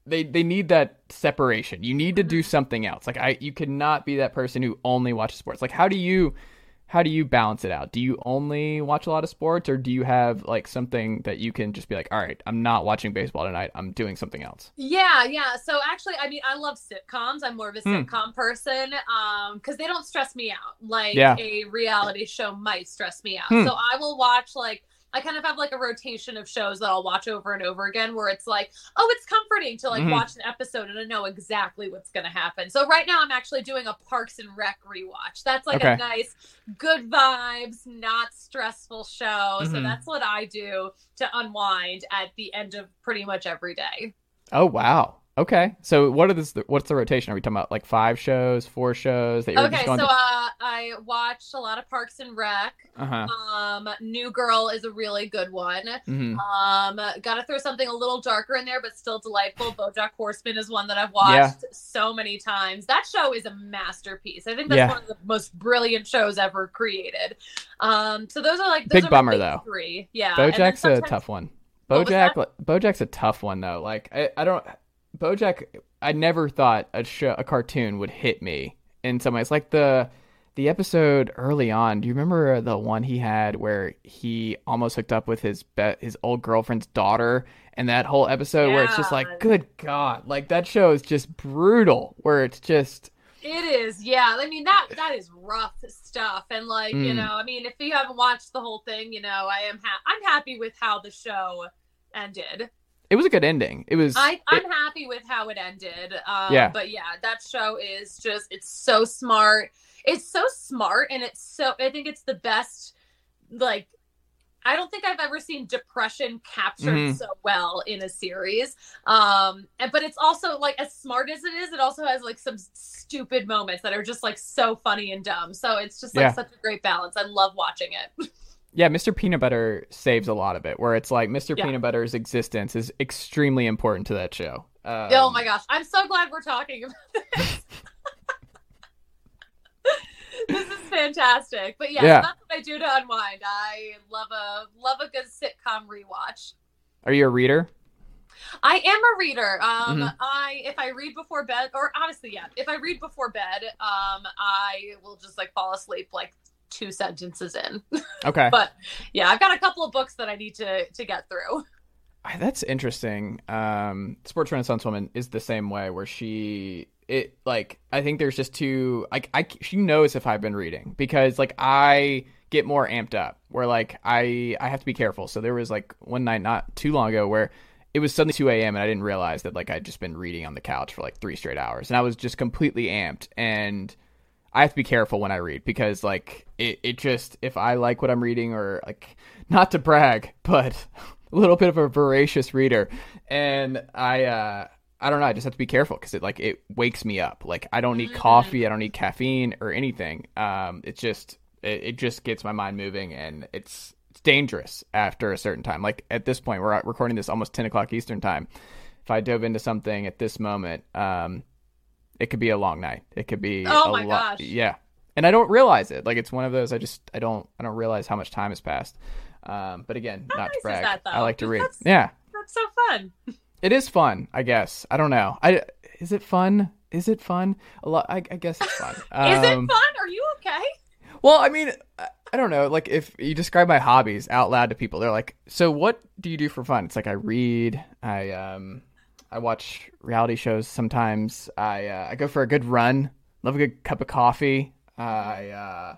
they they need that separation. You need to do something else. Like I you cannot be that person who only watches sports. Like how do you how do you balance it out? Do you only watch a lot of sports or do you have like something that you can just be like, all right, I'm not watching baseball tonight. I'm doing something else. Yeah, yeah. So actually, I mean, I love sitcoms. I'm more of a hmm. sitcom person um because they don't stress me out like yeah. a reality show might stress me out. Hmm. So I will watch like I kind of have like a rotation of shows that I'll watch over and over again where it's like, oh, it's comforting to like mm-hmm. watch an episode and I know exactly what's going to happen. So right now I'm actually doing a Parks and Rec rewatch. That's like okay. a nice, good vibes, not stressful show. Mm-hmm. So that's what I do to unwind at the end of pretty much every day. Oh, wow. Okay, so what are this? What's the rotation? Are we talking about like five shows, four shows that you're okay, just going? so to... uh, I watched a lot of Parks and Rec. Uh-huh. Um, New Girl is a really good one. Mm-hmm. Um, got to throw something a little darker in there, but still delightful. BoJack Horseman is one that I've watched yeah. so many times. That show is a masterpiece. I think that's yeah. one of the most brilliant shows ever created. Um, so those are like those big are bummer though. Three, yeah. BoJack's a tough one. BoJack, BoJack's a tough one though. Like I, I don't. BoJack, I never thought a show, a cartoon would hit me in some ways. Like the the episode early on. Do you remember the one he had where he almost hooked up with his be- his old girlfriend's daughter? And that whole episode yeah. where it's just like, good God, like that show is just brutal. Where it's just. It is, yeah. I mean that that is rough stuff, and like mm. you know, I mean, if you haven't watched the whole thing, you know, I am ha- I'm happy with how the show ended it was a good ending. It was. I, I'm it, happy with how it ended. Um, yeah. But yeah, that show is just it's so smart. It's so smart, and it's so. I think it's the best. Like, I don't think I've ever seen depression captured mm-hmm. so well in a series. Um, and but it's also like as smart as it is, it also has like some stupid moments that are just like so funny and dumb. So it's just like yeah. such a great balance. I love watching it. yeah, Mr. Peanut Butter saves a lot of it, where it's like Mr. Yeah. Peanut Butter's existence is extremely important to that show. Um, oh my gosh, I'm so glad we're talking about this. this is fantastic. But yeah, yeah. So that's what I do to unwind. I love a love a good sitcom rewatch. Are you a reader? I am a reader. Um, mm-hmm. I if I read before bed, or honestly, yeah, if I read before bed, um, I will just like fall asleep like two sentences in. Okay. but yeah, I've got a couple of books that I need to to get through. That's interesting. Um, Sports Renaissance Woman is the same way, where she it like I think there's just two like I she knows if I've been reading because like I get more amped up where like I I have to be careful. So there was like one night not too long ago where it was suddenly 2 a.m. and I didn't realize that like I'd just been reading on the couch for like three straight hours and I was just completely amped and I have to be careful when I read because like it, it just if I like what I'm reading or like not to brag, but a little bit of a voracious reader and I uh I don't know, I just have to be careful because it like it wakes me up. Like I don't need mm-hmm. coffee, I don't need caffeine or anything. Um it just it, it just gets my mind moving and it's it's dangerous after a certain time. Like at this point, we're recording this almost 10 o'clock Eastern time. If I dove into something at this moment, um, it could be a long night. It could be oh my lo- gosh, yeah. And I don't realize it. Like it's one of those. I just I don't I don't realize how much time has passed. Um, but again, how not nice to brag. That, I like to read. That's, yeah, that's so fun. It is fun. I guess. I don't know. I is it fun? Is it fun? A lot. I, I guess it's fun. Is it um, fun? Are you okay? Well, I mean, I don't know. Like if you describe my hobbies out loud to people, they're like, "So what do you do for fun?" It's like I read. I um I watch reality shows sometimes. I uh, I go for a good run. Love a good cup of coffee. I uh,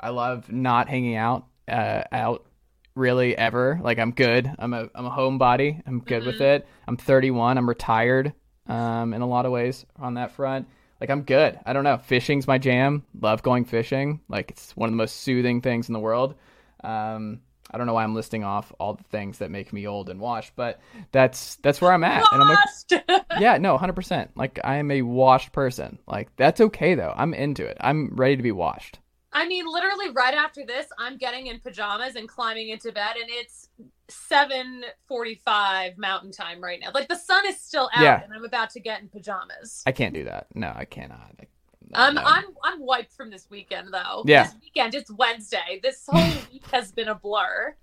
I love not hanging out uh, out really ever. Like I'm good. I'm a I'm a homebody. I'm good mm-hmm. with it. I'm 31. I'm retired. Um, in a lot of ways on that front. Like I'm good. I don't know. Fishing's my jam. Love going fishing. Like it's one of the most soothing things in the world. Um, I don't know why I'm listing off all the things that make me old and washed, but that's that's where I'm at. Washed! And I'm like, yeah, no, 100%. Like I am a washed person. Like that's okay though. I'm into it. I'm ready to be washed. I mean, literally right after this, I'm getting in pajamas and climbing into bed, and it's 7:45 Mountain Time right now. Like the sun is still out, Yeah. and I'm about to get in pajamas. I can't do that. No, I cannot. I, Um, no. I'm I'm wiped from this weekend though. Yeah. This weekend, it's Wednesday. This whole week has been a blur.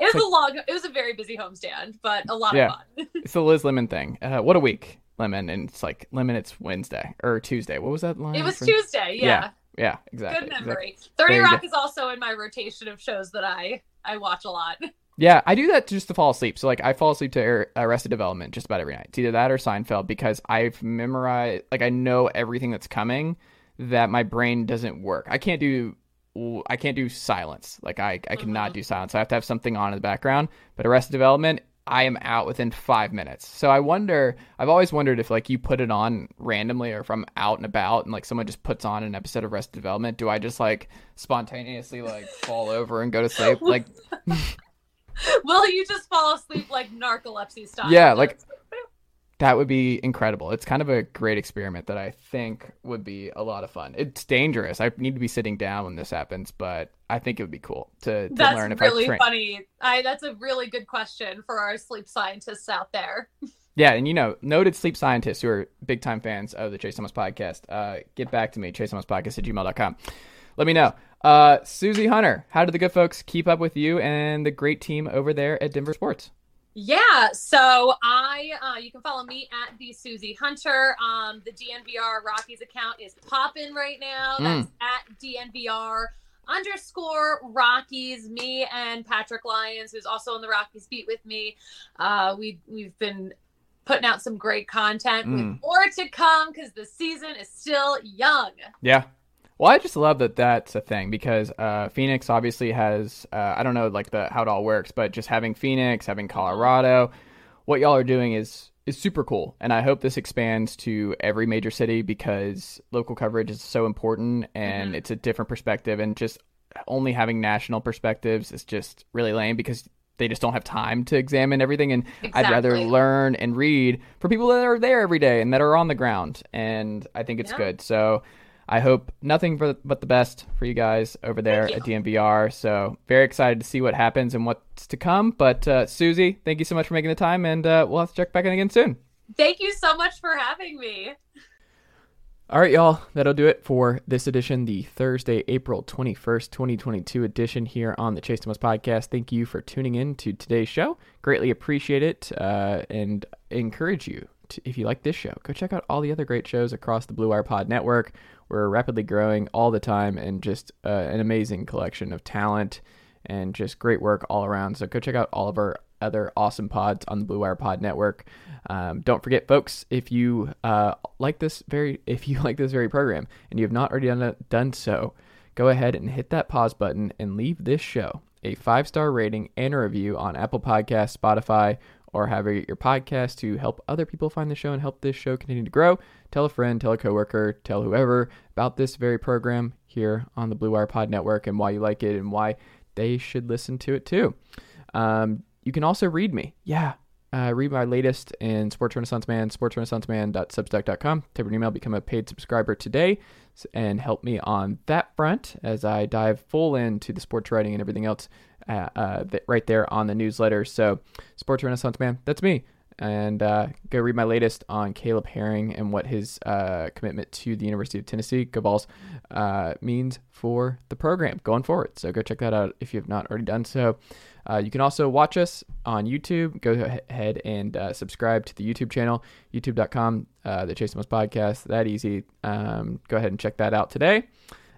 It was a long. It was a very busy homestand, but a lot Yeah. of fun. It's the Liz Lemon thing. Uh, what a week, Lemon, and it's like Lemon. It's Wednesday or Tuesday. What was that line? It was from- Tuesday. Yeah. Yeah, exactly. Good exactly. memory. Thirty There Rock go. is also in my rotation of shows that I I watch a lot. Yeah, I do that just to fall asleep. So like, I fall asleep to Arrested Development just about every night. It's either that or Seinfeld because I've memorized, like, I know everything that's coming. That my brain doesn't work. I can't do. I can't do silence. Like I, I cannot mm-hmm. do silence. I have to have something on in the background. But Arrested Development, I am out within five minutes. So I wonder. I've always wondered if like you put it on randomly, or if I'm out and about and like someone just puts on an episode of Arrested Development, do I just like spontaneously like fall over and go to sleep? Like Will you just fall asleep like narcolepsy style? Yeah, like- That would be incredible. It's kind of a great experiment that I think would be a lot of fun. It's dangerous. I need to be sitting down when this happens, but I think it would be cool to, to That's learn if really I funny. I that's a really good question for our sleep scientists out there. Yeah, and you know, noted sleep scientists who are big time fans of the Chase Thomas podcast, uh, get back to me, Chase Thomas podcast at gmail.com. Let me know. Uh, Suzie Hunter, how did the good folks keep up with you and the great team over there at Denver Sports? Yeah, so I uh, you can follow me at the Suzie Hunter. Um, the DNVR Rockies account is popping right now. That's at DNVR underscore Rockies. Me and Patrick Lyons, who's also on the Rockies beat with me. Uh, we we've been putting out some great content with Mm. more to come because the season is still young. Yeah. Well, I just love that that's a thing because uh, Phoenix obviously has uh, I don't know like the how it all works, but just having Phoenix, having Colorado, what y'all are doing is is super cool, and I hope this expands to every major city because local coverage is so important and Mhm. it's a different perspective, and just only having national perspectives is just really lame because they just don't have time to examine everything and I'd rather learn and read for people that are there every day and that are on the ground. And I think it's Yeah. good. So I hope nothing but, but the best for you guys over there at DNVR. So very excited to see what happens and what's to come. But uh, Suzie, thank you so much for making the time, and uh, we'll have to check back in again soon. Thank you so much for having me. All right, y'all. That'll do it for this edition, the Thursday, April 21st, 2022 edition here on the Chase Thomas podcast. Thank you for tuning in to today's show. Greatly appreciate it uh, and encourage you, to, if you like this show, go check out all the other great shows across the Blue Wire Pod network. We're rapidly growing all the time and just uh, an amazing collection of talent and just great work all around. So go check out all of our other awesome pods on the Blue Wire Pod Network. Um, don't forget, folks, if you uh, like this very, if you like this very program and you have not already done, done so, go ahead and hit that pause button and leave this show a five star rating and a review on Apple Podcasts, Spotify, or however you get your podcast to help other people find the show and help this show continue to grow. Tell a friend, tell a coworker, tell whoever about this very program here on the Blue Wire Pod Network and why you like it and why they should listen to it too. Um, you can also read me. Yeah. Uh, read my latest in Sports Renaissance Man, sportsrenaissanceman.substack.com. Type an email, become a paid subscriber today, and help me on that front as I dive full into the sports writing and everything else uh, right there on the newsletter. So, Sports Renaissance Man, that's me. And uh, go read my latest on Caleb Herring and what his uh, commitment to the University of Tennessee, Go Vols, uh, means for the program going forward. So go check that out if you have not already done so. Uh, you can also watch us on YouTube. Go ahead and uh, subscribe to the YouTube channel, youtube.com, the Chase Thomas Podcast. That easy. Um, go ahead and check that out today.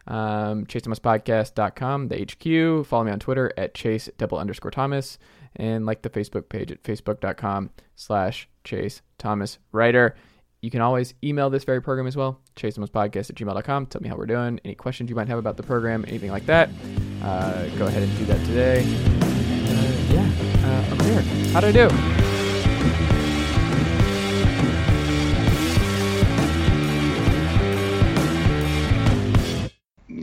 Um, ChaseThomasPodcast.com, the HQ. Follow me on Twitter at Chase double underscore Thomas and like the Facebook page at Facebook.com slash Chase Thomas Writer. You can always email this very program as well, Chase Thomas Podcast at gmail.com. Tell me how we're doing, any questions you might have about the program, anything like that. Uh, go ahead and do that today. Uh, yeah, uh, I'm there. How'd I do?